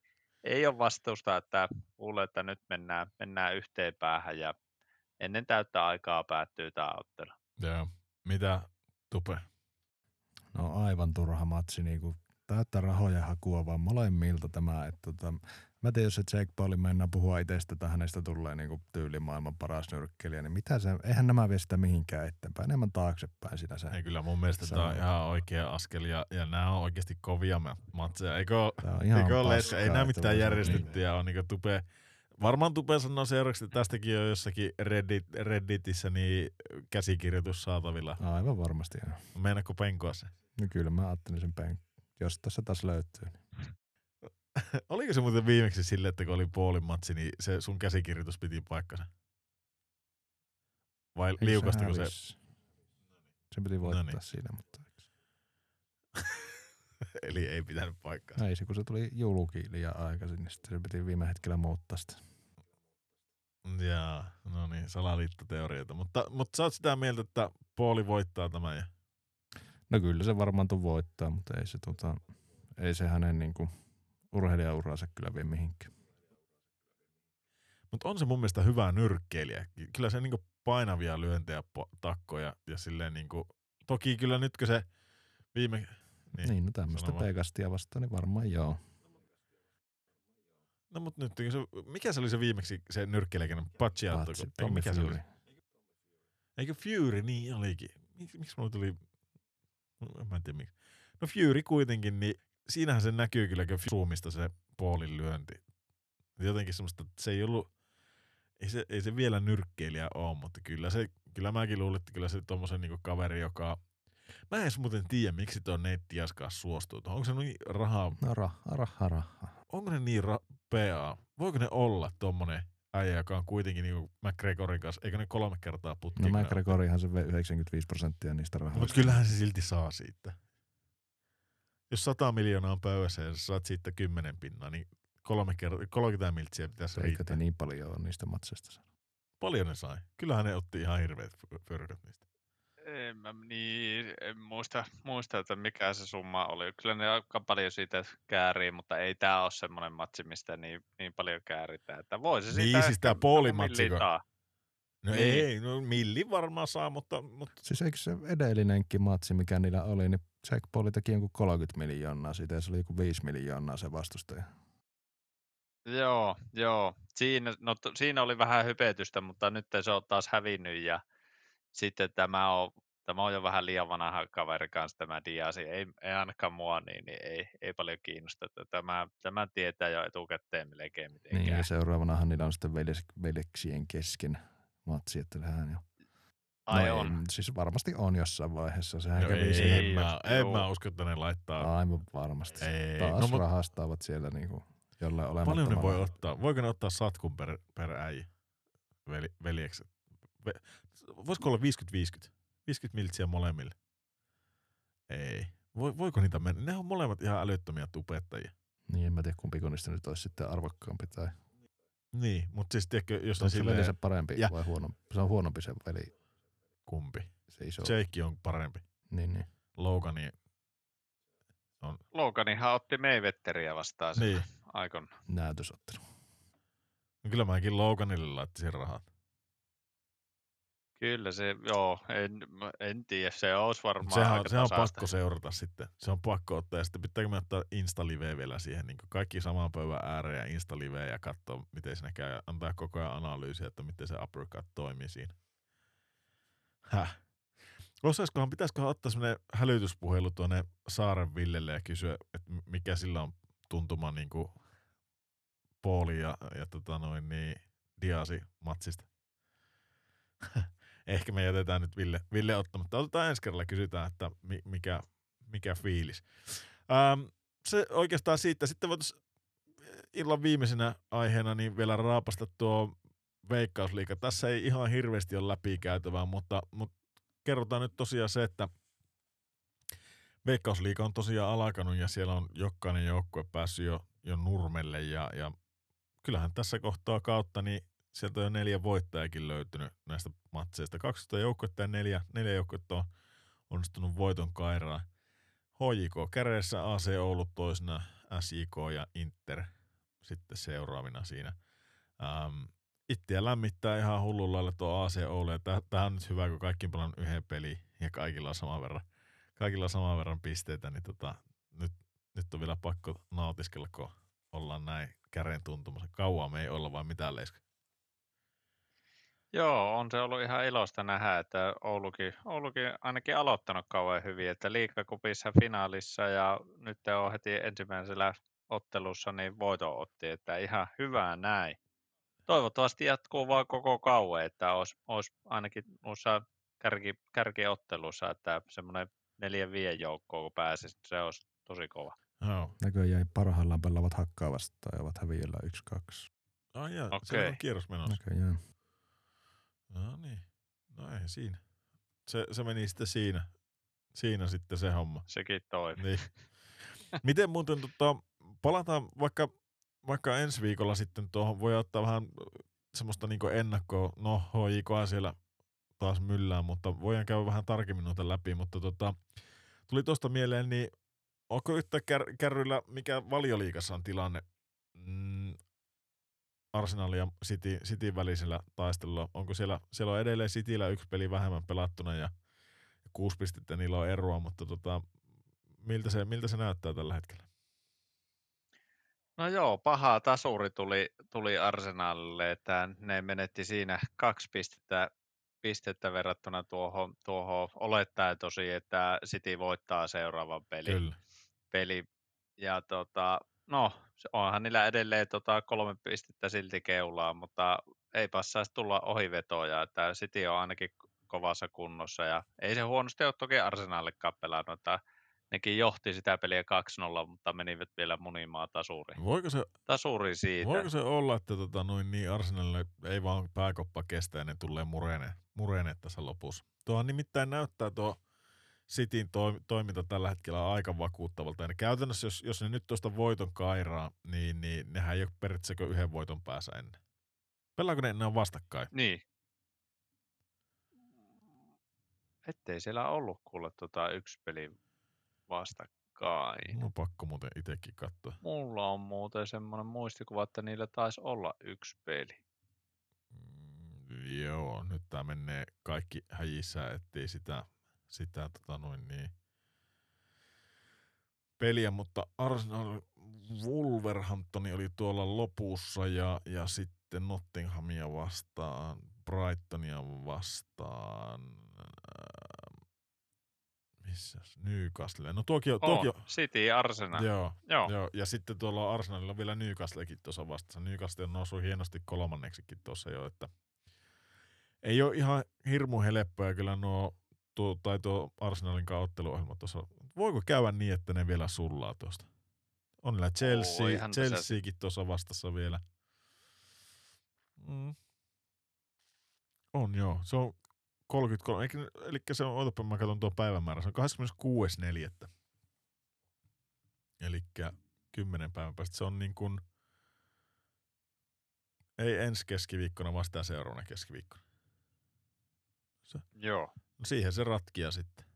ei ole vastuusta, että luulen, että nyt mennään, mennään yhteen päähän ja ennen täyttä aikaa päättyy tämä ottelu. Joo. Mitä Tupe? No aivan turha matsi, niin kuin täyttä rahoja hakua vaan molemmilta tämä. Että tota, mä tiedän, jos se Jake Paulin mennään puhua itsestä, että hänestä tulee niin kuin tyyli maailman paras nyrkkelijä, niin mitä se, eihän nämä vie sitä mihinkään eteenpäin, enemmän taaksepäin siinä se. Ei kyllä mun mielestä tämä on ihan oikea askel ja, ja nämä on oikeasti kovia matseja. Eikö, eikö ole, ei nämä mitään järjestettyjä on niin tupe, Varmaan Tupe sanoo seuraavaksi, että tästäkin on jossakin Reddit, Redditissä niin käsikirjoitus saatavilla. Aivan varmasti joo. Meinaatko penkoa se? No kyllä mä ajattelin sen penk. Jos tässä taas löytyy. Niin. [LAUGHS] Oliko se muuten viimeksi sille, että kun oli puolin matsi, niin se sun käsikirjoitus piti paikkansa? Vai liukastiko se? Se, se piti voittaa no niin. siinä, mutta... [LAUGHS] Eli ei pitänyt paikkaa. Ei se, kun se tuli julki liian aikaisin, niin sitten se piti viime hetkellä muuttaa sitä. Jaa, no niin, salaliittoteorioita. Mutta, mutta sä oot sitä mieltä, että Pooli voittaa tämän ja No kyllä se varmaan tuon voittaa, mutta ei se, tota, ei se hänen niinku urheilijauransa kyllä vie mihinkään. Mutta on se mun mielestä hyvä nyrkkeilijä. Kyllä se niinku painavia lyöntejä takkoja ja silleen niinku, toki kyllä nytkö se viime... Niin, niin no tämmöistä Pegastia vastaan, niin varmaan joo. No mutta nyt, se, mikä se oli se viimeksi se nyrkkeilijä, Paciato? Mikä se oli? Eikö Fury, niin olikin. Miksi mulla tuli Mä en tiedä miksi. No Fury kuitenkin, niin siinähän se näkyy kyllä Zoomista se Paulin lyönti. Jotenkin semmoista, että se ei ollut, ei se, ei se vielä nyrkkeilijä ole, mutta kyllä se, kyllä mäkin luulin, että kyllä se tommosen niinku kaveri, joka Mä en edes muuten tiedä, miksi tuo netti jaskaa suostuu. Onko se niin rahaa? No raha, raha, raha. Onko ne niin ra- PA? Voiko ne olla tommonen äijä, joka on kuitenkin niin McGregorin kanssa, eikö ne kolme kertaa putki? No McGregorihan se vei 95 prosenttia niistä rahoista. Mutta kyllähän se silti saa siitä. Jos 100 miljoonaa on pöydässä ja sä saat siitä 10 pinnaa, niin kolme kertaa, 30 miltsiä pitäisi Eikö riittää. Eikö niin paljon ole niistä matseista Paljon ne sai. Kyllähän ne otti ihan hirveät fyrkät niistä. En mä niin, en muista, muista, että mikä se summa oli. Kyllä ne aika paljon siitä käärii, mutta ei tämä ole semmoinen matsi, mistä niin, niin paljon kääritään. Että voisi siitä niin, siis tämä puolimatsi. No niin. ei, no milli varmaan saa, mutta, mutta... Siis eikö se edellinenkin matsi, mikä niillä oli, niin Jack Paul teki jonkun 30 miljoonaa siitä ja se oli joku 5 miljoonaa se vastustaja. Joo, joo. Siinä, no, siinä oli vähän hypetystä, mutta nyt se on taas hävinnyt ja sitten tämä on, tämä on jo vähän liian vanha kaveri kanssa tämä Diasi, ei, ei ainakaan mua, niin, niin ei, ei paljon kiinnosta. Että tämä, tämä tietää jo etukäteen melkein mitenkään. Niin, ja seuraavanahan niillä on sitten veljeksien kesken matsi, että tähän jo Ai no on. Ei, siis varmasti on jossain vaiheessa. Sehän no kävi ei, siihen. En, mä, en mä usko, että ne laittaa. Aivan varmasti. Ei. Taas no, rahastaavat siellä niinku jollain olemattomalla. Paljon ne voi ottaa? Voiko ne ottaa satkun per, per äijä veli, veljekset? Voisiko olla 50-50? 50 miltsiä molemmille. Ei. voiko niitä mennä? Ne on molemmat ihan älyttömiä tupettajia. Niin, en mä tiedä kumpi niistä nyt olisi sitten arvokkaampi tai... Niin, mutta siis tiedätkö, jos on, on silleen... se parempi ja... vai huonompi? Se on huonompi se veli. Kumpi? Se iso. Jake on parempi. Niin, niin. Logani, Loganihan otti Mayvetteriä vastaan sen niin. aikon. Näytösottelu. No Kyllä mäkin Loganille laittaisin rahat. Kyllä se, joo, en, en tiedä, se olisi varmaan Sehän, aika sehän on pakko seurata sitten. Se on pakko ottaa. Ja sitten pitääkö me ottaa Insta-live vielä siihen. Niin kaikki saman pöydän ääreen ja Insta-live ja katsoa, miten siinä käy. Antaa koko ajan analyysiä, että miten se uppercut toimii siinä. Häh? Osaiskohan, pitäisiköhän ottaa semmoinen hälytyspuhelu tuonne Saaren Villelle ja kysyä, että mikä sillä on tuntuma niin kuin Pauli ja, ja tota noin niin, Diasi matsista. [LAUGHS] Ehkä me jätetään nyt Ville, Ville ottamatta. Otetaan ensi kerralla kysytään, että mi, mikä, mikä fiilis. Ähm, se oikeastaan siitä. Sitten voitaisiin illan viimeisenä aiheena niin vielä raapasta tuo veikkausliiga. Tässä ei ihan hirveästi ole läpikäytävää, mutta, mutta kerrotaan nyt tosiaan se, että Veikkausliiga on tosiaan alkanut ja siellä on jokainen joukkue päässyt jo, jo nurmelle ja, ja kyllähän tässä kohtaa kautta niin sieltä on jo neljä voittajakin löytynyt näistä matseista. 12 joukkuetta ja neljä, neljä joukkuetta on onnistunut voiton kairaan. HJK kädessä, AC Oulu toisena, SJK ja Inter sitten seuraavina siinä. Ähm, itseä lämmittää ihan hullulla lailla tuo AC Oulu, tämähän on nyt hyvä, kun kaikki on pelannut yhden peliin ja kaikilla on saman verran, kaikilla on saman verran pisteitä, niin tota, nyt, nyt on vielä pakko nautiskella, kun ollaan näin kären tuntumassa. Kauan me ei olla vai mitään leiska. Joo, on se ollut ihan iloista nähdä, että Oulukin, Oulukin ainakin aloittanut kauhean hyvin, että liikakupissa finaalissa ja nyt on heti ensimmäisellä ottelussa niin voito otti, että ihan hyvää näin. Toivottavasti jatkuu vaan koko kauan, että olisi, olisi ainakin noissa kärki, kärkiottelussa, että semmoinen neljä viiden joukkoa kun pääsisi, se olisi tosi kova. Joo. Näköjään parhaillaan pelaavat hakkaa vastaan ja ovat häviöllä 1-2. Ai jaa, se on kierros menossa. Näköjään. No niin, no ei siinä. Se, se meni sitten siinä, siinä sitten se homma. Sekin toimii. Niin. [LAUGHS] Miten muuten, tota, palataan vaikka, vaikka ensi viikolla sitten tuohon, voi ottaa vähän semmoista niinku ennakkoa, no HJK siellä taas myllään, mutta voidaan käydä vähän tarkemmin noita läpi, mutta tota, tuli tuosta mieleen, niin onko yhtä kär, kärryllä, mikä valioliikassa on tilanne Arsenal ja City, City välisellä taistelulla? Onko siellä, siellä on edelleen Cityllä yksi peli vähemmän pelattuna ja kuusi pistettä niillä on eroa, mutta tota, miltä, se, miltä se näyttää tällä hetkellä? No joo, paha tasuri tuli, tuli Arsenalille, että ne menetti siinä kaksi pistettä, pistettä verrattuna tuohon, tuohon olettaen tosi, että City voittaa seuraavan pelin. Kyllä. peli. Ja tota, no, onhan niillä edelleen tota, kolme pistettä silti keulaa, mutta ei passaisi tulla ohivetoja, että City on ainakin kovassa kunnossa ja ei se huonosti ole toki Arsenalillekaan pelannut, että nekin johti sitä peliä 2-0, mutta menivät vielä munimaan tasuriin. Voiko se, Tasuri siitä. voiko se olla, että tota, noin niin Arsenalille ei vaan pääkoppa kestä ja ne tulee murene, murene tässä lopussa? Tuohan nimittäin näyttää tuo Cityn toi, toiminta tällä hetkellä aika vakuuttavalta. Ja ne käytännössä, jos, jos ne nyt tuosta voiton kairaa, niin, niin nehän ei ole periaatteessa yhden voiton päässä ennen. Pelaako ne enää vastakkain? Niin. Ettei siellä ollut kuule tota yksi peli vastakkain. No pakko muuten itsekin katsoa. Mulla on muuten semmoinen muistikuva, että niillä taisi olla yksi peli. Mm, joo, nyt tää menee kaikki häjissä, ettei sitä, sitä tota noin niin peliä, mutta Arsenal Wolverhamptoni oli tuolla lopussa ja, ja sitten Nottinghamia vastaan, Brightonia vastaan, ää, missäs, Newcastle. No tuokin, on- tuokin Oh, on, City Arsenal. joo, Joo. Joo, ja sitten tuolla on Arsenalilla vielä Newcastlekin tuossa vastassa. Newcastle on noussut hienosti kolmanneksikin tuossa jo, että ei ole ihan hirmu helppoa kyllä nuo, tuo, tai tuo Arsenalin otteluohjelma tuossa. Voiko käydä niin, että ne vielä sullaa tuosta? On niillä Chelsea, tässä- Chelseakin tuossa vastassa vielä. Mm. On joo, se on 33, eikä, eli se on, otapa mä katson tuo päivämäärä, se on 26.4. Eli kymmenen päivän päästä. Se on niin kuin, ei ensi keskiviikkona, vaan sitä seuraavana keskiviikkona. Joo. No siihen se ratkia sitten.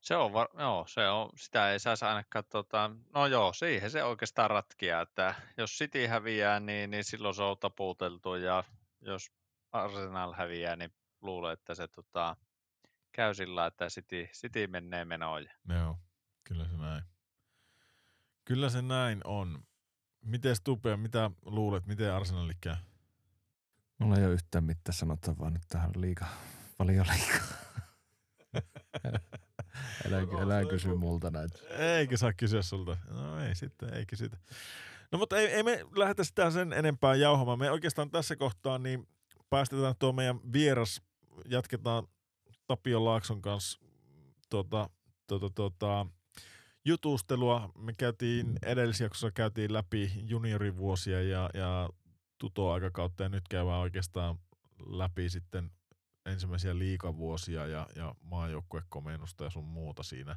Se on, var- joo, se on, sitä ei saisi ainakaan, tota, no joo, siihen se oikeastaan ratkia, että jos City häviää, niin, niin silloin se on taputeltu, ja jos Arsenal häviää, niin luulen, että se tota, käy sillä, että City, City menee menoon. Joo, kyllä se näin. Kyllä se näin on. Miten Stupea, mitä luulet, miten Arsenalille käy? Mulla ei ole yhtään mitään sanottavaa nyt tähän liikaa, paljon liikaa. [LAUGHS] älä, älä kysy multa näitä. Eikä saa kysyä sulta. No ei sitten, ei kysytä. No mutta ei, ei me lähdetä sitä sen enempää jauhamaan. Me oikeastaan tässä kohtaa niin päästetään tuo meidän vieras, jatketaan Tapio Laakson kanssa tuota, tuota, tuota, jutustelua. Me käytiin edellisjaksossa käytiin läpi juniorivuosia ja, ja tutoaikakautta ja nyt käydään oikeastaan läpi sitten ensimmäisiä liikavuosia ja, ja maajoukkuekomennusta ja sun muuta siinä.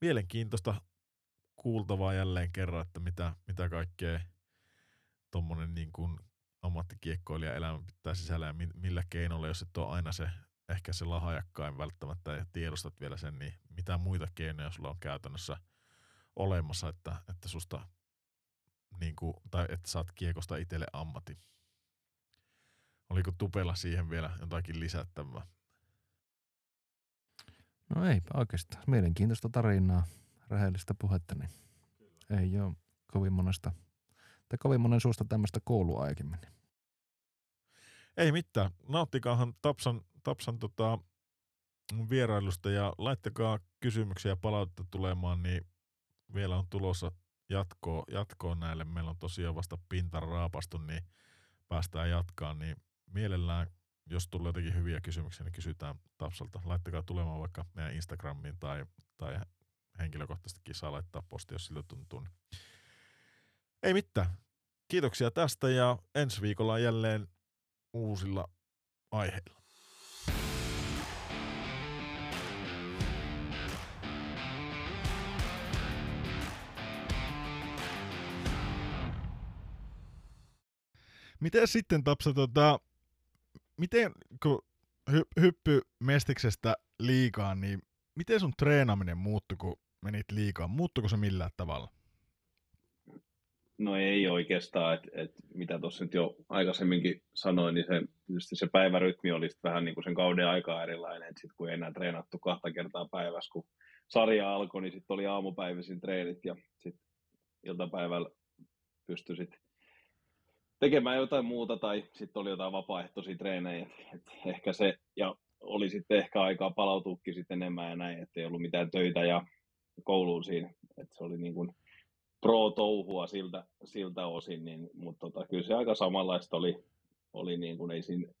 Mielenkiintoista kuultavaa jälleen kerran, että mitä, mitä kaikkea tuommoinen niin kuin ammattikiekkoilija elämä pitää sisällä ja millä keinoilla, jos et ole aina se ehkä se lahajakkain välttämättä ja tiedostat vielä sen, niin mitä muita keinoja sulla on käytännössä olemassa, että, että susta niin kuin, tai että saat kiekosta itselle ammatti. Oliko Tupella siihen vielä jotakin lisättävää? No ei oikeastaan. Mielenkiintoista tarinaa, rehellistä puhetta, niin ei ole kovin monesta, tai kovin monen suusta tämmöistä koulua aikemmin. Ei mitään. Nauttikaahan Tapsan, Tapsan tota, vierailusta ja laittakaa kysymyksiä ja palautetta tulemaan, niin vielä on tulossa jatkoa, jatkoa näille. Meillä on tosiaan vasta pinta raapastu, niin päästään jatkaan, niin mielellään, jos tulee jotakin hyviä kysymyksiä, niin kysytään Tapsalta. Laittakaa tulemaan vaikka meidän Instagramiin tai, tai henkilökohtaisestikin saa laittaa posti, jos siltä tuntuu. Ei mitään. Kiitoksia tästä ja ensi viikolla jälleen uusilla aiheilla. Miten sitten Tapsa, tota, miten kun hy, hyppy mestiksestä liikaan, niin miten sun treenaminen muuttui, kun menit liikaan? Muuttuiko se millään tavalla? No ei oikeastaan, että et, mitä tuossa nyt jo aikaisemminkin sanoin, niin se, tietysti se päivärytmi oli vähän niin kuin sen kauden aikaa erilainen, että sitten kun ei enää treenattu kahta kertaa päivässä, kun sarja alkoi, niin sitten oli aamupäiväisin treenit ja sitten iltapäivällä pystyi sitten tekemään jotain muuta tai sitten oli jotain vapaaehtoisia treenejä. Et ehkä se, ja oli sitten ehkä aikaa palautuukin sitten enemmän ja näin, ettei ollut mitään töitä ja kouluun siinä. Et se oli niin kuin pro-touhua siltä, siltä osin, niin, mutta tota, kyllä se aika samanlaista oli, oli niin kuin ei siinä,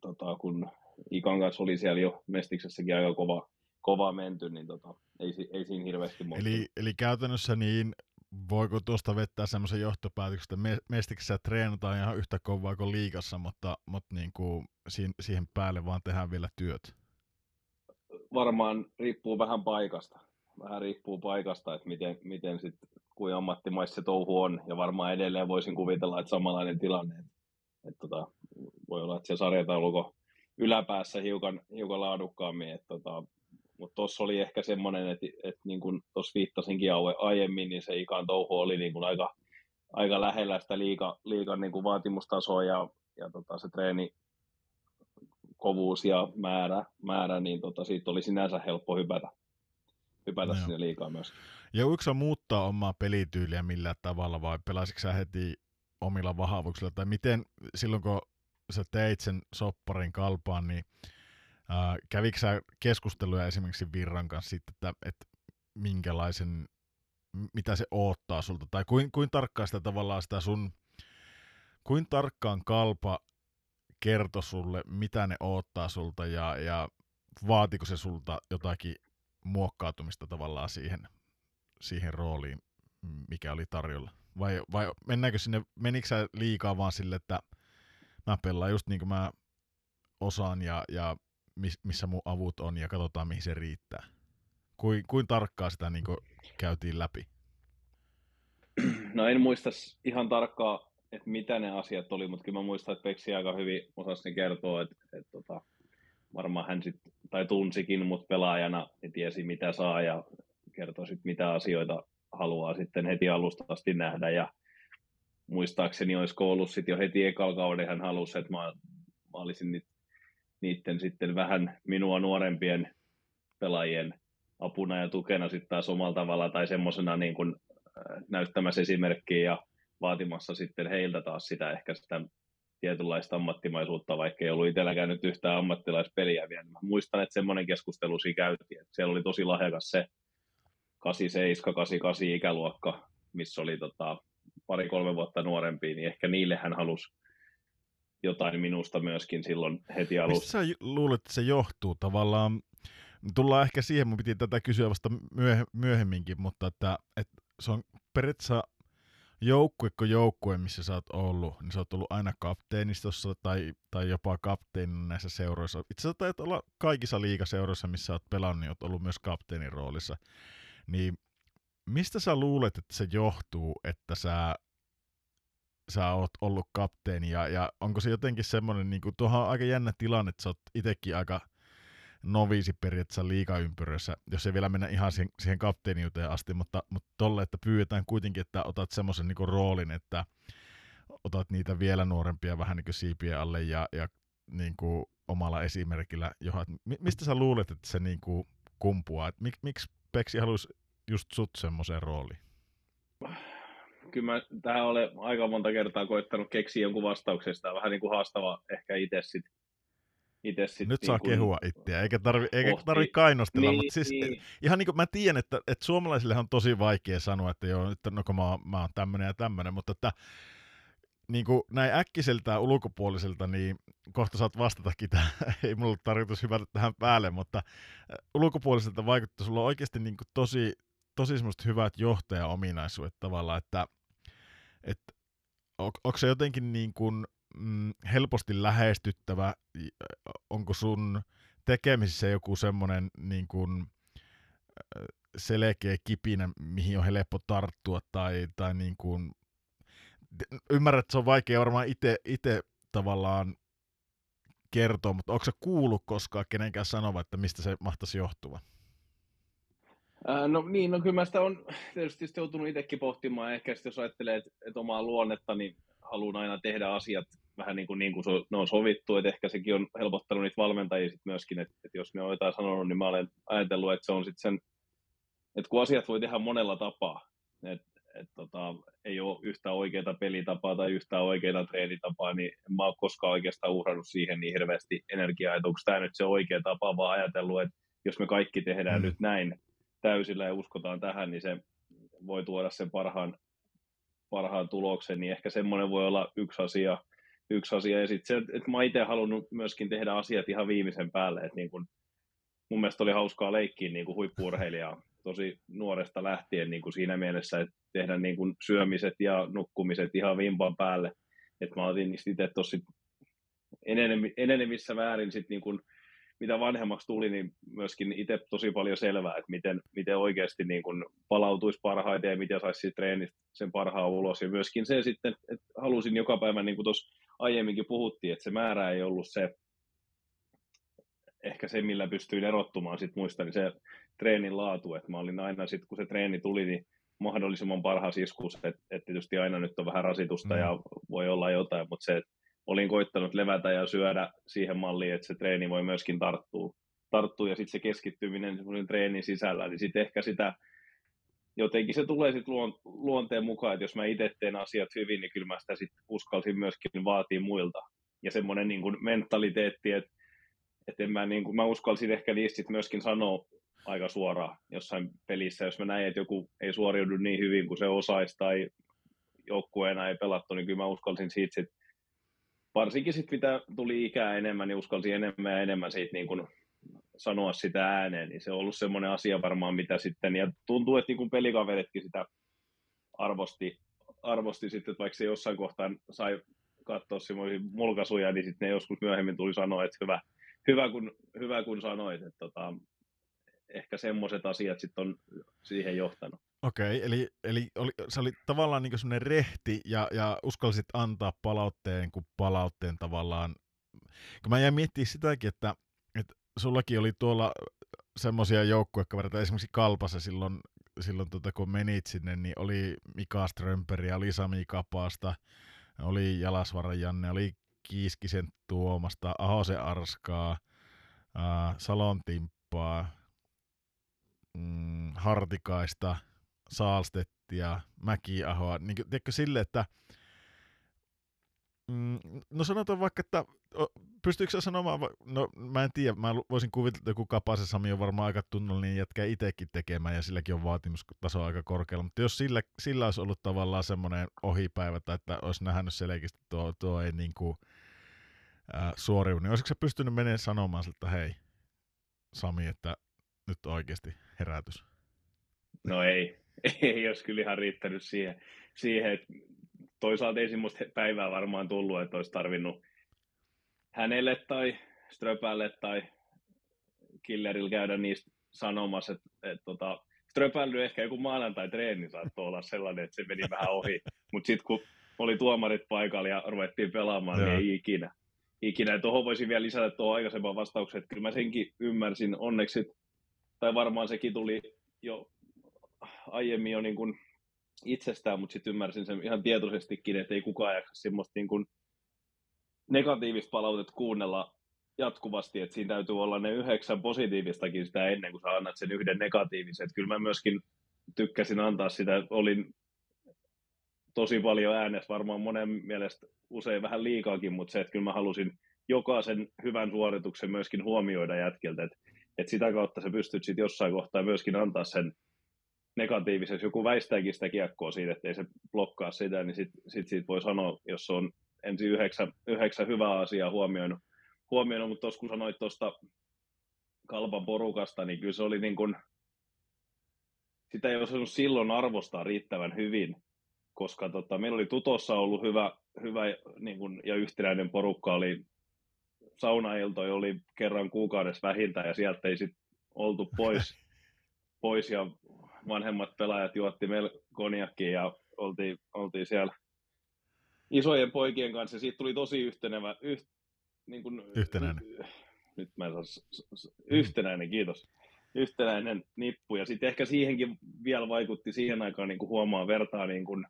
tota, kun Ikan kanssa oli siellä jo Mestiksessäkin aika kova, kova menty, niin tota, ei, ei siinä hirveästi muuttunut. Eli, eli käytännössä niin voiko tuosta vettää semmoisen johtopäätöksen, että Mestiksessä treenataan ihan yhtä kovaa kuin liikassa, mutta, mutta niin kuin siihen päälle vaan tehdään vielä työt? Varmaan riippuu vähän paikasta. Vähän riippuu paikasta, että miten, miten sit, kuin ammattimaissa se touhu on. Ja varmaan edelleen voisin kuvitella, että samanlainen tilanne. Että, tota, voi olla, että se sarjatauluko yläpäässä hiukan, hiukan laadukkaammin. Että tota, mutta tuossa oli ehkä semmoinen, että, että niin kuin tuossa viittasinkin aiemmin, niin se ikan touhu oli niin kuin aika, aika lähellä sitä liika, liikan niin kuin vaatimustasoa ja, ja tota, se treeni kovuus ja määrä, määrä niin tota, siitä oli sinänsä helppo hypätä, hypätä no. sinne liikaa myös. Ja voiko muuttaa omaa pelityyliä millään tavalla vai pelasitko sä heti omilla vahvuuksilla? Tai miten silloin kun sä teit sen sopparin kalpaan, niin Äh, kävikö sä keskusteluja esimerkiksi Virran kanssa sitten, että, että minkälaisen, mitä se oottaa sulta, tai kuin, kuin tarkkaan sitä tavallaan sitä sun, kuin tarkkaan kalpa kertoi sulle, mitä ne oottaa sulta, ja, ja vaatiko se sulta jotakin muokkautumista tavallaan siihen, siihen rooliin, mikä oli tarjolla? Vai, vai mennäänkö sinne, menikö sä liikaa vaan sille, että mä pelaan just niin kuin mä osaan ja, ja missä mun avut on ja katsotaan mihin se riittää. Kuin, kuin tarkkaa sitä niin käytiin läpi? No en muista ihan tarkkaa, että mitä ne asiat oli, mutta kyllä mä muistan, että Peksi aika hyvin osasi ne kertoa, että, että tota, varmaan hän sit, tai tunsikin mut pelaajana ja tiesi mitä saa ja kertoi sit mitä asioita haluaa sitten heti alusta asti nähdä ja muistaakseni olisiko ollut sitten jo heti ekalla kauden hän halusi, että mä, mä olisin nyt niiden sitten vähän minua nuorempien pelaajien apuna ja tukena sitten taas omalla tavalla tai semmoisena niin kuin näyttämässä esimerkkiä ja vaatimassa sitten heiltä taas sitä ehkä sitä tietynlaista ammattimaisuutta, vaikka ei ollut itselläkään nyt yhtään ammattilaispeliä vielä. Mä muistan, että semmoinen keskustelu siinä käytiin, että siellä oli tosi lahjakas se 87, 88 ikäluokka, missä oli tota, pari-kolme vuotta nuorempi, niin ehkä niille hän halusi jotain minusta myöskin silloin heti alussa. Mistä sä luulet, että se johtuu tavallaan? Tullaan ehkä siihen, mun piti tätä kysyä vasta myöhemminkin, mutta että, että se on periaatteessa joukkue kuin joukkue, missä sä oot ollut, niin sä oot ollut aina kapteenistossa tai, tai jopa kapteenin näissä seuroissa. Itse asiassa taitaa olla kaikissa liikaseuroissa, missä oot pelannut, niin oot ollut myös kapteenin roolissa. Niin mistä sä luulet, että se johtuu, että sä, sä oot ollut kapteeni ja, ja onko se jotenkin semmoinen, niin kuin, tuohon on aika jännä tilanne, että sä oot itsekin aika noviisi periaatteessa liikaympyrössä, jos ei vielä mennä ihan siihen, siihen kapteeniuteen asti, mutta, mutta tolle, että pyydetään kuitenkin, että otat semmoisen niin roolin, että otat niitä vielä nuorempia vähän niin kuin siipien alle ja, ja niin kuin omalla esimerkillä johat. Mistä sä luulet, että se niin kuin kumpuaa? Mik, miksi Peksi haluaisi just sut semmoiseen rooliin? Kyllä mä tähän olen aika monta kertaa koittanut keksiä jonkun vastauksesta. Vähän niin kuin haastava ehkä itse sitten itse sit Nyt niin saa kun... kehua itseä, eikä tarvi, eikä tarvi kainostella, niin, mutta siis niin. ihan niin kuin mä tiedän, että, että suomalaisille on tosi vaikea sanoa, että joo, nyt no, mä, mä oon tämmöinen ja tämmöinen, mutta että niin kuin näin äkkiseltä ulkopuoliselta, niin kohta saat vastatakin tähän, [LAUGHS] ei mulla ollut tarkoitus hyvätä tähän päälle, mutta ulkopuoliselta vaikuttaa, sulla on oikeasti niin kuin tosi, tosi semmoista hyvät johtaja-ominaisuudet tavallaan, että, että on, onko se jotenkin niin kuin, mm, helposti lähestyttävä? Onko sun tekemisissä joku semmoinen niin kuin, selkeä kipinä, mihin on helppo tarttua tai, tai niin kuin, ymmärrät, että se on vaikea varmaan itse tavallaan kertoa, mutta onko se kuullut koskaan kenenkään sanova, että mistä se mahtaisi johtua? No niin, no kyllä mä sitä on [LAUGHS] tietysti joutunut itsekin pohtimaan. Ehkä jos ajattelee, että, että omaa luonnetta, niin haluan aina tehdä asiat vähän niin kuin, niin kuin ne on sovittu, että ehkä sekin on helpottanut niitä valmentajia sit myöskin, että, että jos ne on jotain sanonut, niin mä olen ajatellut, että se on sitten sen, että kun asiat voi tehdä monella tapaa, että et tota, ei ole yhtä oikeaa pelitapaa tai yhtä oikeaa treenitapaa, niin en mä ole koskaan oikeastaan uhrannut siihen niin hirveästi energiaa, että onko tämä nyt se oikea tapa, vaan ajatellut, että jos me kaikki tehdään mm. nyt näin täysillä ja uskotaan tähän, niin se voi tuoda sen parhaan parhaan tuloksen, niin ehkä semmoinen voi olla yksi asia. Yksi asia. Ja sitten se, että mä itse halunnut myöskin tehdä asiat ihan viimeisen päälle. Että niin kun, mun mielestä oli hauskaa leikkiä niin huippuurheilijaa tosi nuoresta lähtien niin kuin siinä mielessä, että tehdä niin kuin syömiset ja nukkumiset ihan vimpan päälle. Että mä otin niistä itse tosi enenevissä määrin sit niin kuin mitä vanhemmaksi tuli, niin myöskin itse tosi paljon selvää, että miten, miten oikeasti niin kuin palautuisi parhaiten ja miten saisi treenistä sen parhaan ulos. Ja myöskin se sitten, että halusin joka päivä, niin kuin tuossa aiemminkin puhuttiin, että se määrä ei ollut se, ehkä se, millä pystyin erottumaan sit muista, niin se treenin laatu, että mä olin aina sitten, kun se treeni tuli, niin mahdollisimman parhaas iskus, että, että tietysti aina nyt on vähän rasitusta mm. ja voi olla jotain, mutta se, että olin koittanut levätä ja syödä siihen malliin, että se treeni voi myöskin tarttua, tarttua ja sitten se keskittyminen semmoisen treenin sisällä, niin sitten ehkä sitä jotenkin se tulee sitten luonteen mukaan, että jos mä itse teen asiat hyvin, niin kyllä mä sitä sitten uskalsin myöskin vaatia muilta. Ja semmoinen niin kuin mentaliteetti, että, että en mä, niin kuin, mä uskalsin ehkä niistä sit myöskin sanoa aika suoraan jossain pelissä, jos mä näin, että joku ei suoriudu niin hyvin kuin se osaisi tai joukkueena ei pelattu, niin kyllä mä uskalsin siitä sit varsinkin sitten mitä tuli ikää enemmän, niin uskalsi enemmän ja enemmän siitä niin kuin sanoa sitä ääneen, niin se on ollut semmoinen asia varmaan, mitä sitten, ja tuntuu, että niin kuin pelikaveritkin sitä arvosti, arvosti sitten, että vaikka se jossain kohtaa sai katsoa semmoisia mulkaisuja, niin sitten ne joskus myöhemmin tuli sanoa, että hyvä, hyvä, kun, hyvä kun sanoit, että tota, ehkä semmoiset asiat sitten on siihen johtanut. Okei, eli, eli oli, se oli tavallaan niin semmoinen rehti ja, ja uskallisit antaa palautteen kuin palautteen tavallaan. Kun mä jäin miettimään sitäkin, että, että sullakin oli tuolla semmoisia joukkuekavereita, esimerkiksi Kalpassa silloin, silloin tota, kun menit sinne, niin oli Mika Strömperiä, oli Sami Kapasta, oli Jalasvaran Janne, oli Kiiskisen Tuomasta, Ahosen Arskaa, äh, Salon Timppaa, mm, Hartikaista, Saalstettia, Mäkiahoa, niin tiedätkö sille, että mm, no sanotaan vaikka, että pystyykö sä sanomaan, no mä en tiedä, mä voisin kuvitella, että joku Kapasen Sami on varmaan aika tunnollinen jätkä itsekin tekemään ja silläkin on vaatimustaso aika korkealla, mutta jos sillä, sillä olisi ollut tavallaan semmoinen ohipäivä tai että olisi nähnyt selkeästi tuo, tuo ei niin kuin, äh, suoriu, niin olisiko se pystynyt menemään sanomaan että hei Sami, että nyt oikeasti herätys? No ei, [LAUGHS] ei olisi kyllä ihan riittänyt siihen, siihen että toisaalta ei semmoista päivää varmaan tullut, että olisi tarvinnut hänelle tai Ströpälle tai Killerillä käydä niistä sanomassa, että, että tota, Ströpällä ehkä joku maanantai-treeni saattoi olla sellainen, että se meni vähän ohi, [LAUGHS] mutta sitten kun oli tuomarit paikalla ja ruvettiin pelaamaan, niin ei ikinä. ikinä. Tuohon voisin vielä lisätä tuohon aikaisemman vastauksen, että kyllä mä senkin ymmärsin onneksi, tai varmaan sekin tuli jo aiemmin jo niin kuin itsestään, mutta sitten ymmärsin sen ihan tietoisestikin, että ei kukaan jaksa semmoista niin kuin negatiivista palautetta kuunnella jatkuvasti, että siinä täytyy olla ne yhdeksän positiivistakin sitä ennen kuin sä annat sen yhden negatiivisen. Että kyllä mä myöskin tykkäsin antaa sitä, olin tosi paljon äänessä, varmaan monen mielestä usein vähän liikaakin, mutta se, että kyllä mä halusin jokaisen hyvän suorituksen myöskin huomioida jätkiltä, että, että sitä kautta sä pystyt sitten jossain kohtaa myöskin antaa sen negatiivisesti, joku väistääkin sitä kiekkoa siitä, että ei se blokkaa sitä, niin sitten sit siitä voi sanoa, jos on ensin yhdeksän, yhdeksän hyvää asiaa huomioinut, huomioinut mutta tuossa kun sanoit tuosta kalpan porukasta, niin kyllä se oli niin kuin, sitä ei osannut silloin arvostaa riittävän hyvin, koska tota, meillä oli Tutossa ollut hyvä, hyvä niin kuin, ja yhtenäinen porukka, oli saunailtoja oli kerran kuukaudessa vähintään ja sieltä ei sitten oltu pois, [LAUGHS] pois ja vanhemmat pelaajat juotti meillä konjakkiin ja oltiin, oltiin siellä isojen poikien kanssa. Siitä tuli tosi yhtenevä, yh, niin kuin, yhtenäinen. Nyt mä en saa, yhtenäinen, kiitos. Yhtenäinen nippu. Ja sitten ehkä siihenkin vielä vaikutti siihen aikaan niin kuin huomaa vertaa niin kuin,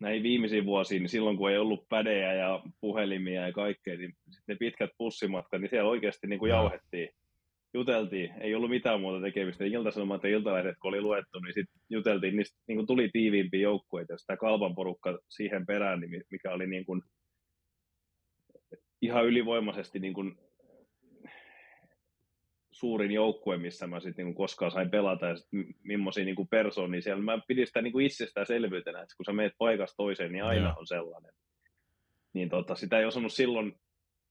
näihin viimeisiin vuosiin, niin silloin kun ei ollut pädejä ja puhelimia ja kaikkea, niin ne pitkät pussimatkat, niin siellä oikeasti niin kuin jauhettiin juteltiin, ei ollut mitään muuta tekemistä. Ilta-Sanomat ja Iltalehdet, kun oli luettu, niin sitten juteltiin, niin, niin kuin tuli tiiviimpiä joukkueita, ja sitä kalpan porukka siihen perään, niin mikä oli niin kuin ihan ylivoimaisesti niin kuin suurin joukkue, missä mä sitten niin koskaan sain pelata, ja sitten millaisia niin persoonia siellä. Mä pidin sitä niin kuin itsestäänselvyytenä, että kun sä meet paikasta toiseen, niin aina on sellainen. Niin tota, sitä ei osannut silloin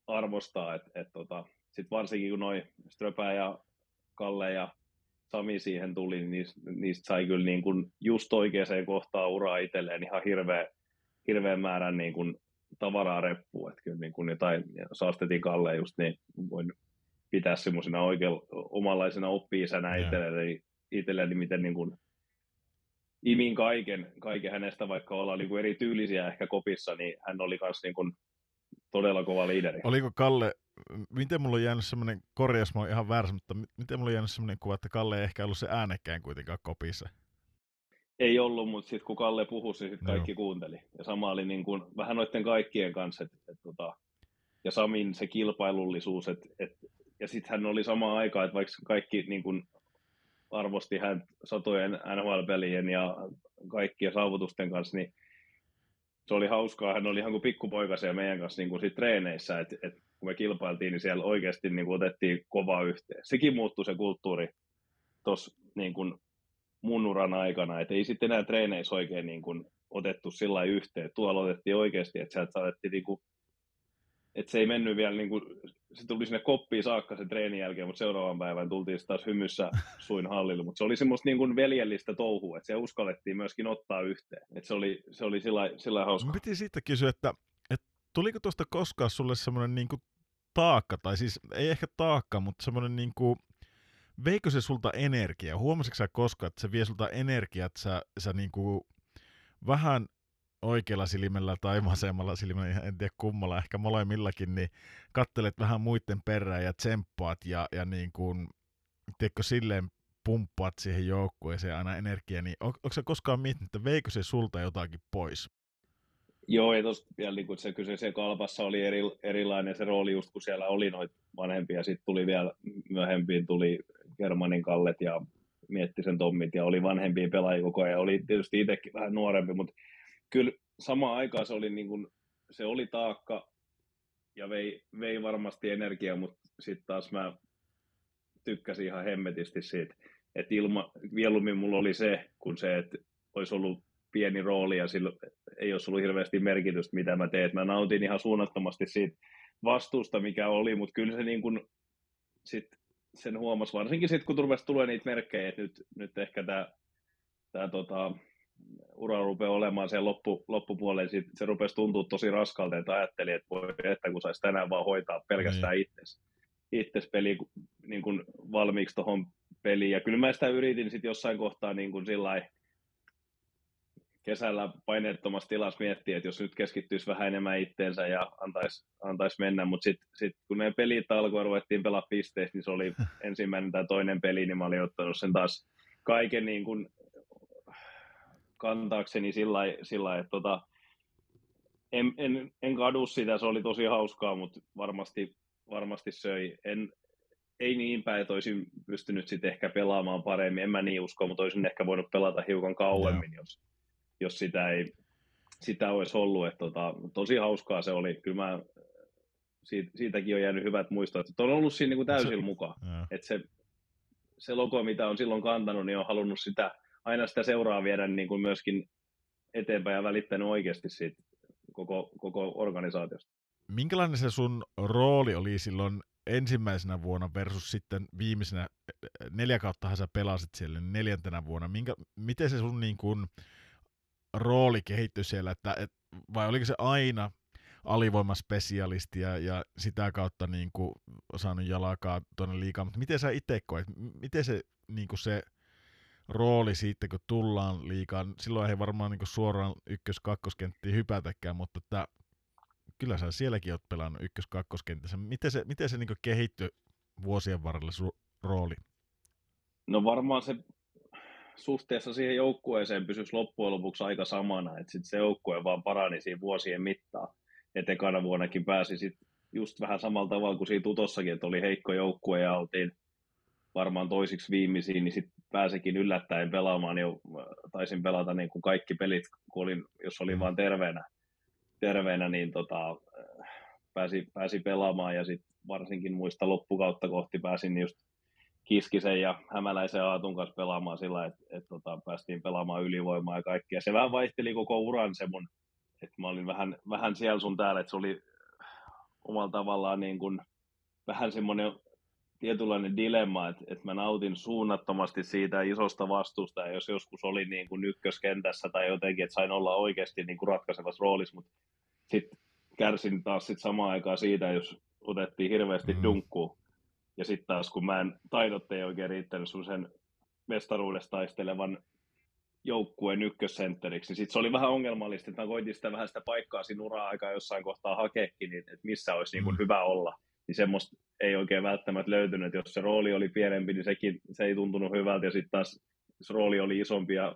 arvostaa, että, että tota, sitten varsinkin kun noin Ströpä ja Kalle ja Sami siihen tuli, niin niistä, niistä sai kyllä niin kuin just oikeaan kohtaan uraa itselleen ihan hirveä, hirveän määrän niin kuin tavaraa reppuun. Että kyllä niin kuin jotain, saastetin Kalle just niin, voin pitää semmoisena oikein omanlaisena oppi-isänä itselleni, itselleni, miten niin kuin imin kaiken, kaiken hänestä, vaikka ollaan niin kuin eri tyylisiä ehkä kopissa, niin hän oli myös niin kuin todella kova liideri. Oliko Kalle miten mulla on jäänyt semmoinen, korjaus mä ihan väärässä, mutta miten mulla on jäänyt semmoinen kuva, että Kalle ei ehkä ollut se äänekkään kuitenkaan kopissa? Ei ollut, mutta sitten kun Kalle puhui, niin sitten kaikki no. kuunteli. Ja sama oli niin kuin, vähän noiden kaikkien kanssa, että, että, tota, ja Samin se kilpailullisuus, että, että ja sitten hän oli sama aikaa, että vaikka kaikki niin kuin, arvosti hän satojen NHL-pelien ja kaikkien saavutusten kanssa, niin se oli hauskaa. Hän oli ihan kuin pikkupoika siellä meidän kanssa niin kuin sit treeneissä, että, että kun me kilpailtiin, niin siellä oikeasti niin kuin otettiin kova yhteen. Sekin muuttui se kulttuuri tuossa niin mun uran aikana, että ei sitten enää treeneissä oikein niin kuin otettu sillä yhteen. Tuolla otettiin oikeasti, että sieltä saatettiin niin kuin, että se ei mennyt vielä niin kuin, se tuli sinne koppiin saakka sen treenin jälkeen, mutta seuraavan päivän tultiin taas hymyssä suin hallille. Mutta se oli semmoista niin kuin veljellistä touhua, että se uskallettiin myöskin ottaa yhteen. Että se oli, se oli sillä, sillä hauska. Piti siitä kysyä, että, että tuliko tuosta koskaan sulle semmoinen niin kuin taakka, tai siis ei ehkä taakka, mutta semmoinen niin kuin veikö se sulta energiaa? Huomasitko sä koskaan, että se vie sulta energiaa, että sä, sä niinku vähän oikealla silmällä tai vasemmalla silmällä, en tiedä kummalla, ehkä molemmillakin, niin kattelet vähän muiden perään ja tsemppaat ja, ja niin kuin, tiedätkö, silleen pumppaat siihen joukkueeseen aina energiaa, niin on, onko se koskaan miettinyt, että veikö se sulta jotakin pois? Joo, ja tuossa vielä niin se kyseisen kalpassa oli eri, erilainen se rooli just kun siellä oli noita vanhempia, sitten tuli vielä myöhempiin tuli Germanin Kallet ja Miettisen Tommit ja oli vanhempia pelaajia koko ajan, oli tietysti itsekin vähän nuorempi, mutta kyllä samaan aikaan se oli, niin kuin, se oli taakka ja vei, vei varmasti energiaa, mutta sitten taas mä tykkäsin ihan hemmetisti siitä, että ilma, mieluummin mulla oli se, kun se, että olisi ollut pieni rooli ja sillä ei olisi ollut hirveästi merkitystä, mitä mä teen. Mä nautin ihan suunnattomasti siitä vastuusta, mikä oli, mutta kyllä se niin kuin sit sen huomasi, varsinkin sitten kun rupesi tulee niitä merkkejä, että nyt, nyt ehkä tämä tää tota, ura rupeaa olemaan sen loppu, loppupuolelle, sit se rupesi tuntua tosi raskalta, että ajattelin, että voi, että kun saisi tänään vaan hoitaa pelkästään niin. itses, itses peli niin kuin valmiiksi tuohon peliin. Ja kyllä mä sitä yritin sitten jossain kohtaa niin kuin sillä kesällä paineettomassa tilassa miettiä, että jos nyt keskittyisi vähän enemmän itteensä ja antaisi, antais mennä, mutta sitten sit, kun ne pelit alkoi ruvettiin pelaa pisteistä, niin se oli [LAUGHS] ensimmäinen tai toinen peli, niin mä olin ottanut sen taas kaiken niin kuin kantaakseni sillä lailla, että tota, en, en, en kadu sitä, se oli tosi hauskaa, mutta varmasti, varmasti söi. En, ei niin päin, että olisin pystynyt sitten ehkä pelaamaan paremmin, en mä niin usko, mutta olisin ehkä voinut pelata hiukan kauemmin, jos, jos sitä ei sitä olisi ollut. Että tota, tosi hauskaa se oli. Kyllä mä, siitä, siitäkin on jäänyt hyvät muistot. Että on ollut siinä niin kuin täysin mukaan. Että se, se logo, mitä on silloin kantanut, niin on halunnut sitä, aina sitä seuraa viedä niin kuin myöskin eteenpäin ja välittänyt oikeasti siitä koko, koko organisaatiosta. Minkälainen se sun rooli oli silloin ensimmäisenä vuonna versus sitten viimeisenä, neljä kautta sä pelasit siellä niin neljäntenä vuonna, Minkä, miten se sun niin kuin, rooli kehittyi siellä, että, et, vai oliko se aina alivoimaspesialisti ja, ja sitä kautta niin kuin, saanut jalakaa tuonne liikaa, mutta miten sä itse koet, miten se, niin kuin se rooli siitä, kun tullaan liikaan, silloin ei varmaan niin kuin suoraan ykkös-kakkoskenttiin hypätäkään, mutta että kyllä sä sielläkin oot pelannut ykkös-kakkoskentässä. Miten se, miten se niin kehittyi vuosien varrella sun rooli? No varmaan se suhteessa siihen joukkueeseen pysyisi loppujen lopuksi aika samana, että sit se joukkue vaan parani siinä vuosien mittaan. Et ekana vuonnakin pääsi sit just vähän samalla tavalla kuin siinä tutossakin, että oli heikko joukkue ja oltiin varmaan toisiksi viimeisiin, niin sitten pääsikin yllättäen pelaamaan. Jo, taisin pelata niin kuin kaikki pelit, kun olin, jos olin vaan terveenä, terveenä niin tota, pääsi, pääsi pelaamaan ja sitten varsinkin muista loppukautta kohti pääsin just Kiskisen ja Hämäläisen Aatun kanssa pelaamaan sillä, että et, tota, päästiin pelaamaan ylivoimaa ja kaikkea. Se vähän vaihteli koko uran se mun, että mä olin vähän, vähän siellä sun täällä, että se oli omalla tavallaan niin kuin, vähän semmoinen tietynlainen dilemma, että, että mä nautin suunnattomasti siitä isosta vastuusta, ja jos joskus oli niin kuin ykköskentässä tai jotenkin, että sain olla oikeasti niin kuin ratkaisevassa roolissa, mutta sitten kärsin taas sit samaan aikaan siitä, jos otettiin hirveästi mm. dunkkuu, ja sitten taas kun mä en, taidot ei oikein riittänyt sun sen mestaruudesta taistelevan joukkueen ykkössentteriksi, niin sitten se oli vähän ongelmallista, että mä koitin sitä vähän sitä paikkaa siinä uraa-aikaa jossain kohtaa hakeekin, niin että missä olisi niin kuin mm. hyvä olla. Niin semmoista ei oikein välttämättä löytynyt, että jos se rooli oli pienempi, niin sekin, se ei tuntunut hyvältä, ja sitten taas jos rooli oli isompi ja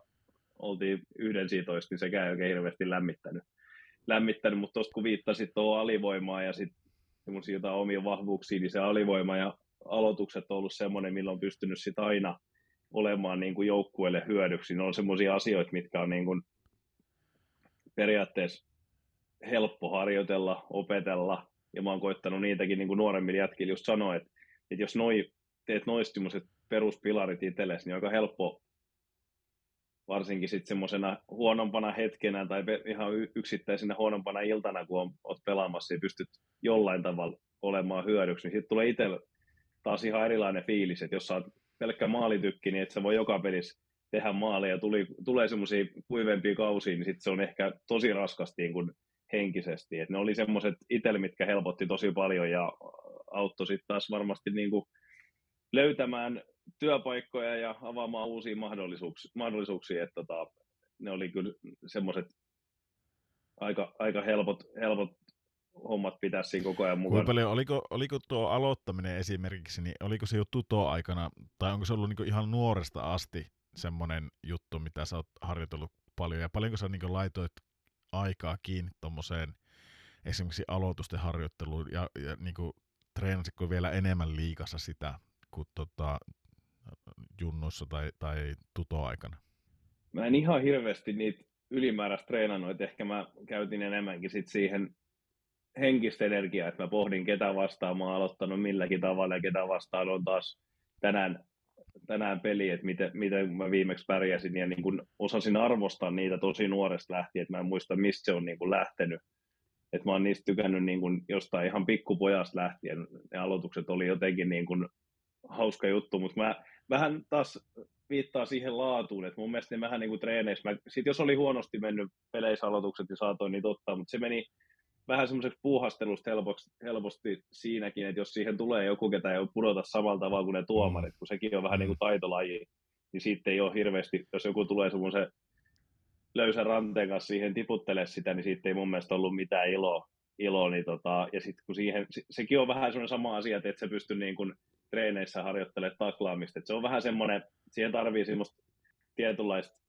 oltiin yhden siitoista, niin sekään ei oikein hirveästi lämmittänyt. lämmittänyt mutta tuosta kun viittasit tuohon alivoimaa ja sitten semmoisia jotain omia vahvuuksia, niin se alivoima ja aloitukset on ollut semmoinen, millä on pystynyt sit aina olemaan niin kuin joukkueelle hyödyksi. Ne on semmoisia asioita, mitkä on niin kuin periaatteessa helppo harjoitella, opetella, ja mä oon koittanut niitäkin niin kuin nuoremmille jätkille just sanoa, että, että jos noi, teet noista peruspilarit itsellesi, niin on aika helppo varsinkin sitten semmoisena huonompana hetkenä tai ihan yksittäisenä huonompana iltana, kun on, oot pelaamassa ja pystyt jollain tavalla olemaan hyödyksi, niin sitten tulee itsellä taas ihan erilainen fiilis, että jos sä oot pelkkä maalitykki, niin et sä voi joka pelissä tehdä maaleja ja tuli, tulee semmoisia kuivempia kausia, niin sitten se on ehkä tosi raskasti niin kuin henkisesti. Et ne oli semmoiset itselle, mitkä helpotti tosi paljon ja auttoi sitten taas varmasti niin kuin löytämään työpaikkoja ja avaamaan uusia mahdollisuuksia, mahdollisuuksia että tota, ne oli kyllä semmoiset aika, aika helpot, helpot hommat pitää siinä koko ajan mukana. paljon, oliko, oliko tuo aloittaminen esimerkiksi, niin oliko se jo tuto-aikana, tai onko se ollut niin ihan nuoresta asti semmoinen juttu, mitä sä oot harjoitellut paljon, ja paljonko sä niin laitoit aikaa kiinni tuommoiseen esimerkiksi aloitusten harjoitteluun, ja, ja niin treenasitko vielä enemmän liikassa sitä kuin tota, junnuissa tai, tai tuto-aikana? Mä en ihan hirveästi niitä ylimääräistä treenannut, että ehkä mä käytin enemmänkin sit siihen henkistä energiaa, että mä pohdin ketä vastaan mä oon aloittanut milläkin tavalla ja ketä vastaan on taas tänään, tänään peli, että miten, miten mä viimeksi pärjäsin ja niin kun osasin arvostaa niitä tosi nuoresta lähtien, että mä en muista mistä se on niin kun lähtenyt. Että mä oon niistä tykännyt niin kun jostain ihan pikkupojasta lähtien. Ne aloitukset oli jotenkin niin kun hauska juttu, mutta mä vähän taas viittaa siihen laatuun, että mun mielestä ne vähän niin kuin treeneissä, mä, sit jos oli huonosti mennyt peleissä aloitukset, niin saatoin niitä ottaa, mutta se meni vähän semmoiseksi puuhastelusta helposti, helposti siinäkin, että jos siihen tulee joku, ketä ei pudota samalla tavalla kuin ne tuomarit, kun sekin on vähän niin kuin taitolaji, niin siitä ei ole hirveästi, jos joku tulee semmoisen löysän ranteen kanssa siihen tiputtele sitä, niin siitä ei mun mielestä ollut mitään iloa. iloa niin tota, ja sitten kun siihen, sekin on vähän semmoinen sama asia, että et sä pysty niin kuin treeneissä harjoittelemaan taklaamista. Et se on vähän semmoinen, siihen tarvii semmoista tietynlaista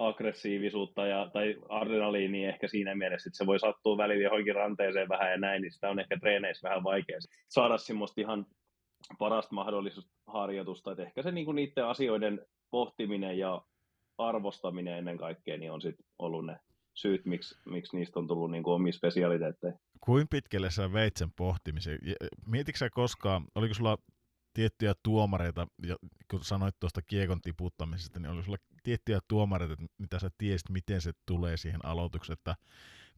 aggressiivisuutta ja, tai adrenaliinia ehkä siinä mielessä, että se voi sattua välillä johonkin ranteeseen vähän ja näin, niin sitä on ehkä treeneissä vähän vaikea saada semmoista ihan parasta mahdollista harjoitusta, että ehkä se niinku niiden asioiden pohtiminen ja arvostaminen ennen kaikkea niin on sitten ollut ne syyt, miksi, miksi niistä on tullut niin omia spesialiteetteja. Kuin pitkälle sä veit sen pohtimisen? Mietitkö sä koskaan, oliko sulla tiettyjä tuomareita, ja kun sanoit tuosta kiekon tiputtamisesta, niin oli sulla tiettyjä tuomareita, mitä sä tiesit, miten se tulee siihen aloitukseen, että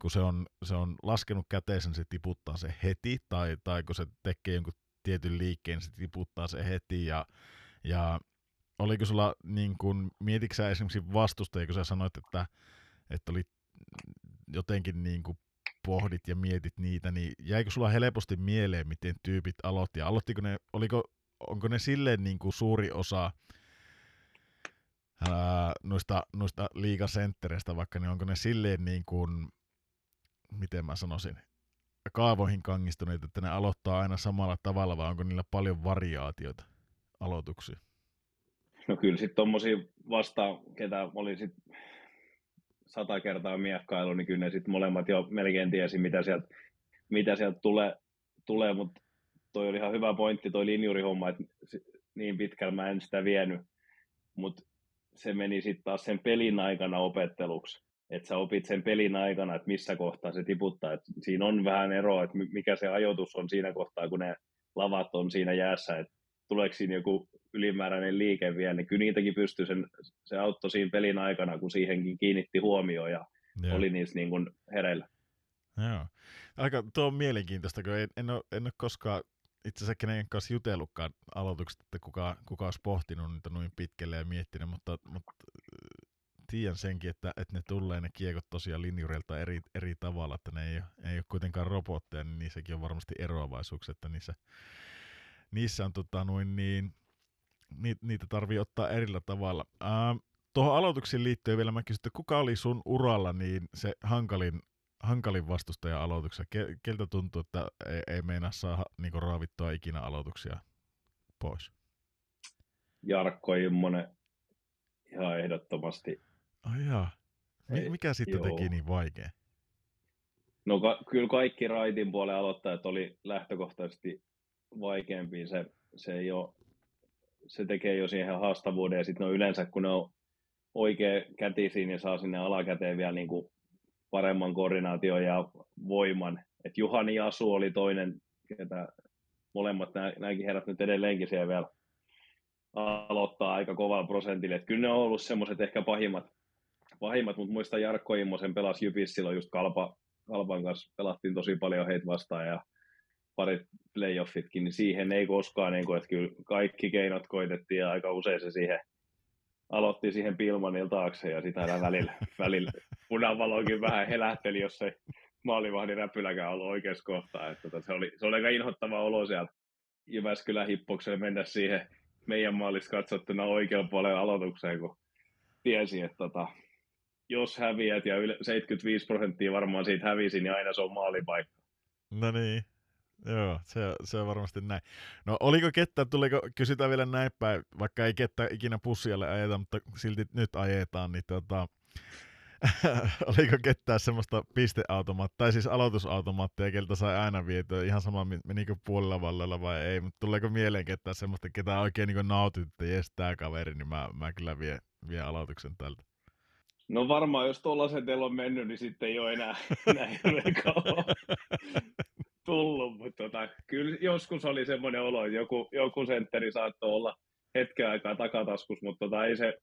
kun se on, se on laskenut käteisen, niin se tiputtaa se heti, tai, tai kun se tekee jonkun tietyn liikkeen, niin se tiputtaa se heti, ja, ja oliko sulla, niin kun, mietitkö sä esimerkiksi vastustajia, kun sä sanoit, että, että oli jotenkin niin kuin pohdit ja mietit niitä, niin jäikö sulla helposti mieleen, miten tyypit aloitti? Ja aloittiko ne, oliko, onko ne silleen niin kuin suuri osa ää, noista, noista liigasenttereistä vaikka, niin onko ne silleen niin kuin, miten mä sanoisin, kaavoihin kangistuneet, että ne aloittaa aina samalla tavalla, vai onko niillä paljon variaatioita aloituksia? No kyllä sitten tuommoisia vastaan, ketä oli sitten sata kertaa miekkailu, niin kyllä ne sitten molemmat jo melkein tiesi, mitä sieltä, mitä sieltä tulee, tulee mutta toi oli ihan hyvä pointti, toi linjurihomma, että niin pitkällä mä en sitä vienyt, mutta se meni sitten taas sen pelin aikana opetteluksi, että sä opit sen pelin aikana, että missä kohtaa se tiputtaa, Et siinä on vähän eroa, että mikä se ajoitus on siinä kohtaa, kun ne lavat on siinä jäässä, että tuleeko siinä joku ylimääräinen liike vielä, niin kyllä niitäkin pystyi sen, se auttoi siinä pelin aikana, kun siihenkin kiinnitti huomioon ja Joo. oli niissä niin kuin hereillä. Joo. Aika, tuo on mielenkiintoista, kun en, en, ole, en ole koskaan itse asiassa kenen kanssa jutellutkaan aloitukset, että kuka, kuka olisi pohtinut niitä noin pitkälle ja miettinyt, mutta, mutta tiedän senkin, että, että ne tulee ne kiekot tosiaan linjureilta eri, eri tavalla, että ne ei ei ole kuitenkaan robotteja, niin niissäkin on varmasti eroavaisuuksia, että niissä, niissä on tota, noin niin, niitä tarvii ottaa erillä tavalla. Ähm, tuohon aloituksiin liittyen vielä mä kysyn, että kuka oli sun uralla niin se hankalin hankalin vastustaja aloituksessa? Keltä tuntuu, että ei, ei meinaa saa niinku raavittua ikinä aloituksia pois? Jarkko Immonen ihan ehdottomasti. Ai jaa. Mikä sitten joo. teki niin vaikea? No ka- kyllä kaikki raitin puolen aloittajat oli lähtökohtaisesti vaikeampi. Se, se, ei ole, se tekee jo siihen haastavuuden ja sitten no yleensä kun ne on oikea kätisiin ja saa sinne alakäteen vielä niin kuin paremman koordinaation ja voiman. Et Juhani Asu oli toinen, ketä molemmat nämäkin herrat nyt edelleenkin siellä vielä aloittaa aika kovalla prosentilla. Et kyllä ne on ollut semmoiset ehkä pahimmat, pahimmat mutta muista Jarkko Immosen pelasi Jypis silloin just Kalpa, Kalpan kanssa pelattiin tosi paljon heitä vastaan ja parit playoffitkin, niin siihen ei koskaan, niin kuin, että kyllä kaikki keinot koitettiin ja aika usein se siihen aloitti siihen Pilmanil taakse ja sitä aina välillä, [LAUGHS] välillä punavalokin vähän helähteli, jos ei maalivahdin räpyläkään ollut oikeassa kohtaa. Että tota, se, oli, se oli aika inhottava olo sieltä Jyväskylän hippokselle mennä siihen meidän maalissa katsottuna oikean puolen aloitukseen, kun tiesi, että tota, jos häviät ja yle, 75 prosenttia varmaan siitä hävisi, niin aina se on maalipaikka. No niin, joo, se, se on varmasti näin. No oliko kettä, tuliko, kysytään vielä näin päin, vaikka ei kettä ikinä pussialle ajeta, mutta silti nyt ajetaan, niin tota, [LAUGHS] oliko ketään semmoista pisteautomaattia, tai siis aloitusautomaattia, keltä sai aina vietyä, ihan sama menikö puolella vallalla vai ei, mutta tuleeko mieleen ketään semmoista, ketä oikein niin nautit, että jes, tää kaveri, niin mä, mä kyllä vie, vie aloituksen tältä. No varmaan, jos tuollaisen teillä on mennyt, niin sitten ei ole enää, [LAUGHS] enää kauan [LAUGHS] tullut, mutta tota, kyllä joskus oli semmoinen olo, että joku, joku sentteri saattoi olla hetken aikaa takataskus, mutta tota, ei se,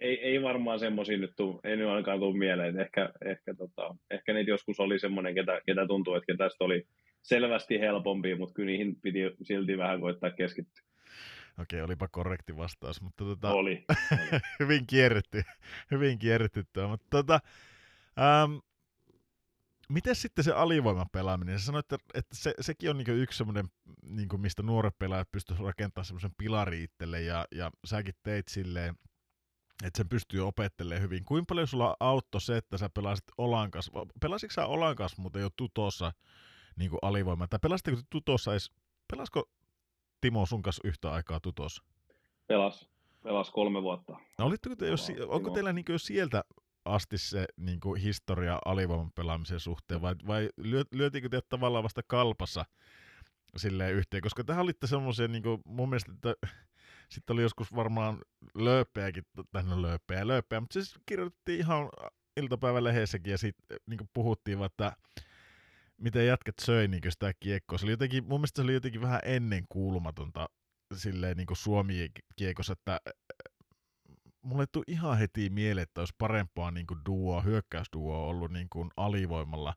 ei, ei varmaan semmoisia nyt tuu, ei nyt ainakaan tule mieleen. Ehkä, ehkä, tota, ehkä niitä joskus oli semmoinen, ketä, ketä tuntuu, että tästä oli selvästi helpompi, mutta kyllä niihin piti silti vähän koittaa keskittyä. Okei, olipa korrekti vastaus, mutta tota, oli, oli. [LAUGHS] hyvin kierretty, hyvin kierretty tuo, mutta tota, ähm, miten sitten se alivoimapelaaminen? Sä sanoit, että, että se, sekin on niin yksi semmoinen, niin mistä nuoret pelaajat pystyisivät rakentamaan semmoisen pilari itselle, ja, ja säkin teit silleen, että sen pystyy opettelemaan hyvin. Kuinka paljon sulla auttoi se, että sä pelasit Olan kanssa? Pelasitko sä Olan kanssa muuten jo tutossa niin alivoima? Tai pelasitteko tutossa edes, pelasko Timo sun kanssa yhtä aikaa tutossa? Pelas. Pelas kolme vuotta. No, olitteko te, jos, onko teillä niin jo sieltä asti se niin kuin historia alivoiman pelaamisen suhteen, vai, vai lyö, lyötiinkö te tavallaan vasta kalpassa silleen yhteen? Koska tähän olitte semmoisia, niin kuin, mun mielestä, että sitten oli joskus varmaan lööpeäkin, tai no lööpeä, lööpeä, mutta siis kirjoitettiin ihan iltapäivälehdessäkin ja sitten niin puhuttiin, että miten jätkät söi niin sitä kiekkoa. Se oli jotenkin, mun mielestä se oli jotenkin vähän ennen kuulumatonta silleen niin Suomi-kiekossa, että mulle tuli ihan heti mieleen, että olisi parempaa niin kuin duoa, hyökkäysduoa ollut niin kuin alivoimalla,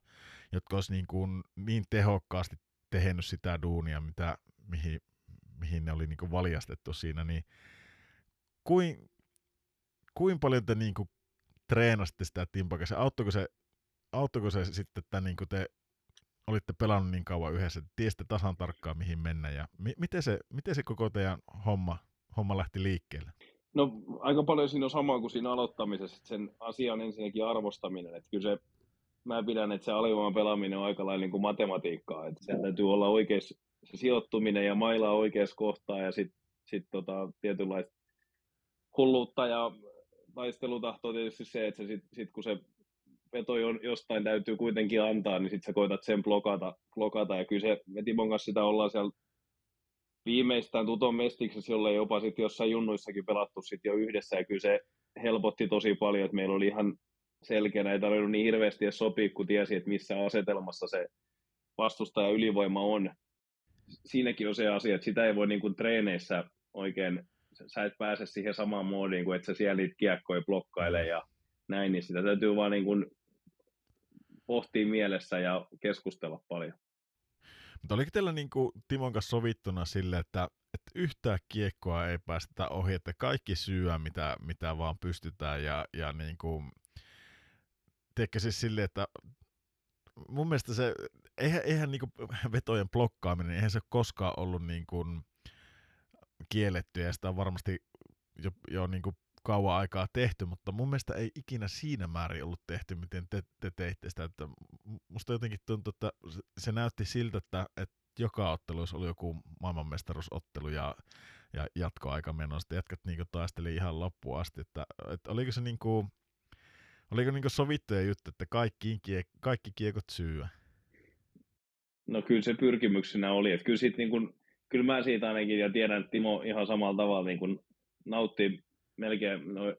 jotka olisi niin, kuin niin tehokkaasti tehnyt sitä duunia, mitä, mihin, mihin ne oli niin kuin valjastettu siinä, niin kuin, kuin paljon te niin kuin treenasitte sitä timpakassa? Auttoiko se, auttoiko se sitten, että niin kuin te olitte pelannut niin kauan yhdessä, että tiesitte tasan tarkkaan mihin mennä ja mi- miten, se, miten se koko teidän homma, homma lähti liikkeelle? No aika paljon siinä on sama kuin siinä aloittamisessa, sen asian ensinnäkin arvostaminen, että kyllä se, mä pidän, että se alivoiman pelaaminen on aika lailla niin kuin matematiikkaa, että sen täytyy olla oikeassa se sijoittuminen ja maila oikeassa kohtaa ja sitten sit tota, tietynlaista hulluutta ja taistelutahto on tietysti se, että sit, sit kun se veto jostain täytyy kuitenkin antaa, niin sitten sä koitat sen blokata, blokata. ja kyllä se, me Timon kanssa sitä ollaan siellä viimeistään Tuton mestiksessä, jolle jopa sitten jossain junnuissakin pelattu sit jo yhdessä, ja kyllä se helpotti tosi paljon, että meillä oli ihan selkeänä, ei tarvinnut niin hirveästi edes sopia, kun tiesi, että missä asetelmassa se vastustaja ylivoima on. Siinäkin on se asia, että sitä ei voi niin kuin treeneissä oikein, sä et pääse siihen samaan moodiin, kuin että sä siellä niitä kiekkoja blokkaile ja näin, niin sitä täytyy vaan niin kuin pohtia mielessä ja keskustella paljon. Mutta oliko teillä niin kuin Timon kanssa sovittuna sille, että, että yhtään kiekkoa ei päästä ohi, että kaikki syö, mitä, mitä vaan pystytään. Ja, ja niin kuin, teekö siis silleen, että mun mielestä se, eihän, eihän niin kuin vetojen blokkaaminen, eihän se koskaan ollut niin kuin kielletty ja sitä on varmasti jo, jo niin kuin kauan aikaa tehty, mutta mun mielestä ei ikinä siinä määrin ollut tehty, miten te, te teitte sitä. Että musta jotenkin tuntui, että se näytti siltä, että, että joka ottelu ollut joku maailmanmestaruusottelu ja, ja jatkoaika menossa. Jätkät niin taisteli ihan loppuun asti. Että, että oliko se niin kuin, oliko niin sovittuja juttu, että kaikki, kaikki kiekot syyä? No kyllä se pyrkimyksenä oli. Että kyllä, sit niin kuin, kyllä mä siitä ainakin, ja tiedän, että Timo ihan samalla tavalla niin kuin nautti melkein no,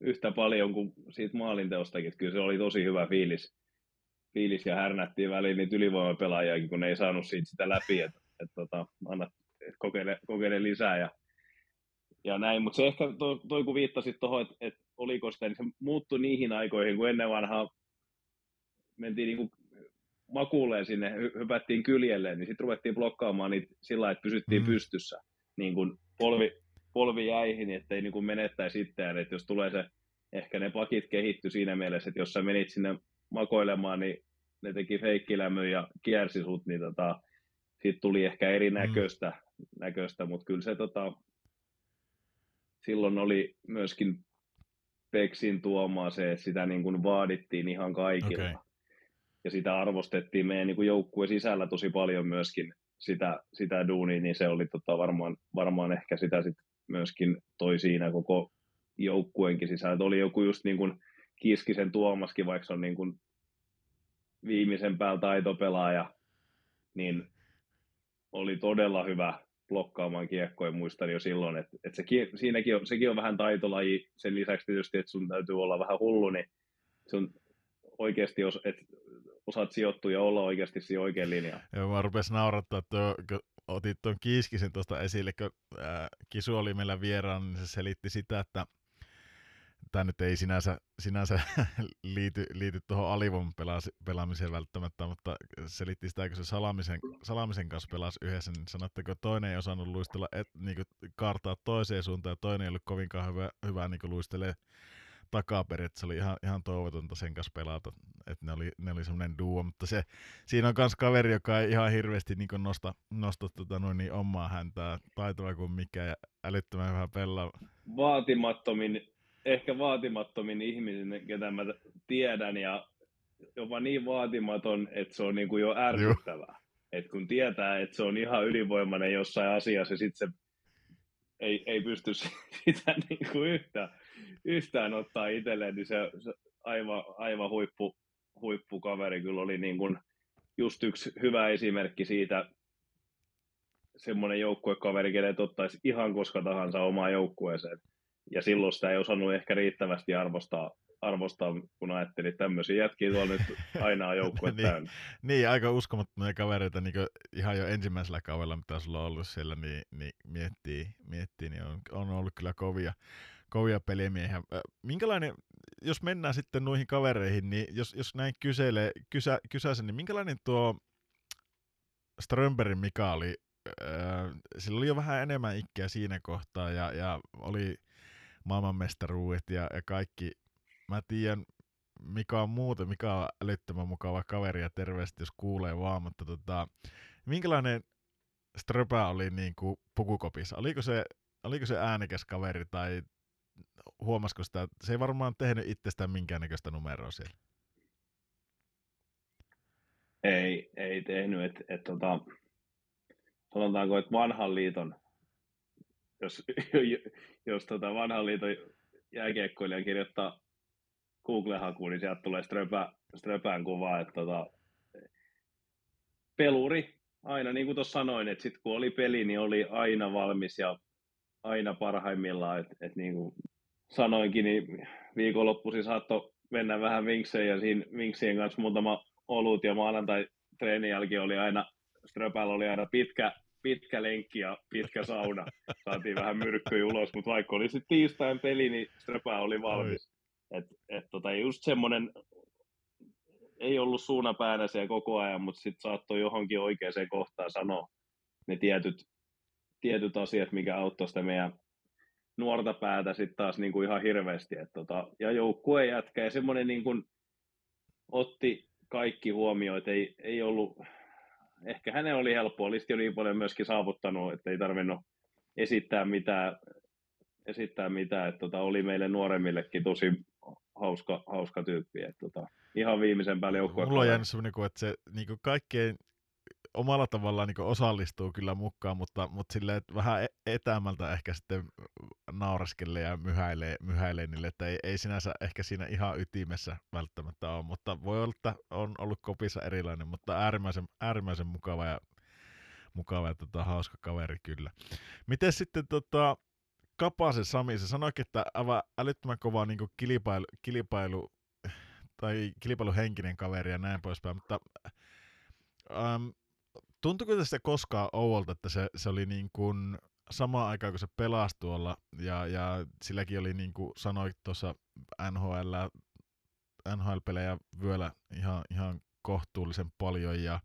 yhtä paljon kuin siitä maalinteostakin. Kyllä se oli tosi hyvä fiilis, fiilis ja härnättiin väliin niitä ylivoimapelaajiakin, kun ne ei saanut siitä sitä läpi, että et, tota, anna et kokeile, kokeile, lisää ja, ja näin. Mutta se ehkä toi, toi kun viittasit tuohon, että et oliko sitä, niin se muuttui niihin aikoihin, kun ennen vanhaa mentiin niin makuuleen sinne, hypättiin kyljelleen, niin sitten ruvettiin blokkaamaan niitä sillä että pysyttiin mm. pystyssä. Niin kuin polvi, polvi jäihin, ettei niin kuin menettäisi itseään, että jos tulee se, ehkä ne pakit kehitty siinä mielessä, että jos sä menit sinne makoilemaan, niin ne teki feikkilämön ja kiersi sut, niin tota, siitä tuli ehkä erinäköistä, mm. näköistä, mutta kyllä se tota, silloin oli myöskin Peksin tuomaa se, että sitä niin kuin vaadittiin ihan kaikilla. Okay. Ja sitä arvostettiin meidän niin kuin joukkueen sisällä tosi paljon myöskin sitä, sitä duunia, niin se oli tota varmaan, varmaan ehkä sitä sit myöskin toi siinä koko joukkueenkin sisällä. oli joku just niin kuin Kiskisen Tuomaskin, vaikka se on niin kuin viimeisen päällä taitopelaaja, niin oli todella hyvä blokkaamaan kiekkoja, muistan jo silloin, että, että sekin, siinäkin on, sekin on vähän taitolaji, sen lisäksi tietysti, että sun täytyy olla vähän hullu, niin sun oikeasti, os, että osaat sijoittua ja olla oikeasti siinä oikein linjalla. Joo, mä rupesin naurattaa, että otit tuon Kiiskisen tuosta esille, kun ää, Kisu oli meillä vieraan, niin se selitti sitä, että tämä nyt ei sinänsä, sinänsä [LAUGHS] liity, liity tuohon alivon pelaamiseen välttämättä, mutta selitti sitä, kun se Salamisen, Salamisen kanssa pelasi yhdessä, niin sanotteko toinen ei osannut luistella, et, niin kuin, kaartaa toiseen suuntaan ja toinen ei ollut kovinkaan hyvä, hyvä niin luistelee takaperin, että se oli ihan, ihan toivotonta sen kanssa pelata, että ne oli, ne oli semmoinen duo, mutta se, siinä on myös kaveri, joka ei ihan hirveästi niin nosta, nosta tota noin, niin omaa häntää taitava kuin mikä ja älyttömän hyvä pelaa. Vaatimattomin ehkä vaatimattomin ihminen, ketä mä tiedän, ja jopa niin vaatimaton, että se on niin kuin jo ärsyttävää. Et kun tietää, että se on ihan ylivoimainen jossain asiassa, ja sitten se ei, ei pysty [LAUGHS] sitä niin kuin yhtään, yhtään ottaa itselleen, niin se, se aivan, aivan huippu, huippukaveri kyllä oli niin kuin just yksi hyvä esimerkki siitä, semmoinen joukkuekaveri, kenet ottaisi ihan koska tahansa omaan joukkueeseen ja silloin sitä ei osannut ehkä riittävästi arvostaa, arvostaa kun ajattelin, että tämmöisiä jätkiä tuolla nyt aina on joukkue [LAUGHS] niin, täynnä. Niin, aika uskomattomia kavereita, niin ihan jo ensimmäisellä kaudella, mitä sulla on ollut siellä, niin, niin miettii, miettii, niin on, on ollut kyllä kovia, kovia pelimiehiä. Minkälainen, jos mennään sitten noihin kavereihin, niin jos, jos näin kyselee, kysä, kysäisen, niin minkälainen tuo Strömbergin Mika oli, sillä oli jo vähän enemmän ikkeä siinä kohtaa ja, ja oli maailmanmestaruudet ja, ja kaikki. Mä tiedän, mikä on muuten, mikä on älyttömän mukava kaveri ja terveesti, jos kuulee vaan, mutta tota, minkälainen Ströpä oli niin kuin pukukopissa? Oliko se, oliko se äänekäs kaveri tai huomasiko sitä, se ei varmaan tehnyt itsestään minkäännäköistä numeroa siellä? Ei, ei tehnyt. Et, et, tota, sanotaanko, että vanhan liiton jos, [LAUGHS] jos tota vanhan liiton jääkiekkoilija kirjoittaa Google-hakuun, niin sieltä tulee Ströpä, Ströpään kuva, että tota, peluri, aina niin kuin tuossa sanoin, että sitten kun oli peli, niin oli aina valmis ja aina parhaimmillaan, että et niin kuin sanoinkin, niin viikonloppuisin saattoi mennä vähän vinkseen ja siinä vinksien kanssa muutama olut ja maanantai treenin jälkeen oli aina, Ströpällä oli aina pitkä, pitkä lenkki ja pitkä sauna. Saatiin vähän myrkkyä ulos, mutta vaikka oli sitten tiistain peli, niin Ströpä oli valmis. Et, et tota, just semmoinen, ei ollut suuna päänä siellä koko ajan, mutta sitten saattoi johonkin oikeaan kohtaan sanoa ne tietyt, tietyt asiat, mikä auttoi sitä meidän nuorta päätä sitten taas niin kuin ihan hirveästi. Et tota, ja joukkue jätkä ja semmoinen niin kuin otti kaikki huomioon, että ei, ei ollut ehkä hänen oli helppo, olisi jo niin paljon myöskin saavuttanut, että ei tarvinnut esittää mitään, esittää mitään että tota, oli meille nuoremmillekin tosi hauska, hauska tyyppi. Että tota, ihan viimeisen päälle joukkueen. Mulla on jäänyt semmoinen, että se niin kaikkein omalla tavallaan niin osallistuu kyllä mukaan, mutta, mutta silleen, että vähän e-, etämältä ehkä sitten nauraskelee ja myhäilee, myhäilee niille, että ei, ei sinänsä ehkä siinä ihan ytimessä välttämättä ole, mutta voi olla, että on ollut kopissa erilainen, mutta äärimmäisen, äärimmäisen mukava ja, mukava ja tota, hauska kaveri kyllä. Miten sitten tota, Kapasen Sami, sä sanoikin, että aivan älyttömän kova niin kilpailu, kilpailu, tai kilpailuhenkinen kaveri ja näin poispäin, mutta ähm, tuntuuko tästä koskaan Ouolta, että se, se oli niin kuin samaan aikaan, kun se pelasi tuolla, ja, ja silläkin oli niin kuin sanoit tuossa NHL, NHL-pelejä vyöllä ihan, ihan kohtuullisen paljon, ja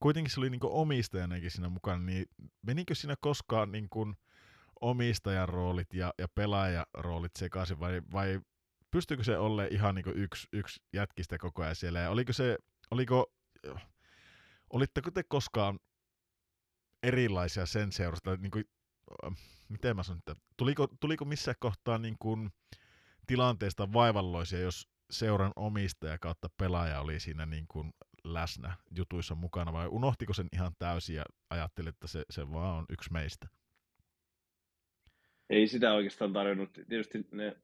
kuitenkin se oli niin kuin omistajanakin siinä mukana, niin menikö siinä koskaan niin kuin omistajan roolit ja, ja pelaajan roolit sekaisin, vai, vai pystyykö se olemaan ihan niin kuin yksi, yksi jätkistä koko ajan siellä, ja oliko se, oliko Olitteko te koskaan erilaisia sen seurasta? Niin kuin, äh, miten mä sanon, että tuliko, tuliko missään kohtaa niin kuin tilanteesta vaivalloisia, jos seuran omistaja kautta pelaaja oli siinä niin kuin läsnä jutuissa mukana, vai unohtiko sen ihan täysin ja ajatteli, että se, se vaan on yksi meistä? Ei sitä oikeastaan tarvinnut. Tietysti ne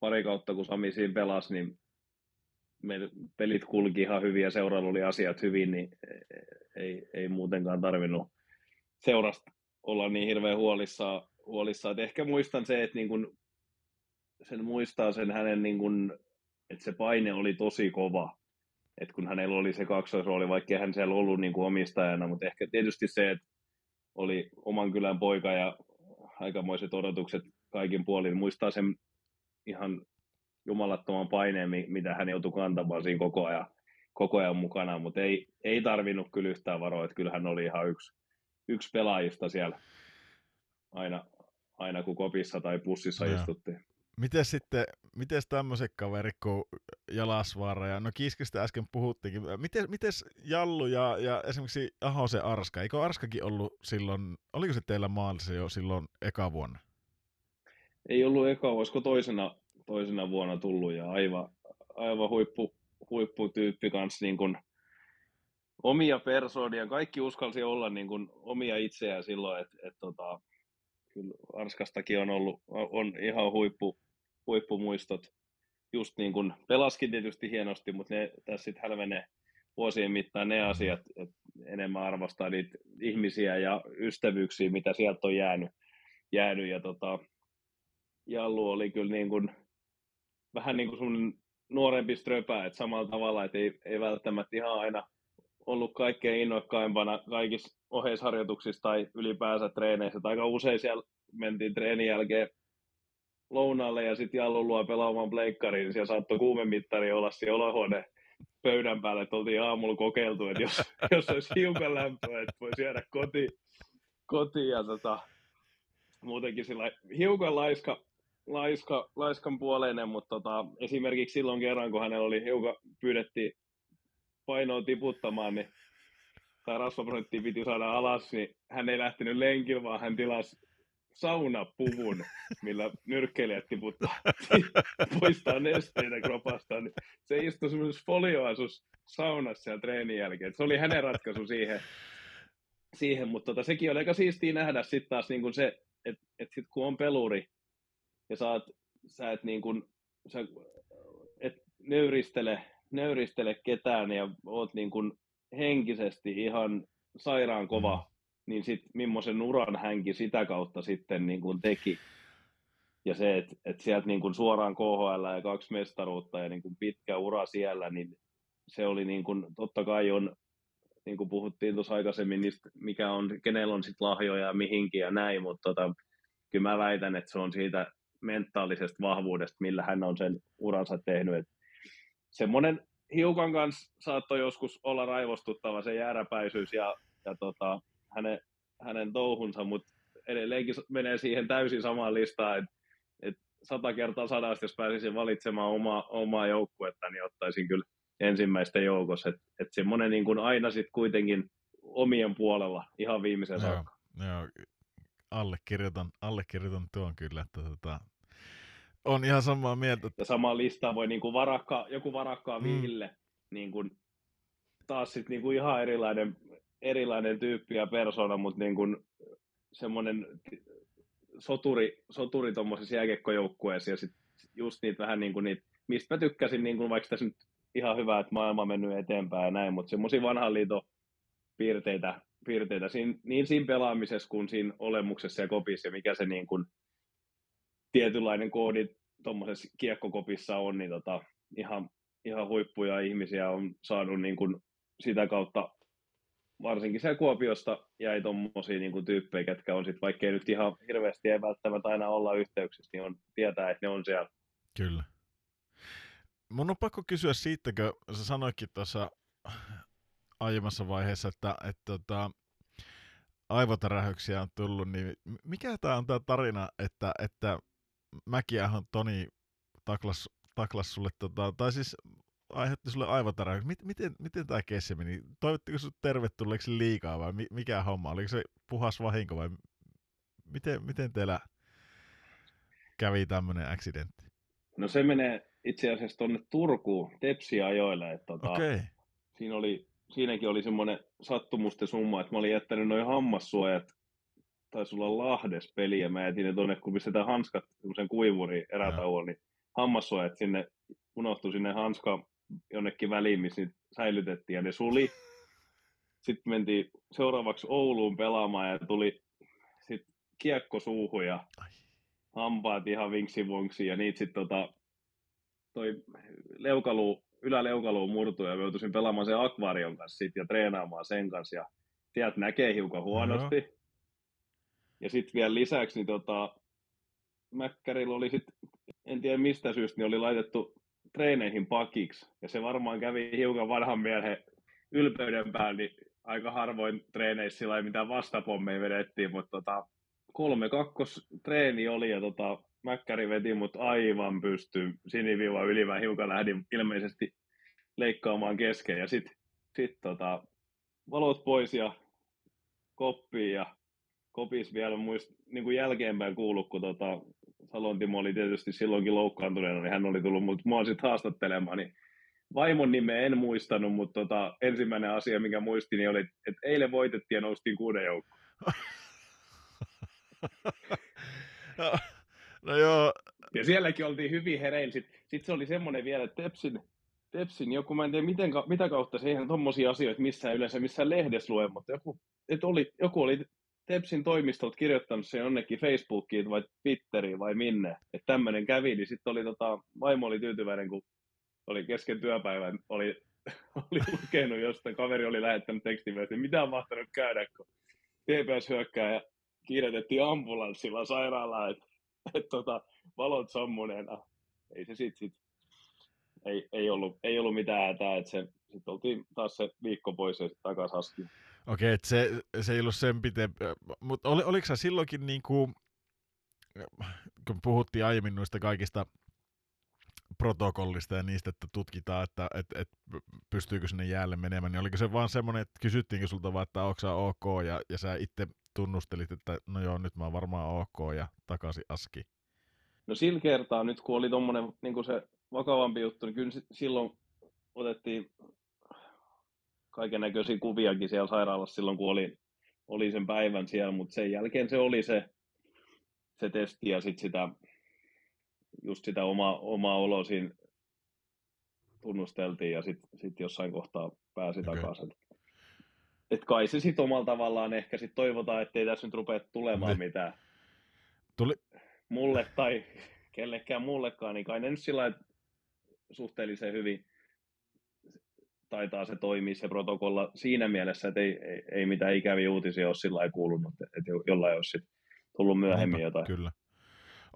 pari kautta, kun Sami siinä pelasi, niin meidän pelit kulki ihan hyvin ja seuralla oli asiat hyvin, niin ei, ei muutenkaan tarvinnut seurasta olla niin hirveän huolissaan. Et ehkä muistan se, että niin kun, sen muistaa sen hänen, niin kun, että se paine oli tosi kova. Et kun hänellä oli se kaksoisrooli, vaikka hän siellä ollut niin kuin omistajana, mutta ehkä tietysti se, että oli oman kylän poika ja aikamoiset odotukset kaikin puolin. Muistaa sen ihan jumalattoman paineen, mitä hän joutui kantamaan siinä koko ajan, koko ajan mukana, mutta ei, ei tarvinnut kyllä yhtään varoa, että kyllä hän oli ihan yksi, yksi pelaajista siellä aina, aina kun kopissa tai pussissa no. istuttiin. Miten sitten, miten tämmöiset kaveri kuin Jalasvaara ja no Kiskistä äsken puhuttiinkin, miten, miten Jallu ja, ja esimerkiksi Ahosen Arska, eikö Arskakin ollut silloin, oliko se teillä maalissa jo silloin eka vuonna? Ei ollut eka, olisiko toisena, toisena vuonna tullut ja aivan, aivan huippu, huipputyyppi kanssa niin kuin omia persoonia. Kaikki uskalsi olla niin kuin omia itseään silloin, että et, tota, kyllä Arskastakin on ollut on ihan huippu, huippumuistot. Just niin kuin pelaskin tietysti hienosti, mutta ne tässä sitten hälvenee vuosien mittaan ne asiat, että enemmän arvostaa niitä ihmisiä ja ystävyyksiä, mitä sieltä on jäänyt. jäänyt. Ja tota, Jallu oli kyllä niin kuin, vähän niin kuin sun nuorempi ströpä, että samalla tavalla, että ei, ei välttämättä ihan aina ollut kaikkein innokkaimpana kaikissa oheisharjoituksissa tai ylipäänsä treeneissä. Aika usein siellä mentiin treenin jälkeen lounaalle ja sitten Jallu luo pelaamaan pleikkariin, niin siellä saattoi kuumemittari olla siellä olohuone pöydän päällä, että oltiin aamulla kokeiltu, että jos, [LAUGHS] jos olisi hiukan lämpöä, että voisi jäädä kotiin, kotiin ja tota, muutenkin sillä hiukan laiska, laiska, laiskan puoleinen, mutta tota, esimerkiksi silloin kerran, kun hänellä oli hiukan, pyydettiin painoa tiputtamaan, niin tai rasvaprosenttia piti saada alas, niin hän ei lähtenyt lenkillä, vaan hän tilasi saunapuvun, millä nyrkkeilijät tiputtaa, [LAUGHS] poistaa nesteitä kropasta, niin se istui semmoisessa folioasus saunassa siellä treenin jälkeen. Se oli hänen ratkaisu siihen, siihen mutta tota, sekin oli aika siistiä nähdä sitten taas niin kuin se, että et sit kun on peluri ja saat, sä et, niin kuin, sä et nöyristele, nöyristele ketään ja oot niin kuin henkisesti ihan sairaan kova mm niin sitten millaisen uran hänkin sitä kautta sitten niin kuin teki. Ja se, että et sieltä niin kuin suoraan KHL ja kaksi mestaruutta ja niin kuin pitkä ura siellä, niin se oli niin kuin, totta kai on, niin kuin puhuttiin tuossa aikaisemmin, niin mikä on, kenellä on sitten lahjoja ja mihinkin ja näin, mutta tota, kyllä mä väitän, että se on siitä mentaalisesta vahvuudesta, millä hän on sen uransa tehnyt. Et semmoinen hiukan kanssa saattoi joskus olla raivostuttava se jääräpäisyys ja, ja tota, hänen, hänen touhunsa, mutta edelleenkin menee siihen täysin samaan listaan, että et sata kertaa sadasta, jos pääsisin valitsemaan oma, omaa joukkuetta, niin ottaisin kyllä ensimmäistä joukossa. Että et semmoinen niin kuin aina sitten kuitenkin omien puolella ihan viimeisen saakka. Joo, allekirjoitan, allekirjoitan tuon kyllä, että tota, on ihan samaa mieltä. Ja samaa listaa voi niin kuin varakka, joku varakkaa mm. Ville, niin kuin, taas sitten niin kuin ihan erilainen erilainen tyyppi ja persona, mutta niin kuin semmoinen soturi, soturi tuommoisessa jääkekkojoukkueessa ja sitten just niitä vähän niin kuin niitä, mistä mä tykkäsin, niin kuin vaikka tässä nyt ihan hyvä, että maailma on mennyt eteenpäin ja näin, mutta semmoisia vanhan liiton piirteitä, piirteitä siinä, niin siinä pelaamisessa kuin siinä olemuksessa ja kopissa ja mikä se niin kuin tietynlainen koodi tuommoisessa kiekkokopissa on, niin tota, ihan, ihan huippuja ihmisiä on saanut niin kuin sitä kautta varsinkin siellä Kuopiosta jäi tuommoisia niin tyyppejä, ketkä on sitten, vaikkei nyt ihan hirveästi ei välttämättä aina olla yhteyksissä, niin on, tietää, että ne on siellä. Kyllä. Mun on pakko kysyä siitä, kun sä sanoikin tuossa aiemmassa vaiheessa, että, että, että tota, aivotärähyksiä on tullut, niin mikä tämä on tämä tarina, että, että Mäkiähän Toni taklas, taklas sulle, tota, tai siis aiheutti sulle aivotärähdys. Miten, miten, miten tämä kessi meni? Toivottiko sinut tervetulleeksi liikaa vai mikä homma? Oliko se puhas vahinko vai miten, miten teillä kävi tämmöinen accidentti? No se menee itse asiassa tuonne Turkuun Tepsi-ajoille. Että tota. Okay. siinä oli, siinäkin oli semmoinen sattumusten summa, että mä olin jättänyt noin hammassuojat, taisi olla Lahdes peli, ja mä jätin ne tuonne, kun pistetään hanskat semmoisen kuivuriin erätauon, niin hammassuojat sinne, unohtui sinne hanska jonnekin väliin, missä niitä säilytettiin, ja ne suli. Sitten mentiin seuraavaksi Ouluun pelaamaan, ja tuli sitten kiekko suuhun, ja hampaat ihan vinksivonksi, ja niitä sitten tota, toi leukaluu, yläleukaluu murtui, ja joutuisin pelaamaan sen akvaarion kanssa sit, ja treenaamaan sen kanssa, ja sieltä näkee hiukan huonosti. Ja sitten vielä lisäksi, niin tota, Mäkkärillä oli sitten, en tiedä mistä syystä, niin oli laitettu treeneihin pakiksi. Ja se varmaan kävi hiukan vanhan miehen ylpeyden päällä, niin aika harvoin treeneissä sillä ei mitään vastapommeja vedettiin, mutta tota, kolme kakkos treeni oli ja tota, Mäkkäri veti mut aivan pystyyn siniviiva yli. Mä hiukan lähdin ilmeisesti leikkaamaan kesken ja sitten sit, tota, valot pois ja koppiin ja kopis vielä muist, niin kuin jälkeenpäin kuullut, kun tota, Salon Timo oli tietysti silloinkin loukkaantuneena, niin hän oli tullut mut, mua sitten haastattelemaan, niin vaimon nimeä en muistanut, mutta tota, ensimmäinen asia, mikä muistin, niin oli, että eilen voitettiin ja noustiin kuuden joukkoon. [LAUGHS] no, joo, Ja sielläkin oltiin hyvin hereillä. Sitten sit se oli semmoinen vielä, että Tepsin, Tepsin joku, mä en tiedä miten, mitä kautta se eihän tommosia asioita missään yleensä missään lehdessä lue, mutta joku, et oli, joku oli Tepsin toimistolta kirjoittanut sen jonnekin Facebookiin vai Twitteriin vai minne, että tämmöinen kävi, niin sitten oli tota, vaimo oli tyytyväinen, kun oli kesken työpäivän, oli, [LAUGHS] oli lukenut jostain, kaveri oli lähettänyt tekstiviestin, mitä on mahtanut käydä, kun TPS hyökkää ja kiiretettiin ambulanssilla sairaalaan, että et, tota, valot sammuneena. Ei se sit, sit ei, ei, ollut, ei ollut mitään hätää, että se, sitten oltiin taas se viikko pois ja sitten takaisin asti. Okei, että se, se ei ollut sen pitempi. Mutta oli, oliko sä silloinkin niin kuin, kun puhuttiin aiemmin noista kaikista protokollista ja niistä, että tutkitaan, että et, et pystyykö sinne jäälle menemään, niin oliko se vaan semmoinen, että kysyttiinkö sulta vaan, että onko ok, ja, ja sä itse tunnustelit, että no joo, nyt mä oon varmaan ok, ja takaisin aski. No sillä kertaa nyt, kun oli tuommoinen niin se vakavampi juttu, niin kyllä si- silloin otettiin kaiken näköisiä kuviakin siellä sairaalassa silloin, kun oli, oli sen päivän siellä, mutta sen jälkeen se oli se, se testi ja sitten sitä, just sitä oma, omaa oloa siinä tunnusteltiin ja sitten sit jossain kohtaa pääsi okay. takaisin. Et kai se sitten omalla tavallaan ehkä sit toivotaan, ettei tässä nyt rupea tulemaan Niin. mitään Tuli, mulle tai kellekään mullekaan, niin kai ne nyt sillä lailla suhteellisen hyvin taitaa se toimia se protokolla siinä mielessä, että ei, ei, ei mitään ikäviä uutisia ole sillä kuulunut, että jo- jollain olisi tullut myöhemmin Niinpä, jotain. Kyllä.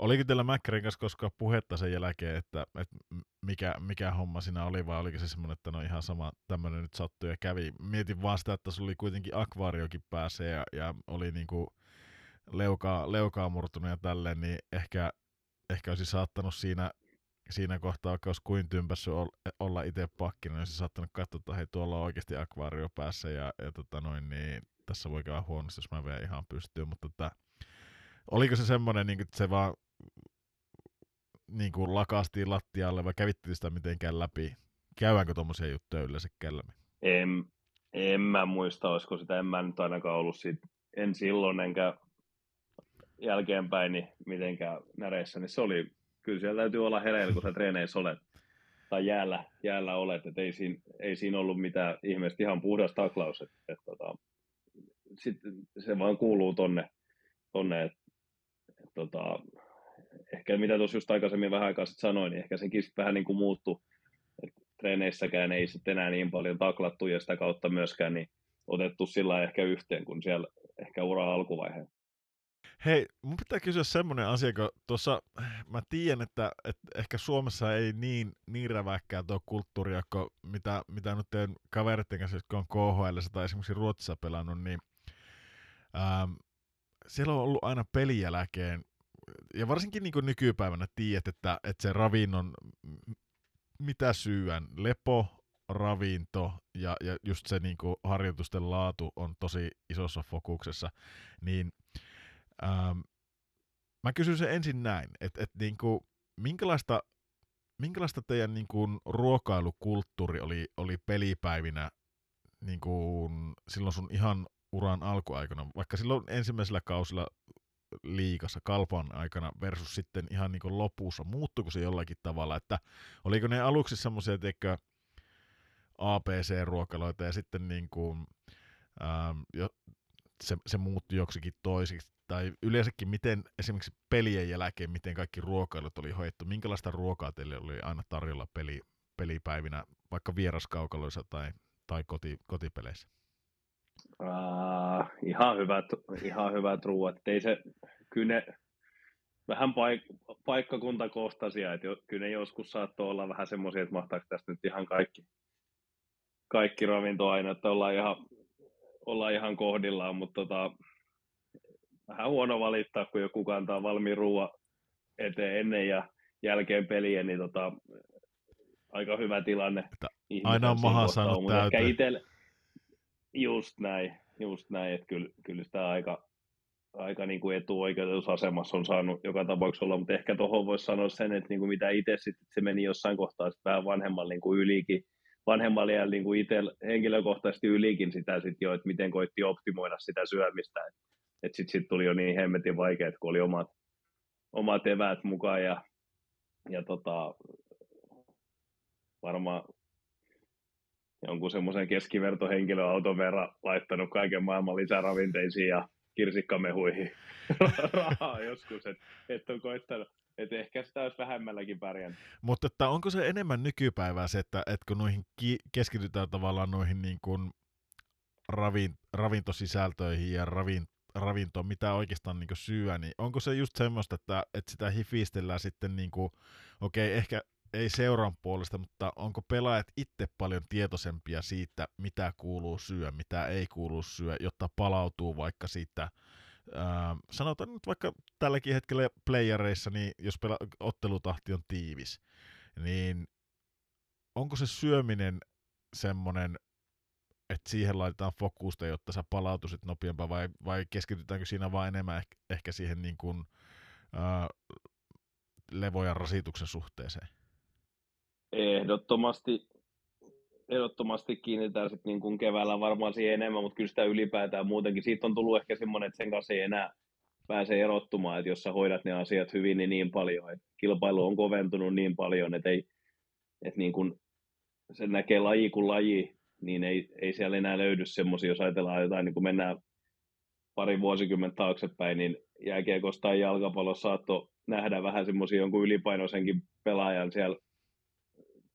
Oliko teillä Mäkkärin kanssa koskaan puhetta sen jälkeen, että, että mikä, mikä homma siinä oli, vai oliko se semmoinen, että no ihan sama tämmöinen nyt sattui ja kävi? Mietin vaan sitä, että sulla oli kuitenkin akvaariokin päässä ja, ja oli niinku leukaa, leukaa murtunut ja tälleen, niin ehkä, ehkä olisi saattanut siinä, siinä kohtaa, vaikka olisi kuin tympässyt ol- olla itse pakkina, niin olisi saattanut katsoa, että hei, tuolla on oikeasti akvaario päässä ja, ja tota noin, niin tässä voi käydä huonosti, jos mä vien ihan pystyyn, mutta tota, oliko se semmoinen, niin että se vaan niin kuin lakastiin lattialle vai kävittiin sitä mitenkään läpi? Käydäänkö tuommoisia juttuja yleensä läpi? En, en mä muista, olisiko sitä, en mä nyt ainakaan ollut siitä, en silloin enkä jälkeenpäin niin mitenkään näreissä, niin se oli, kyllä siellä täytyy olla hereillä, kun sä treeneissä olet tai jäällä, jäällä olet, että ei siinä, ei siinä ollut mitään ihmeellistä, ihan puhdas taklaus, että, että, tota, sitten se vaan kuuluu tonne, tonne että, että, tota, ehkä mitä tuossa just aikaisemmin vähän aikaa sitten sanoin, niin ehkä sekin sitten vähän niin kuin muuttui, että treeneissäkään ei sitten enää niin paljon taklattu ja sitä kautta myöskään niin otettu sillä ehkä yhteen kuin siellä ehkä ura alkuvaiheessa. Hei, mun pitää kysyä semmoinen asia, kun tuossa mä tiedän, että, että ehkä Suomessa ei niin, niin räväkkää tuo kulttuuria, kun mitä, mitä nyt teen kaveritten kanssa, jotka on KHL tai esimerkiksi Ruotsissa pelannut, niin ähm, siellä on ollut aina pelin jälkeen, ja varsinkin niin nykypäivänä tiedät, että, että se ravinnon, mitä syyän, lepo, ravinto ja, ja just se niin kuin harjoitusten laatu on tosi isossa fokuksessa, niin Ähm, mä kysyn sen ensin näin, että et niinku, minkälaista, minkälaista teidän niinku ruokailukulttuuri oli, oli pelipäivinä niinku, silloin sun ihan uran alkuaikana, vaikka silloin ensimmäisellä kausilla liikassa kalpan aikana versus sitten ihan niin lopussa, muuttuiko se jollakin tavalla, että oliko ne aluksi semmoisia, teikö, ABC-ruokaloita ja sitten niin kuin, ähm, jo, se, se muuttui joksikin toisiksi, tai yleensäkin miten esimerkiksi pelien jälkeen, miten kaikki ruokailut oli hoidettu, minkälaista ruokaa teille oli aina tarjolla peli, pelipäivinä, vaikka vieraskaukaloissa tai, tai koti, kotipeleissä? Uh, ihan hyvät, ihan hyvät ruuat. Ei se, kyllä ne vähän paik- paikkakuntakohtaisia, että jo, kyllä ne joskus saattoi olla vähän semmoisia, että mahtaako tästä nyt ihan kaikki, kaikki ravintoaineet olla ihan, olla ihan kohdillaan, mutta tota, vähän huono valittaa, kun joku kantaa valmiin ruoan eteen ennen ja jälkeen peliä, niin tota, aika hyvä tilanne. Aina on maha saanut täyteen. Just näin, just näin, että kyllä, kyllä sitä aika, aika niin kuin etuoikeutusasemassa on saanut joka tapauksessa olla, mutta ehkä tuohon voisi sanoa sen, että niin kuin mitä itse sitten, se meni jossain kohtaa sitten vähän vanhemmalle niin kuin ylikin, vanhemmalle ja niin kuin itse henkilökohtaisesti ylikin sitä sitten jo, että miten koitti optimoida sitä syömistä, että et sitten sit tuli jo niin hemmetin vaikeaa, kun oli omat, omat eväät mukaan ja, ja tota, varmaan jonkun semmoisen keskivertohenkilöauton verran laittanut kaiken maailman lisäravinteisiin ja kirsikkamehuihin [LAUGHS] rahaa joskus, että et on koittanut, että ehkä sitä olisi vähemmälläkin pärjännyt. Mutta että onko se enemmän nykypäivää se, että, että kun noihin ki- keskitytään tavallaan noihin niin kuin ravin, ravintosisältöihin ja ravin, ravintoon, mitä oikeastaan niin syö, niin onko se just semmoista, että, että sitä hifistellään sitten, niin kuin, okei, okay, ehkä ei seuran puolesta, mutta onko pelaajat itse paljon tietoisempia siitä, mitä kuuluu syö, mitä ei kuulu syö, jotta palautuu vaikka siitä, ää, sanotaan nyt vaikka tälläkin hetkellä playereissa, niin jos pela- ottelutahti on tiivis, niin onko se syöminen semmoinen, että siihen laitetaan fokusta, jotta sä palautuisit nopeampaa, vai, vai keskitytäänkö siinä vaan enemmän ehkä, ehkä siihen niin kuin, ää, levo- ja rasituksen suhteeseen? Ehdottomasti, ehdottomasti kiinnitetään sitten niin kuin keväällä varmaan siihen enemmän, mutta kyllä sitä ylipäätään muutenkin. Siitä on tullut ehkä semmoinen, että sen kanssa ei enää pääse erottumaan, että jos sä hoidat ne asiat hyvin, niin niin paljon, että kilpailu on koventunut niin paljon, että, ei, että niin kuin se näkee laji kuin laji, niin ei, ei siellä enää löydy semmoisia, jos ajatellaan jotain, niin kuin mennään pari vuosikymmentä taaksepäin, niin jääkiekosta tai jalkapallossa saattoi nähdä vähän semmoisia jonkun ylipainoisenkin pelaajan siellä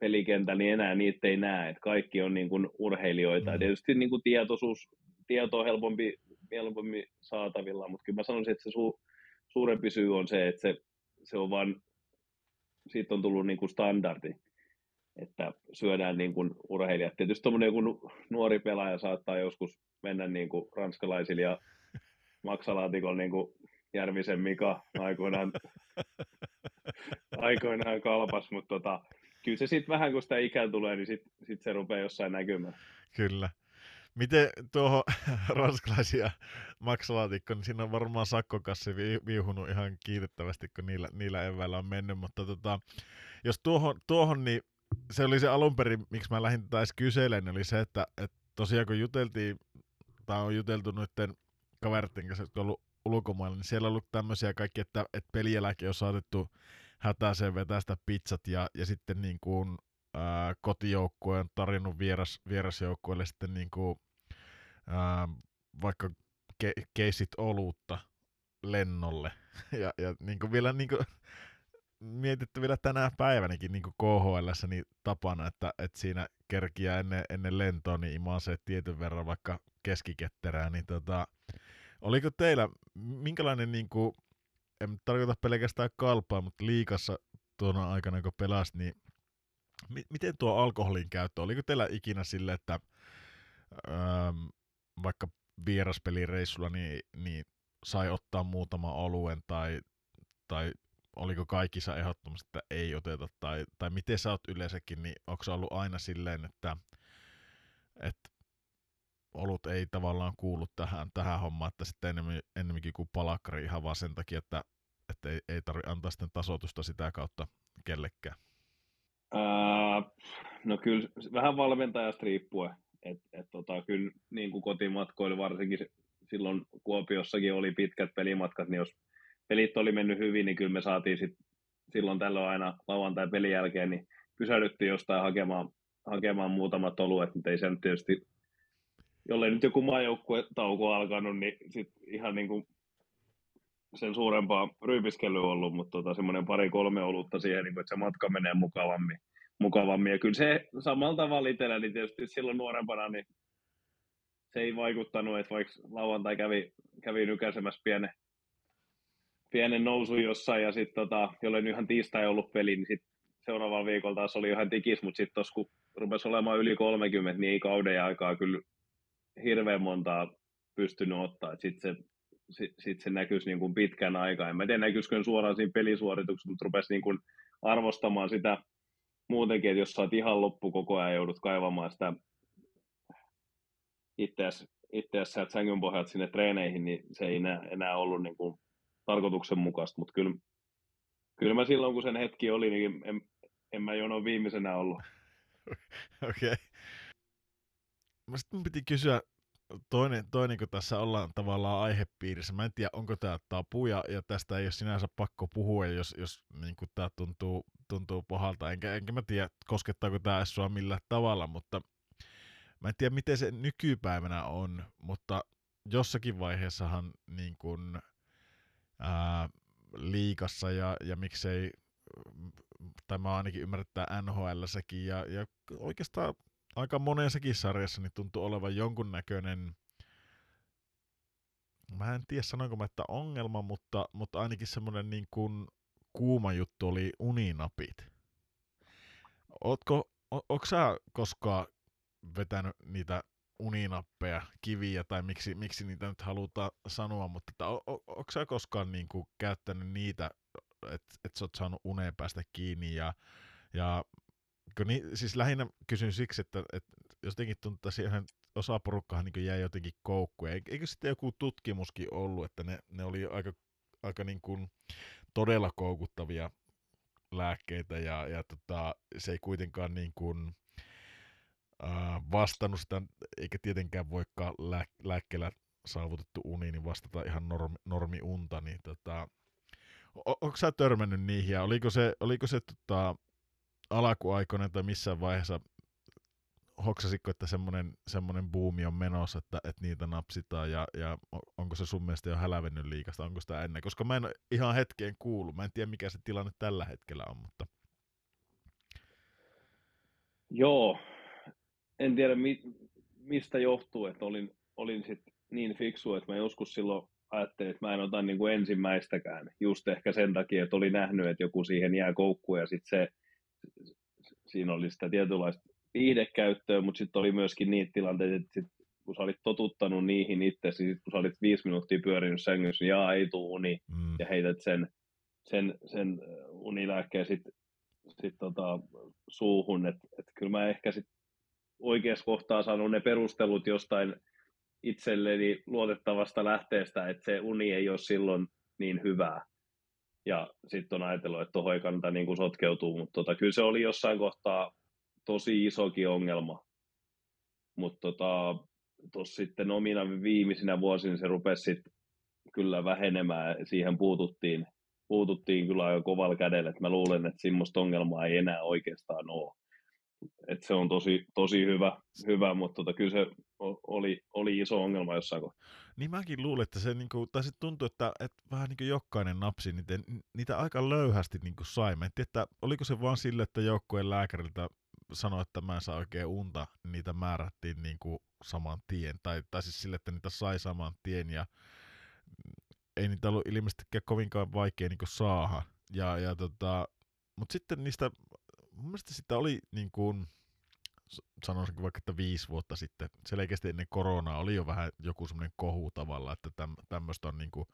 pelikentän, niin enää niitä ei näe, että kaikki on niin kuin urheilijoita. Mm. tietysti niin kuin tietoisuus, tieto on helpompi, helpommin saatavilla, mutta kyllä mä sanoisin, että se su, suurempi syy on se, että se, se on vaan, siitä on tullut niin kuin standardi, että syödään niin kuin urheilijat. Tietysti tuommoinen joku nuori pelaaja saattaa joskus mennä niin kuin ranskalaisilla ja maksalaatikolla niin kuin Järvisen Mika aikoinaan, [LAUGHS] aikoinaan kalpas, mutta tota, kyllä se sitten vähän kun sitä ikää tulee, niin sitten sit se rupeaa jossain näkymään. Kyllä. Miten tuohon [LAUGHS] ranskalaisia maksalaatikko, niin siinä on varmaan sakkokassi viuhunut ihan kiitettävästi, kun niillä, niillä eväillä on mennyt, mutta tota, jos tuohon, tuohon, niin se oli se alun perin, miksi mä lähdin tätä edes kyselemään, oli se, että, että tosiaan kun juteltiin, tai on juteltu noiden kaveritten kanssa, jotka on ollut ulkomailla, niin siellä on ollut tämmöisiä kaikki, että, että pelieläke on saatettu hätäiseen vetää sitä pizzat ja, ja sitten niin kuin, ää, kotijoukkue on tarjonnut vieras, vierasjoukkueelle sitten niin kuin, ää, vaikka ke, keisit oluutta lennolle. [LAUGHS] ja, ja niin kuin vielä niin kuin, mietitty vielä tänä päivänäkin niin KHL niin tapana, että, että siinä kerkiä ennen, ennen lentoa niin se tietyn verran vaikka keskiketterää, niin tota, oliko teillä, minkälainen niin kuin, en tarkoita pelkästään kalpaa, mutta liikassa tuona aikana, kun pelasit, niin mi- miten tuo alkoholin käyttö, oliko teillä ikinä sille, että ähm, vaikka vieraspelireissulla niin, niin sai ottaa muutama oluen tai, tai oliko kaikissa ehdottomasti, että ei oteta, tai, tai miten sä oot yleensäkin, niin onko ollut aina silleen, että, että olut ei tavallaan kuulu tähän, tähän hommaan, että sitten enemmän, enemmänkin kuin palakkari ihan vaan sen takia, että, että ei, ei tarvitse antaa sitten tasoitusta sitä kautta kellekään. Ää, no kyllä vähän valmentajasta riippuen. Et, et tota, kyllä niin kuin kotimatkoilla varsinkin silloin Kuopiossakin oli pitkät pelimatkat, niin jos pelit oli mennyt hyvin, niin kyllä me saatiin sit silloin tällöin aina lauantai pelin jälkeen, niin pysähdyttiin jostain hakemaan, hakemaan muutamat oluet, mutta ei se nyt tietysti, jollei nyt joku maajoukkuetauko alkanut, niin sit ihan niin kuin sen suurempaa ryypiskelyä ollut, mutta tota, semmoinen pari-kolme olutta siihen, niin kuin, että se matka menee mukavammin. mukavammin. Ja kyllä se samalla tavalla itsellä, niin tietysti silloin nuorempana, niin se ei vaikuttanut, että vaikka lauantai kävi, kävi nykäisemässä pienen, pienen nousu jossain, ja sitten tota, jollei ihan tiistai ollut peli, niin sitten seuraavalla viikolla taas oli ihan tikis, mutta sitten tuossa kun rupesi olemaan yli 30, niin ei kauden aikaa kyllä hirveän montaa pystynyt ottaa. Sitten se, sit, sit se näkyisi niin kuin pitkän aikaa. En mä tiedä, näkyisikö suoraan siinä pelisuorituksessa, mutta rupesi niin kuin arvostamaan sitä muutenkin, että jos sä oot ihan loppu koko ajan joudut kaivamaan sitä itseäsi itseäsi sängyn pohjalta sinne treeneihin, niin se ei enää, enää ollut niin kuin tarkoituksenmukaista, mutta kyllä, kyllä mä silloin, kun sen hetki oli, niin en, en mä jono viimeisenä ollut. [LAUGHS] Okei. Okay. Sitten piti kysyä, toinen, toinen, kun tässä ollaan tavallaan aihepiirissä, mä en tiedä, onko tämä tapu, ja, ja tästä ei ole sinänsä pakko puhua, jos, jos niin tämä tuntuu, tuntuu pahalta, enkä, enkä mä tiedä, koskettaako tämä sua millään tavalla, mutta mä en tiedä, miten se nykypäivänä on, mutta jossakin vaiheessahan niin kun, ää, liikassa ja, ja miksei, tai mä ainakin ymmärrettää NHL-säkin, ja, ja oikeastaan aika monessakin sarjassa niin tuntuu olevan jonkunnäköinen, mä en tiedä sanoinko mä, että ongelma, mutta, mutta ainakin semmoinen niin kuin kuuma juttu oli uninapit. Ootko, o, onko sä koskaan vetänyt niitä uninappeja, kiviä tai miksi, miksi niitä nyt halutaan sanoa, mutta että, o, o, onko sä koskaan niin kuin, käyttänyt niitä, että et sä oot saanut uneen päästä kiinni ja, ja kun ni, siis lähinnä kysyn siksi, että, että jotenkin tuntuu, että siihen osa porukkahan niin jäi jotenkin koukkuun. Eikö sitten joku tutkimuskin ollut, että ne, ne oli aika, aika niin kuin todella koukuttavia lääkkeitä ja, ja tota, se ei kuitenkaan niin kuin, äh, vastannut sitä, eikä tietenkään voikaan lää, lääkkeellä saavutettu uni, niin vastata ihan normi, normiunta, niin tota, onko sä törmännyt niihin ja oliko se, oliko se tota, alakuaikoinen tai missään vaiheessa hoksasitko, että semmoinen, semmoinen buumi on menossa, että, että niitä napsitaan ja, ja onko se sun mielestä jo hälävennyt liikasta, onko sitä ennen? Koska mä en ihan hetkeen kuulu, mä en tiedä mikä se tilanne tällä hetkellä on, mutta... Joo, en tiedä mi, mistä johtuu, että olin, olin sit niin fiksu, että mä joskus silloin ajattelin, että mä en ota niin kuin ensimmäistäkään, just ehkä sen takia, että oli nähnyt, että joku siihen jää koukkuun ja sitten se siinä oli sitä tietynlaista viihdekäyttöä, mutta sitten oli myöskin niitä tilanteita, että sit, kun sä olit totuttanut niihin itse, niin kun sä olit viisi minuuttia pyörinyt sängyssä, niin jaa, ei tuu uni, mm. ja heität sen, sen, sen unilääkkeen sitten sit tota, suuhun, että et kyllä mä ehkä sitten oikeassa kohtaa saanut ne perustelut jostain itselleni luotettavasta lähteestä, että se uni ei ole silloin niin hyvää. Ja sitten on ajatellut, että tuohon ei kannata niin kuin sotkeutua, mutta tota, kyllä se oli jossain kohtaa tosi isokin ongelma. Mutta tota, tuossa sitten omina viimeisinä vuosina se rupesi sit kyllä vähenemään. Siihen puututtiin, puututtiin kyllä aika kovalla kädellä. Et mä luulen, että semmoista ongelmaa ei enää oikeastaan ole. Et se on tosi, tosi hyvä, hyvä mutta tota, kyllä se oli, oli iso ongelma jossain kohtaa. Niin mäkin luulen, että se, niinku, tai se tuntuu, että, että vähän niin kuin jokainen napsi niitä, niitä aika löyhästi niin kuin sai. Mä en tiedä, että oliko se vaan sille, että joukkueen lääkäriltä sanoi, että mä en saa oikein unta, niitä määrättiin niin kuin saman tien. Tai, tai siis sille, että niitä sai saman tien ja ei niitä ollut ilmeisesti kovinkaan vaikea niin kuin saada. Ja, ja tota, mutta sitten niistä, mun mielestä sitä oli niin kuin, sanoisinko vaikka, että viisi vuotta sitten, selkeästi ennen koronaa oli jo vähän joku semmoinen kohu tavalla, että täm, tämmöistä on, niin kuin,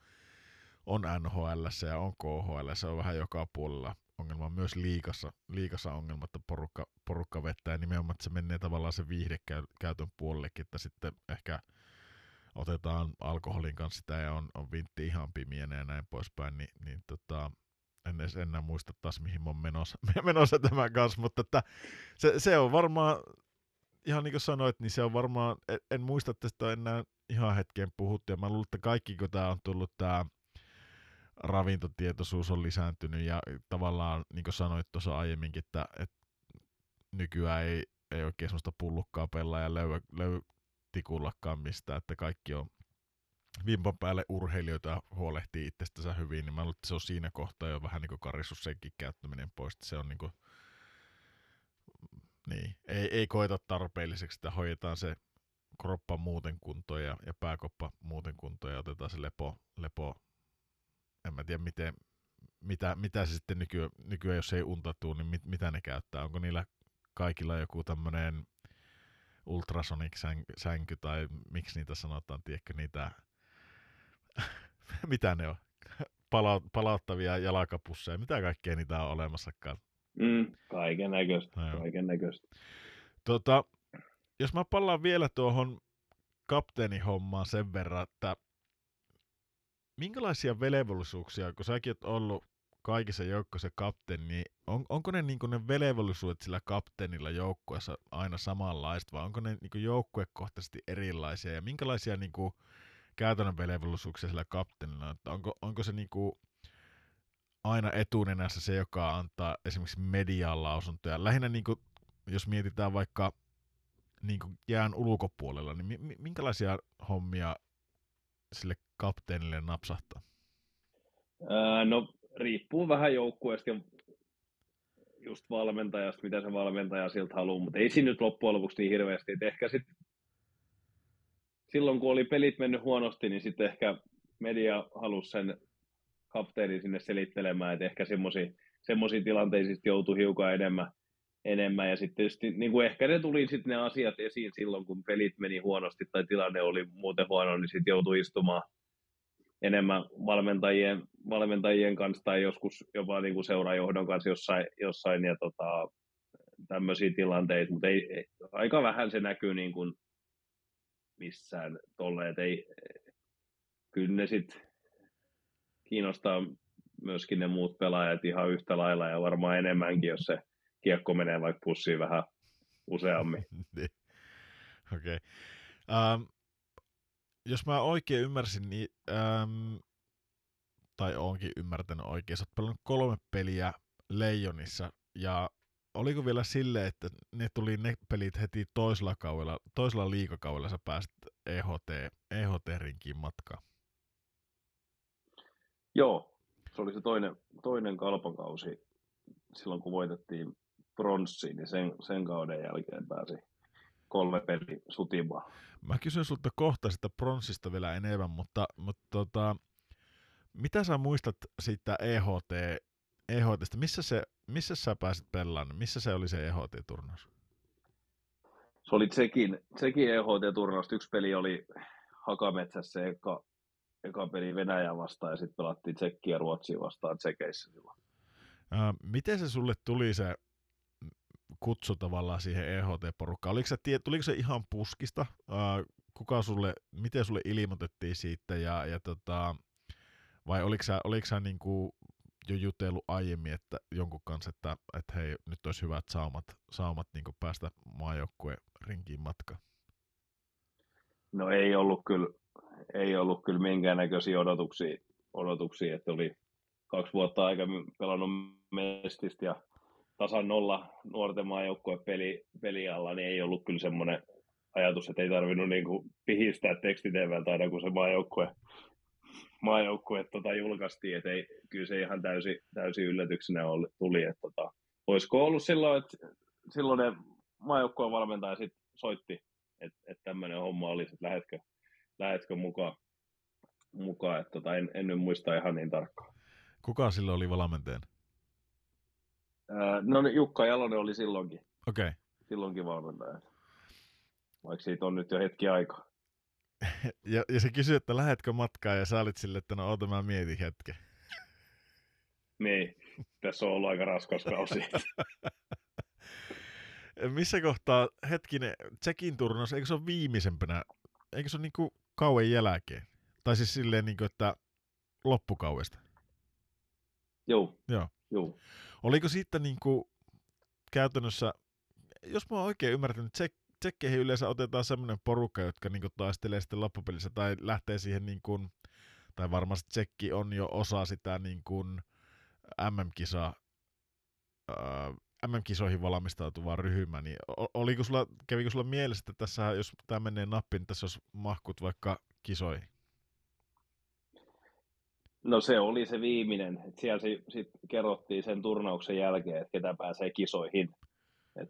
on NHL ja on KHL, se on vähän joka puolella. On ongelma, myös liikassa, liikassa ongelma, että porukka, porukka vettää ja nimenomaan, että se menee tavallaan se viihdekäytön puolellekin, että sitten ehkä otetaan alkoholin kanssa sitä ja on, on vintti ihan pimienä ja näin poispäin, niin, niin tota, en edes enää muista taas mihin mä oon menossa, [LAUGHS] menossa tämän kanssa, mutta että se, se on varmaan, ihan niin kuin sanoit, niin se on varmaan, en, en muista tästä enää ihan hetken puhuttu, ja mä luulen, että kaikki kun tämä on tullut tämä ravintotietoisuus on lisääntynyt, ja tavallaan, niin kuin sanoit tuossa aiemminkin, että, että nykyään ei, ei oikein sellaista pullukkaa pelaa ja löy, löy tikullakaan mistään, että kaikki on vimpan päälle urheilijoita huolehtii itsestänsä hyvin, niin mä luulen, että se on siinä kohtaa jo vähän niin kuin karissus senkin käyttäminen pois, se on niin kuin, niin, ei, ei koeta tarpeelliseksi, että hoidetaan se kroppa muuten kuntoon ja, ja pääkoppa muuten kuntoon ja otetaan se lepo, lepo en mä tiedä miten, mitä, mitä se sitten nykyään, nykyään jos ei unta tuu, niin mit, mitä ne käyttää, onko niillä kaikilla joku tämmöinen ultrasonic sänky tai miksi niitä sanotaan, tiedätkö niitä, [LAUGHS] mitä ne on, Pala- palauttavia jalkapusseja, mitä kaikkea niitä on olemassakaan. Mm, kaiken näköistä, no kaiken näköistä. Tota, jos mä palaan vielä tuohon kapteenihommaan sen verran, että minkälaisia velvollisuuksia, kun säkin oot ollut kaikissa joukkoissa kapteeni, niin on, onko ne, niin ne velvollisuudet sillä kapteenilla joukkueessa aina samanlaista, vai onko ne niin joukkuekohtaisesti erilaisia, ja minkälaisia niin kuin, käytännön velvollisuuksia sillä kapteenilla, että onko, onko se niin kuin, aina etunenässä se, joka antaa esimerkiksi median lausuntoja. Lähinnä niin kuin, jos mietitään vaikka niin kuin jään ulkopuolella, niin mi- minkälaisia hommia sille kapteenille napsahtaa? Ää, no riippuu vähän joukkueesta ja just valmentajasta, mitä se valmentaja siltä haluaa, mutta ei siinä nyt loppujen lopuksi niin hirveästi. Et ehkä sit, silloin kun oli pelit mennyt huonosti, niin sitten ehkä media halusi sen kapteenin sinne selittelemään, että ehkä semmoisiin tilanteisiin joutui hiukan enemmän, enemmän. Ja sitten tietysti niin kuin ehkä ne tuli sitten ne asiat esiin silloin, kun pelit meni huonosti tai tilanne oli muuten huono, niin sitten joutui istumaan enemmän valmentajien, valmentajien kanssa tai joskus jopa niin kuin seurajohdon kanssa jossain, jossain ja tota, tämmöisiä tilanteita, mutta ei, ei, aika vähän se näkyy niin kuin missään tolle, että ei, kyllä ne sitten kiinnostaa myöskin ne muut pelaajat ihan yhtä lailla ja varmaan enemmänkin, jos se kiekko menee vaikka pussiin vähän useammin. [LAUGHS] Niin. Okei. Okay. Um, jos mä oikein ymmärsin, niin um, tai onkin ymmärtänyt oikein, sä oot pelannut kolme peliä Leijonissa, ja oliko vielä silleen, että ne tuli ne pelit heti toisella kaudella, toisella liikakaudella sä pääsit EHT, EHT-rinkiin matkaan? Joo, se oli se toinen, toinen kalpakausi silloin, kun voitettiin pronssiin, niin sen, sen kauden jälkeen pääsi kolme peli sutimaan. Mä kysyn sulta kohta sitä pronssista vielä enemmän, mutta, mutta tota, mitä sä muistat siitä EHT, EHTstä? Missä, se, missä sä pääsit pelaamaan? Missä se oli se EHT-turnaus? Se oli Tsekin, Tsekin EHT-turnaus. Yksi peli oli Hakametsässä, eka, eka peli Venäjä vastaan ja sitten pelattiin Tsekkiä Ruotsia vastaan Tsekeissä silloin. Ää, miten se sulle tuli se kutsu tavallaan siihen EHT-porukkaan? Oliko se, tuliko se ihan puskista? Ää, kuka sulle, miten sulle ilmoitettiin siitä ja, ja tota, vai oliko sä, oliko sä niin kuin jo jutellut aiemmin että jonkun kanssa, että, että hei, nyt olisi hyvät saumat, saumat niin päästä maajoukkueen rinkiin matkaan? No ei ollut kyllä, ei ollut kyllä minkäännäköisiä odotuksia, odotuksia, että oli kaksi vuotta aiemmin pelannut Mestistä ja tasan nolla nuorten maajoukkueen peli, peli alla, niin ei ollut kyllä semmoinen ajatus, että ei tarvinnut niin pihistää tekstitevältä aina, kun se maajoukkue, maajoukkue tota, julkaistiin, että ei, kyllä se ihan täysin, täysin yllätyksenä oli, tuli, että tota, olisiko ollut silloin, että silloinen maajoukkueen valmentaja sit soitti, että, että tämmöinen homma olisi, että lähetkö, lähetkö mukaan, mukaan että tota, en, en nyt muista ihan niin tarkkaan. Kuka silloin oli valmentajana? no niin, Jukka Jalonen oli silloinkin. Okei. Okay. Silloinkin valmentaja. Vaikka siitä on nyt jo hetki aikaa. Ja, ja se kysyi, että lähetkö matkaan ja sä olit sille, että no oota mä mietin hetken. niin. tässä on ollut aika raskas kausi. [LAUGHS] Missä kohtaa, hetkinen, Tsekin turnaus, eikö se ole viimeisempänä, eikö se ole niin kuin kauan jälkeen? Tai siis silleen, niin kuin, että loppukauesta. Joo. Joo. Joo. Oliko sitten niin kuin käytännössä, jos mä oon oikein ymmärtänyt, tsek, tsekkeihin yleensä otetaan semmoinen porukka, jotka niin kuin taistelee sitten loppupelissä tai lähtee siihen niin kuin, tai varmasti tsekki on jo osa sitä niin kuin MM-kisaa, MM-kisoihin valmistautuvaa ryhmää, niin oliko sulla, kävikö sulla mielessä, että tässä, jos tämä menee nappiin, niin tässä olisi mahkut vaikka kisoihin? No se oli se viimeinen. Siellä sitten kerrottiin sen turnauksen jälkeen, että ketä pääsee kisoihin.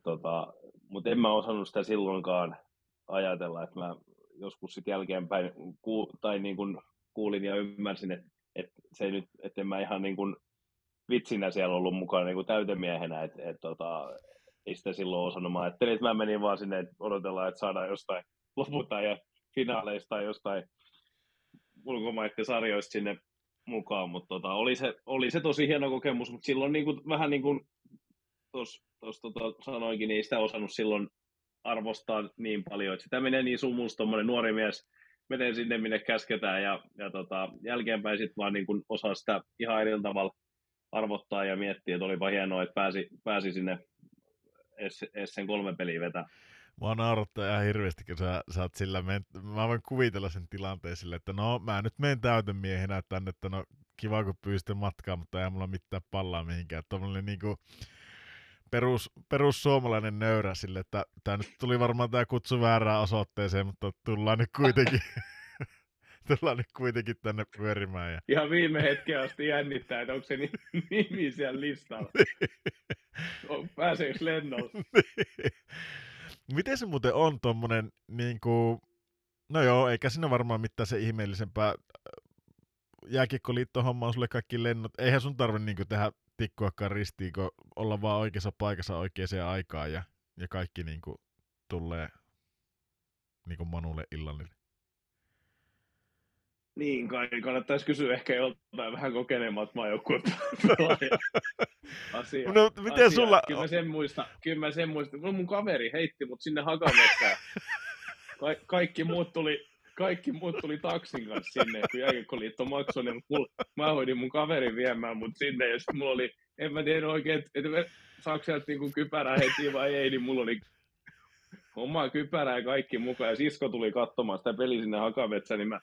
Tota, Mutta en mä osannut sitä silloinkaan ajatella, että mä joskus sitten jälkeenpäin ku, tai niin kun kuulin ja ymmärsin, että, että se nyt, että mä ihan niin kun vitsinä siellä ollut mukana niin täytemiehenä, että, että tota, ei sitä silloin osannut. Mä ajattelin, että mä menin vaan sinne, että odotellaan, että saadaan jostain [LAUGHS] lopulta ja finaaleista tai jostain ulkomaiden sarjoista sinne mukaan, mutta tota, oli, se, oli se tosi hieno kokemus, mutta silloin niin kuin, vähän niin kuin tuossa tota, sanoinkin, niin ei sitä osannut silloin arvostaa niin paljon, että sitä menee niin sumusta, tuommoinen nuori mies menee sinne, minne käsketään, ja, ja tota, jälkeenpäin sitten vaan niin kuin osaa sitä ihan eri tavalla arvottaa ja miettiä, että olipa hienoa, että pääsi, pääsi sinne sen kolme peliä vetää. Mua naurattaa ihan hirveästi, kun sä, sä oot sillä, men... mä voin kuvitella sen tilanteen sille, että no mä nyt menen täytemiehenä tänne, että no kiva kun pyysitte matkaa, mutta ei mulla mitään pallaa mihinkään. Tuommoinen niinku perus, perus suomalainen nöyrä sille, että tämä nyt tuli varmaan tämä kutsu väärään osoitteeseen, mutta tullaan nyt kuitenkin, [LAUGHS] tullaan nyt kuitenkin tänne pyörimään. Ja... Ihan viime hetken asti jännittää, että onko se [LAUGHS] nimi siellä listalla. [LAUGHS] Pääseekö lennolla? Miten se muuten on tuommoinen, niin kuin, no joo, eikä siinä varmaan mitään se ihmeellisempää jääkiekkoliitto homma on sulle kaikki lennot. Eihän sun tarvitse niin tehdä tikkuakaan ristiin, kun olla vaan oikeassa paikassa oikeaan aikaan ja, ja kaikki niin kuin, tulee niin kuin Manulle illallinen. Niin, kai kannattaisi kysyä ehkä joltain vähän kokeneemmat maajoukkueen [LAUGHS] asia. No, miten asia. sulla... Kyllä mä sen muista, kyllä mä sen muista. Mun kaveri heitti mut sinne Hakametsään. Ka- kaikki muut tuli, kaikki muut tuli taksin kanssa sinne, kun Jääkiekkoliitto maksoi, niin mul, mä hoidin mun kaverin viemään mut sinne, ja sitten mulla oli, en mä tiedä oikein, että et, saako sieltä niinku kypärää heti vai ei, niin mulla oli omaa kypärää ja kaikki mukaan, ja sisko tuli katsomaan sitä peli sinne Hakametsään, niin mä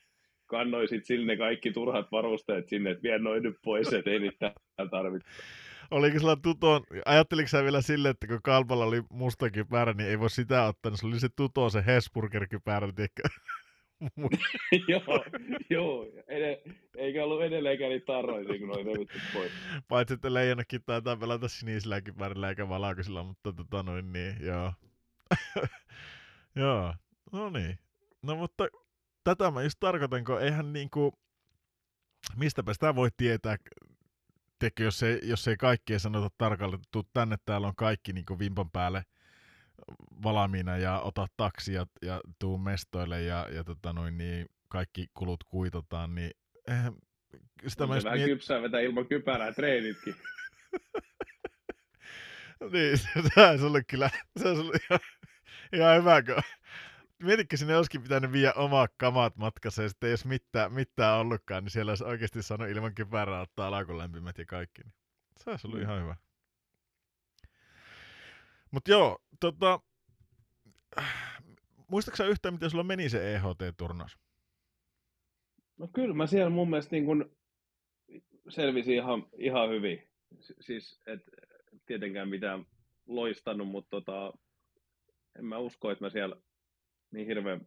kannoisit sinne kaikki turhat varusteet sinne, että vie noin nyt pois, että ei niitä tarvitse. Oliko sulla tuto, ajatteliko sä vielä silleen, että kun Kalpalla oli musta kypärä, niin ei voi sitä ottaa, niin se oli se tuto, se Hesburger kypärä, joo, joo. Ed- eikä ollut edelleenkään niitä tarroja, kun oli revitty pois. Paitsi, että leijonakin taitaa pelata sinisellä kypärillä eikä valkoisilla, mutta tota noin niin, joo. [LAUGHS] joo, no niin. No mutta tätä mä just tarkoitan, kun eihän niinku, mistäpä sitä voi tietää, tekö, jos ei, jos ei kaikkea sanota tarkalleen, että tänne, täällä on kaikki niinku vimpan päälle valmiina ja ota taksi ja, ja tuu mestoille ja, ja tota noin, niin kaikki kulut kuitataan, niin eihän, sitä mä vähän miet... kypsää vetää ilman kypärää treenitkin. [LAUGHS] niin, se, on sulle kyllä, se on sulle ihan, ihan hyvä, kun mietitkö sinne olisikin pitänyt viedä omaa kamat matkassa ja sitten jos mitään, mitään ollutkaan, niin siellä olisi oikeasti saanut ilman kypärää ottaa alakulämpimät ja kaikki. Niin se olisi ollut mm. ihan hyvä. Mutta joo, tota, muistaaksä yhtään, miten sulla meni se EHT-turnaus? No kyllä mä siellä mun mielestä niin kun selvisin ihan, ihan hyvin. Siis et tietenkään mitään loistanut, mutta tota, en mä usko, että mä siellä niin hirveän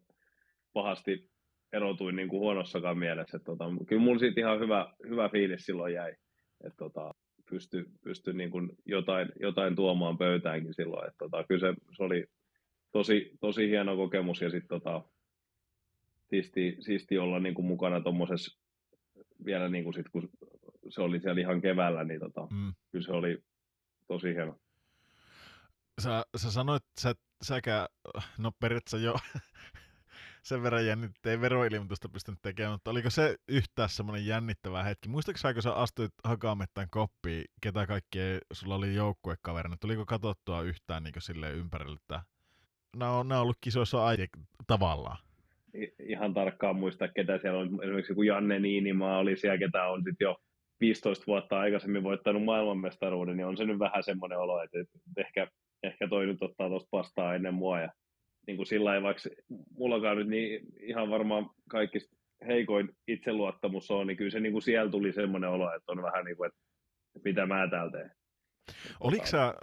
pahasti erotuin niin kuin huonossakaan mielessä. Että, tota, kyllä mulla siitä ihan hyvä, hyvä fiilis silloin jäi, että tota, pysty, pysty niin kuin jotain, jotain tuomaan pöytäänkin silloin. Että, tota, kyllä se, se oli tosi, tosi hieno kokemus ja sitten tota, siisti, siisti olla niin kuin mukana tuommoisessa vielä niin kuin sit, kun se oli siellä ihan keväällä, niin tota, mm. kyllä se oli tosi hieno. Sä, sä sanoit, sä säkä, no periaatteessa jo sen verran jännitti, ei veroilmoitusta pystynyt tekemään, mutta oliko se yhtään semmoinen jännittävä hetki? Muistaakseni, kun sä astuit Hakamettan koppiin, ketä kaikkea sulla oli joukkuekaverina, tuliko katsottua yhtään niin silleen ympärille, että nämä on, nämä on ollut kisoissa aihe tavallaan? Ihan tarkkaan muista, ketä siellä on. Esimerkiksi kun Janne Niinimaa oli siellä, ketä on sitten jo 15 vuotta aikaisemmin voittanut maailmanmestaruuden, niin on se nyt vähän semmoinen olo, että ehkä, ehkä toi nyt ottaa tuosta vastaan ennen mua. Ja niin kuin sillä ei, vaikka mullakaan nyt niin ihan varmaan kaikista heikoin itseluottamus on, niin kyllä se niin kuin siellä tuli semmoinen olo, että on vähän niin kuin, että mitä mä täällä teen. Oliko sä,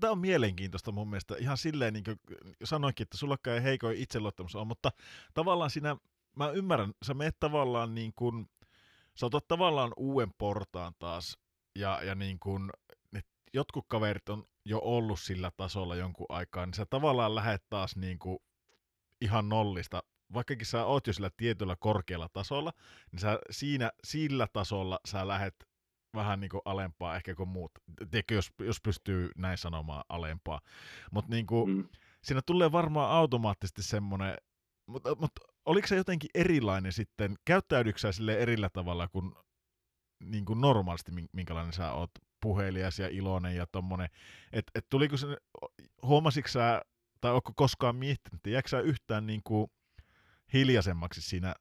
tämä on mielenkiintoista mun mielestä, ihan silleen niin kuin sanoinkin, että sulla ei heikoin itseluottamus on, mutta tavallaan siinä, mä ymmärrän, sä meet tavallaan niin kuin, sä otat tavallaan uuden portaan taas, ja, ja niin kuin, jotkut kaverit on jo ollut sillä tasolla jonkun aikaa, niin sä tavallaan lähet taas niin kuin ihan nollista. Vaikkakin sä oot jo sillä tietyllä korkealla tasolla, niin sä siinä, sillä tasolla sä lähet vähän niin kuin alempaa ehkä kuin muut. Tiedätkö, jos, jos pystyy näin sanomaan alempaa. Mutta niin kuin, mm. siinä tulee varmaan automaattisesti semmoinen, mutta, mutta oliko se jotenkin erilainen sitten, käyttäydytkö sä sille erillä tavalla kuin, niin kuin normaalisti, minkälainen sä oot puhelias ja iloinen ja tommonen, että et tuliko se, huomasitko sä, tai onko koskaan miettinyt, jääkö sä yhtään niin kuin hiljaisemmaksi siinä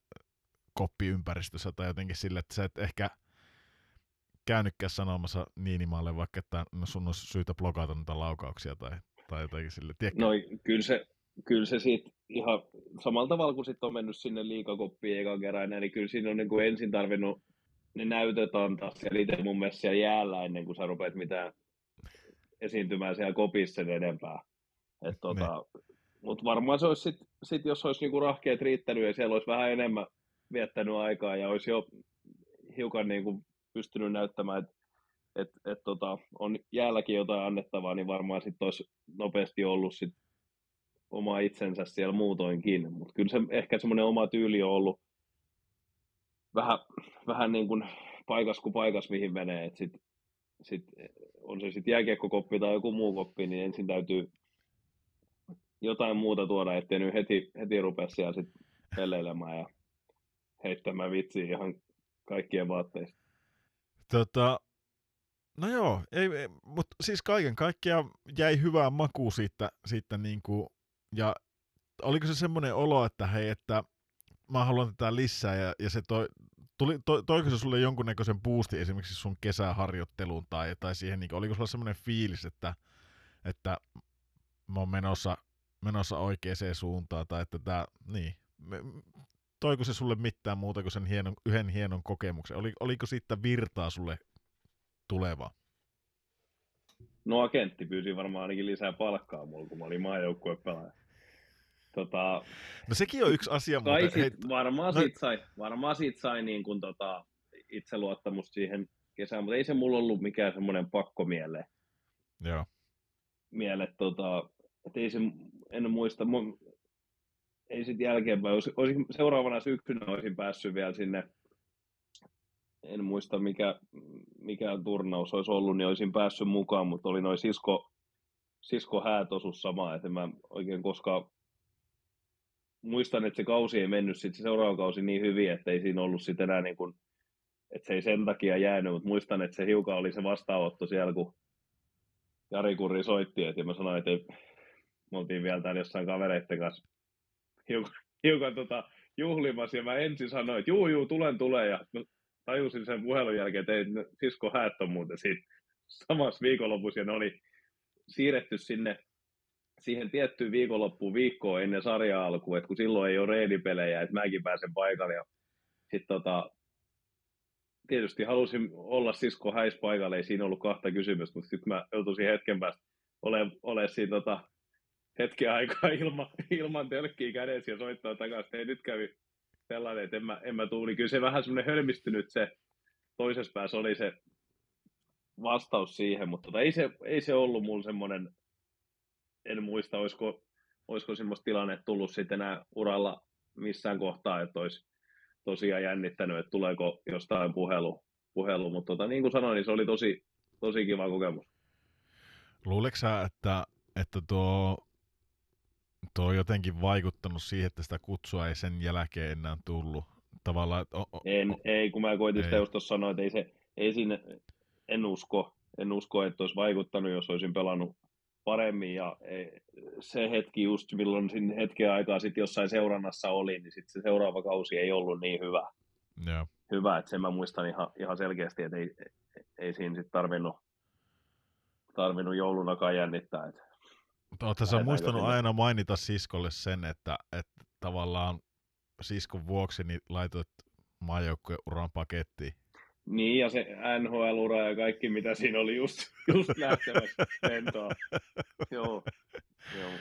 koppiympäristössä tai jotenkin sille, että sä et ehkä käynytkään sanomassa Niinimaalle vaikka, että no sun olisi syytä blokata niitä laukauksia tai, tai jotenkin sille. Tiedätkö? No kyllä se, kyllä se siitä ihan samalla tavalla kuin sitten on mennyt sinne liikakoppiin eka kerran, niin kyllä siinä on niin kuin ensin tarvinnut ne näytöt antaa siellä itse mun mielestä siellä jäällä ennen kuin sä rupeat mitään esiintymään siellä kopissa sen enempää. Et tota, niin. Mutta varmaan se olisi sitten, sit, jos olisi niinku rahkeet riittänyt ja siellä olisi vähän enemmän viettänyt aikaa ja olisi jo hiukan niinku pystynyt näyttämään, että et, et tota, on jäälläkin jotain annettavaa, niin varmaan sitten olisi nopeasti ollut sit oma itsensä siellä muutoinkin. Mutta kyllä se ehkä semmoinen oma tyyli on ollut vähän, vähän niin kuin paikas kuin paikas, mihin menee. Et sit, sit, on se sitten jääkiekkokoppi tai joku muu koppi, niin ensin täytyy jotain muuta tuoda, ettei nyt heti, heti rupea siellä sit peleilemään ja heittämään vitsiä ihan kaikkien vaatteista. Tota, no joo, ei, ei, mutta siis kaiken kaikkiaan jäi hyvää maku siitä, siitä niin kuin, ja oliko se semmoinen olo, että hei, että mä haluan tätä lisää ja, ja se toi, tuli, to, toiko se sulle jonkunnäköisen boostin esimerkiksi sun kesäharjoitteluun tai, tai siihen, niin, oliko sulla semmoinen fiilis, että, että mä oon menossa, menossa oikeaan suuntaan tai että tää, niin, me, toiko se sulle mitään muuta kuin sen hienon, yhden hienon kokemuksen? Oli, oliko siitä virtaa sulle tulevaa? No agentti pyysi varmaan ainakin lisää palkkaa mulla, kun mä olin maajoukkuepelaaja. Tota, no sekin on yksi asia. Mutta, sit, hei, varmaan, no, siitä sai, varmaan siitä sai niin kuin, tota, itseluottamusta siihen kesään, mutta ei se mulla ollut mikään semmoinen pakko mieleen. Joo. Miele, tota, että ei se, en muista, mun, ei sitten jälkeenpäin, olisi, olisi, seuraavana syksynä olisin päässyt vielä sinne, en muista mikä, mikä turnaus olisi ollut, niin olisin päässyt mukaan, mutta oli noin sisko, sisko häät osu sama, että mä oikein koskaan muistan, että se kausi ei mennyt sitten se seuraava kausi niin hyvin, että ei siinä ollut sitten enää niin kuin, että se ei sen takia jäänyt, mutta muistan, että se hiukan oli se vastaanotto siellä, kun Jari Kurri soitti, että mä sanoin, että me oltiin vielä täällä jossain kavereiden kanssa hiukan, hiukan tota, juhlimassa, ja mä ensin sanoin, että juu, juu, tulen, tulen, ja tajusin sen puhelun jälkeen, että ei, sisko häät on muuten siinä samassa viikonlopussa, ja ne oli siirretty sinne siihen tiettyyn viikonloppuun viikkoon ennen sarja alkua, että kun silloin ei ole reidipelejä, että mäkin pääsen paikalle. Sitten tota, tietysti halusin olla sisko häis paikalle, ei siinä ollut kahta kysymystä, mutta sitten mä joutuisin hetken päästä olemaan ole siinä tota, hetken aikaa [LAUGHS] ilma, ilman tölkkiä kädessä ja soittaa takaisin, ei nyt kävi sellainen, että en mä, en mä tuu, niin kyllä se vähän semmoinen hölmistynyt se toisessa päässä oli se vastaus siihen, mutta tota, ei, se, ei se ollut mulla semmoinen en muista, olisiko, olisiko semmoista tilannetta tullut sitten enää uralla missään kohtaa, että olisi tosiaan jännittänyt, että tuleeko jostain puhelu, puhelu. mutta tota, niin kuin sanoin, niin se oli tosi, tosi kiva kokemus. Luuleeko sä, että, että tuo tuo on jotenkin vaikuttanut siihen, että sitä kutsua ei sen jälkeen enää tullut. Tavallaan, että o, o, En, ei, kun mä koitin sitä Ei. just tuossa sanoa, että ei se, ei sinne, en usko, en usko, että olisi vaikuttanut, jos olisin pelannut paremmin ja ei, se hetki just, milloin sinne hetken aikaa sitten jossain seurannassa oli, niin sitten se seuraava kausi ei ollut niin hyvä, joo. hyvä että sen mä muistan ihan, ihan selkeästi, että ei, ei siinä sitten tarvinnut, tarvinnut joulunakaan jännittää, että Mutta ootko sä muistanut sinne? aina mainita siskolle sen, että, että tavallaan siskon vuoksi niin laitoit maajoukkueen uran pakettiin? Niin, ja se NHL-ura ja kaikki, mitä siinä oli just, just lähtemässä lentoa. Joo, joo.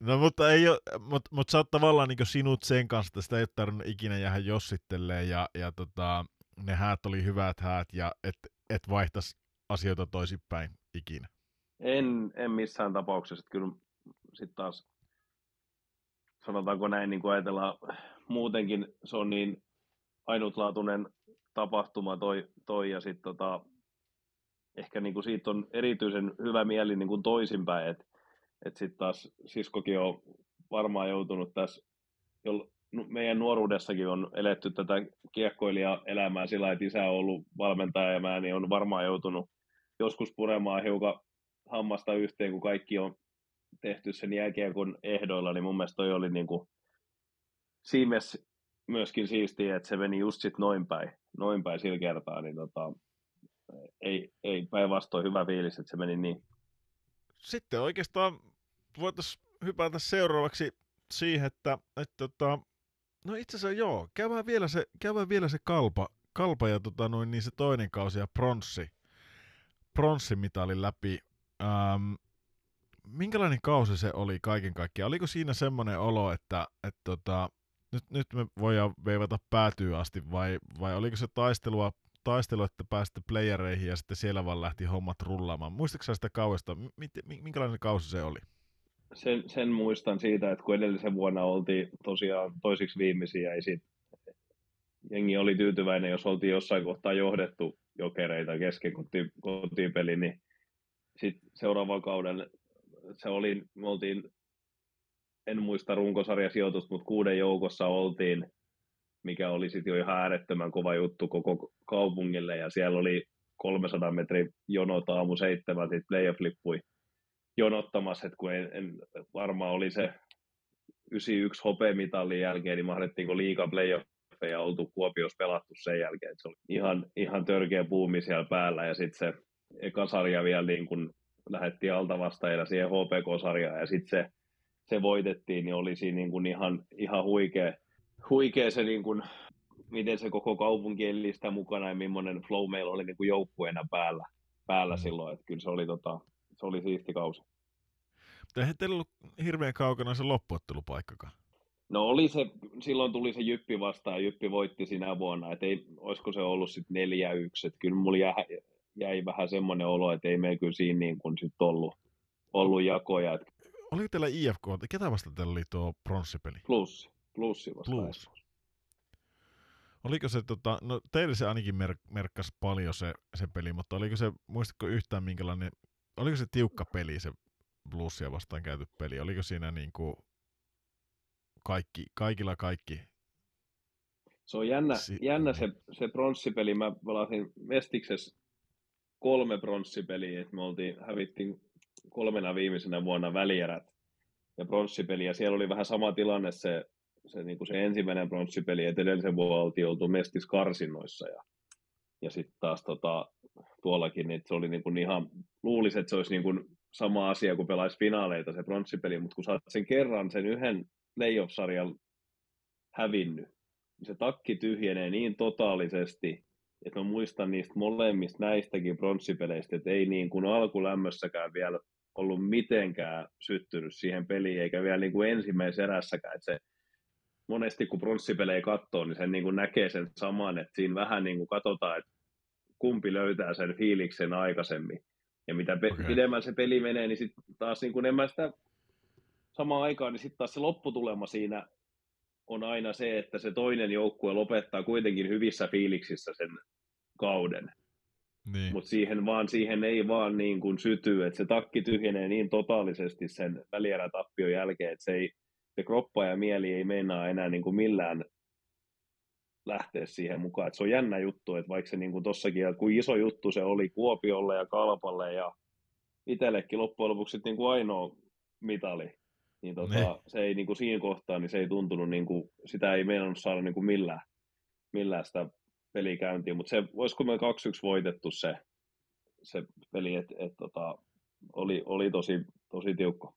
No mutta ei ole, mutta mut sä oot tavallaan niin sinut sen kanssa, että sitä ei ole tarvinnut ikinä jäädä jossittelee ja, ja tota, ne häät oli hyvät häät ja et, et vaihtaisi asioita toisinpäin ikinä. En, en missään tapauksessa. Että kyllä sitten taas, sanotaanko näin, niin kun ajatellaan muutenkin, se on niin ainutlaatuinen tapahtuma toi, toi ja sitten tota, ehkä niin kuin siitä on erityisen hyvä mieli niin kuin toisinpäin, että et sitten taas siskokin on varmaan joutunut tässä, nu- meidän nuoruudessakin on eletty tätä kiekkoilija-elämää sillä, että isä on ollut valmentaja ja mä, niin on varmaan joutunut joskus puremaan hiukan hammasta yhteen, kun kaikki on tehty sen jääkiekon ehdoilla, niin mun mielestä toi oli niin kuin mielessä myöskin siistiä, että se meni just sit noin päin, noin päin sillä kertaa, niin tota, ei, ei päinvastoin hyvä fiilis, että se meni niin. Sitten oikeastaan voitaisiin hypätä seuraavaksi siihen, että, että tota, no itse asiassa joo, käydään vielä se, käydään vielä se kalpa, kalpa ja tota noin, niin se toinen kausi ja pronssi, pronssimitalin läpi. Ähm, minkälainen kausi se oli kaiken kaikkiaan? Oliko siinä semmoinen olo, että, että tota, nyt, nyt me voidaan veivata päätyy asti vai, vai oliko se taistelua, taistelu, että pääsitte playereihin ja sitten siellä vaan lähti hommat rullaamaan? Muistatko sitä kauesta? Mi- mi- minkälainen kausi se oli? Sen, sen muistan siitä, että kun edellisen vuonna oltiin tosiaan toisiksi viimeisiä, ei sit, jengi oli tyytyväinen, jos oltiin jossain kohtaa johdettu jokereita kesken koti, kotipeli, niin sitten seuraavan kauden se oli, me oltiin, en muista runkosarjasijoitusta, mutta kuuden joukossa oltiin, mikä oli sitten jo ihan äärettömän kova juttu koko kaupungille, ja siellä oli 300 metrin jonot aamu seitsemän, sitten playoff-lippui jonottamassa, että kun en, en, varmaan oli se 91 hopeamitalin jälkeen, niin mahdettiinko liiga playoffeja oltu Kuopiossa pelattu sen jälkeen, se oli ihan, ihan törkeä puumi siellä päällä, ja sitten se eka sarja vielä niin kun lähdettiin alta vastaajana siihen HPK-sarjaan, ja sitten se, se voitettiin, niin oli siinä niin kun ihan, ihan huikea, huikea se niin kun, miten se koko kaupunki eli sitä mukana ja millainen flow meillä oli niin kuin joukkueena päällä, päällä Mm. silloin, että kyllä se oli, tota, se oli siisti kausi. Mutta eihän teillä ollut hirveän kaukana se loppuottelupaikkakaan. No oli se, silloin tuli se Jyppi vastaan, Jyppi voitti sinä vuonna, että ei, olisiko se ollut sitten 4-1, että kyllä mulla jäi, jäi vähän semmoinen olo, että ei meillä kyllä siinä niin kuin sit ollut, ollut jakoja, että Oliko teillä IFK, ketä vasta teillä oli tuo pronssipeli? plus, plussi vastaan. Plus. Oliko se, tota, no teille se ainakin mer- merkkasi paljon se, se peli, mutta oliko se, muistatko yhtään minkälainen, oliko se tiukka peli se Bluesia vastaan käyty peli? Oliko siinä niinku kaikki, kaikilla kaikki? Se on jännä, Si- jännä se, se pronssipeli. Mä pelasin Mestiksessä kolme pronssipeliä, että me oltiin, hävittiin kolmena viimeisenä vuonna välierät ja pronssipeli, ja siellä oli vähän sama tilanne se, se, niin kuin se ensimmäinen pronssipeli, että edellisen vuonna oltiin oltu Mestis karsinnoissa, ja, ja sitten taas tota, tuollakin, niin se oli niin kuin ihan, luulisi, että se olisi niin kuin sama asia kuin pelaisi finaaleita se pronssipeli, mutta kun sä sen kerran sen yhden playoff-sarjan hävinnyt, niin se takki tyhjenee niin totaalisesti, että mä muistan niistä molemmista näistäkin pronssipeleistä, että ei niin kuin alkulämmössäkään vielä ollut mitenkään syttynyt siihen peliin, eikä vielä niin kuin ensimmäisessä erässäkään. Että se, monesti kun pronssipelejä katsoo, niin sen niin kuin näkee sen saman, että siinä vähän niin kuin katsotaan, että kumpi löytää sen fiiliksen aikaisemmin. Ja mitä pe- okay. pidemmällä se peli menee, niin sitten taas niin kuin en mä sitä samaan aikaan, niin sitten taas se lopputulema siinä on aina se, että se toinen joukkue lopettaa kuitenkin hyvissä fiiliksissä sen kauden. Niin. Mutta siihen, vaan, siihen ei vaan niin kuin syty, että se takki tyhjenee niin totaalisesti sen välierätappion jälkeen, että se, ei, se kroppa ja mieli ei meinaa enää niin kuin millään lähteä siihen mukaan. Et se on jännä juttu, että vaikka se niin kuin tossakin, että kuin iso juttu se oli Kuopiolle ja Kalpalle ja itsellekin loppujen lopuksi niin kuin ainoa mitali, niin tota, Niin. se ei niin kuin siinä kohtaa, niin se ei tuntunut, niin kuin, sitä ei meinannut saada niin kuin millään, millään sitä peliä käyntiin, mutta se, olisiko me 2-1 voitettu se, se peli, että et, tota, oli, oli tosi, tosi tiukka.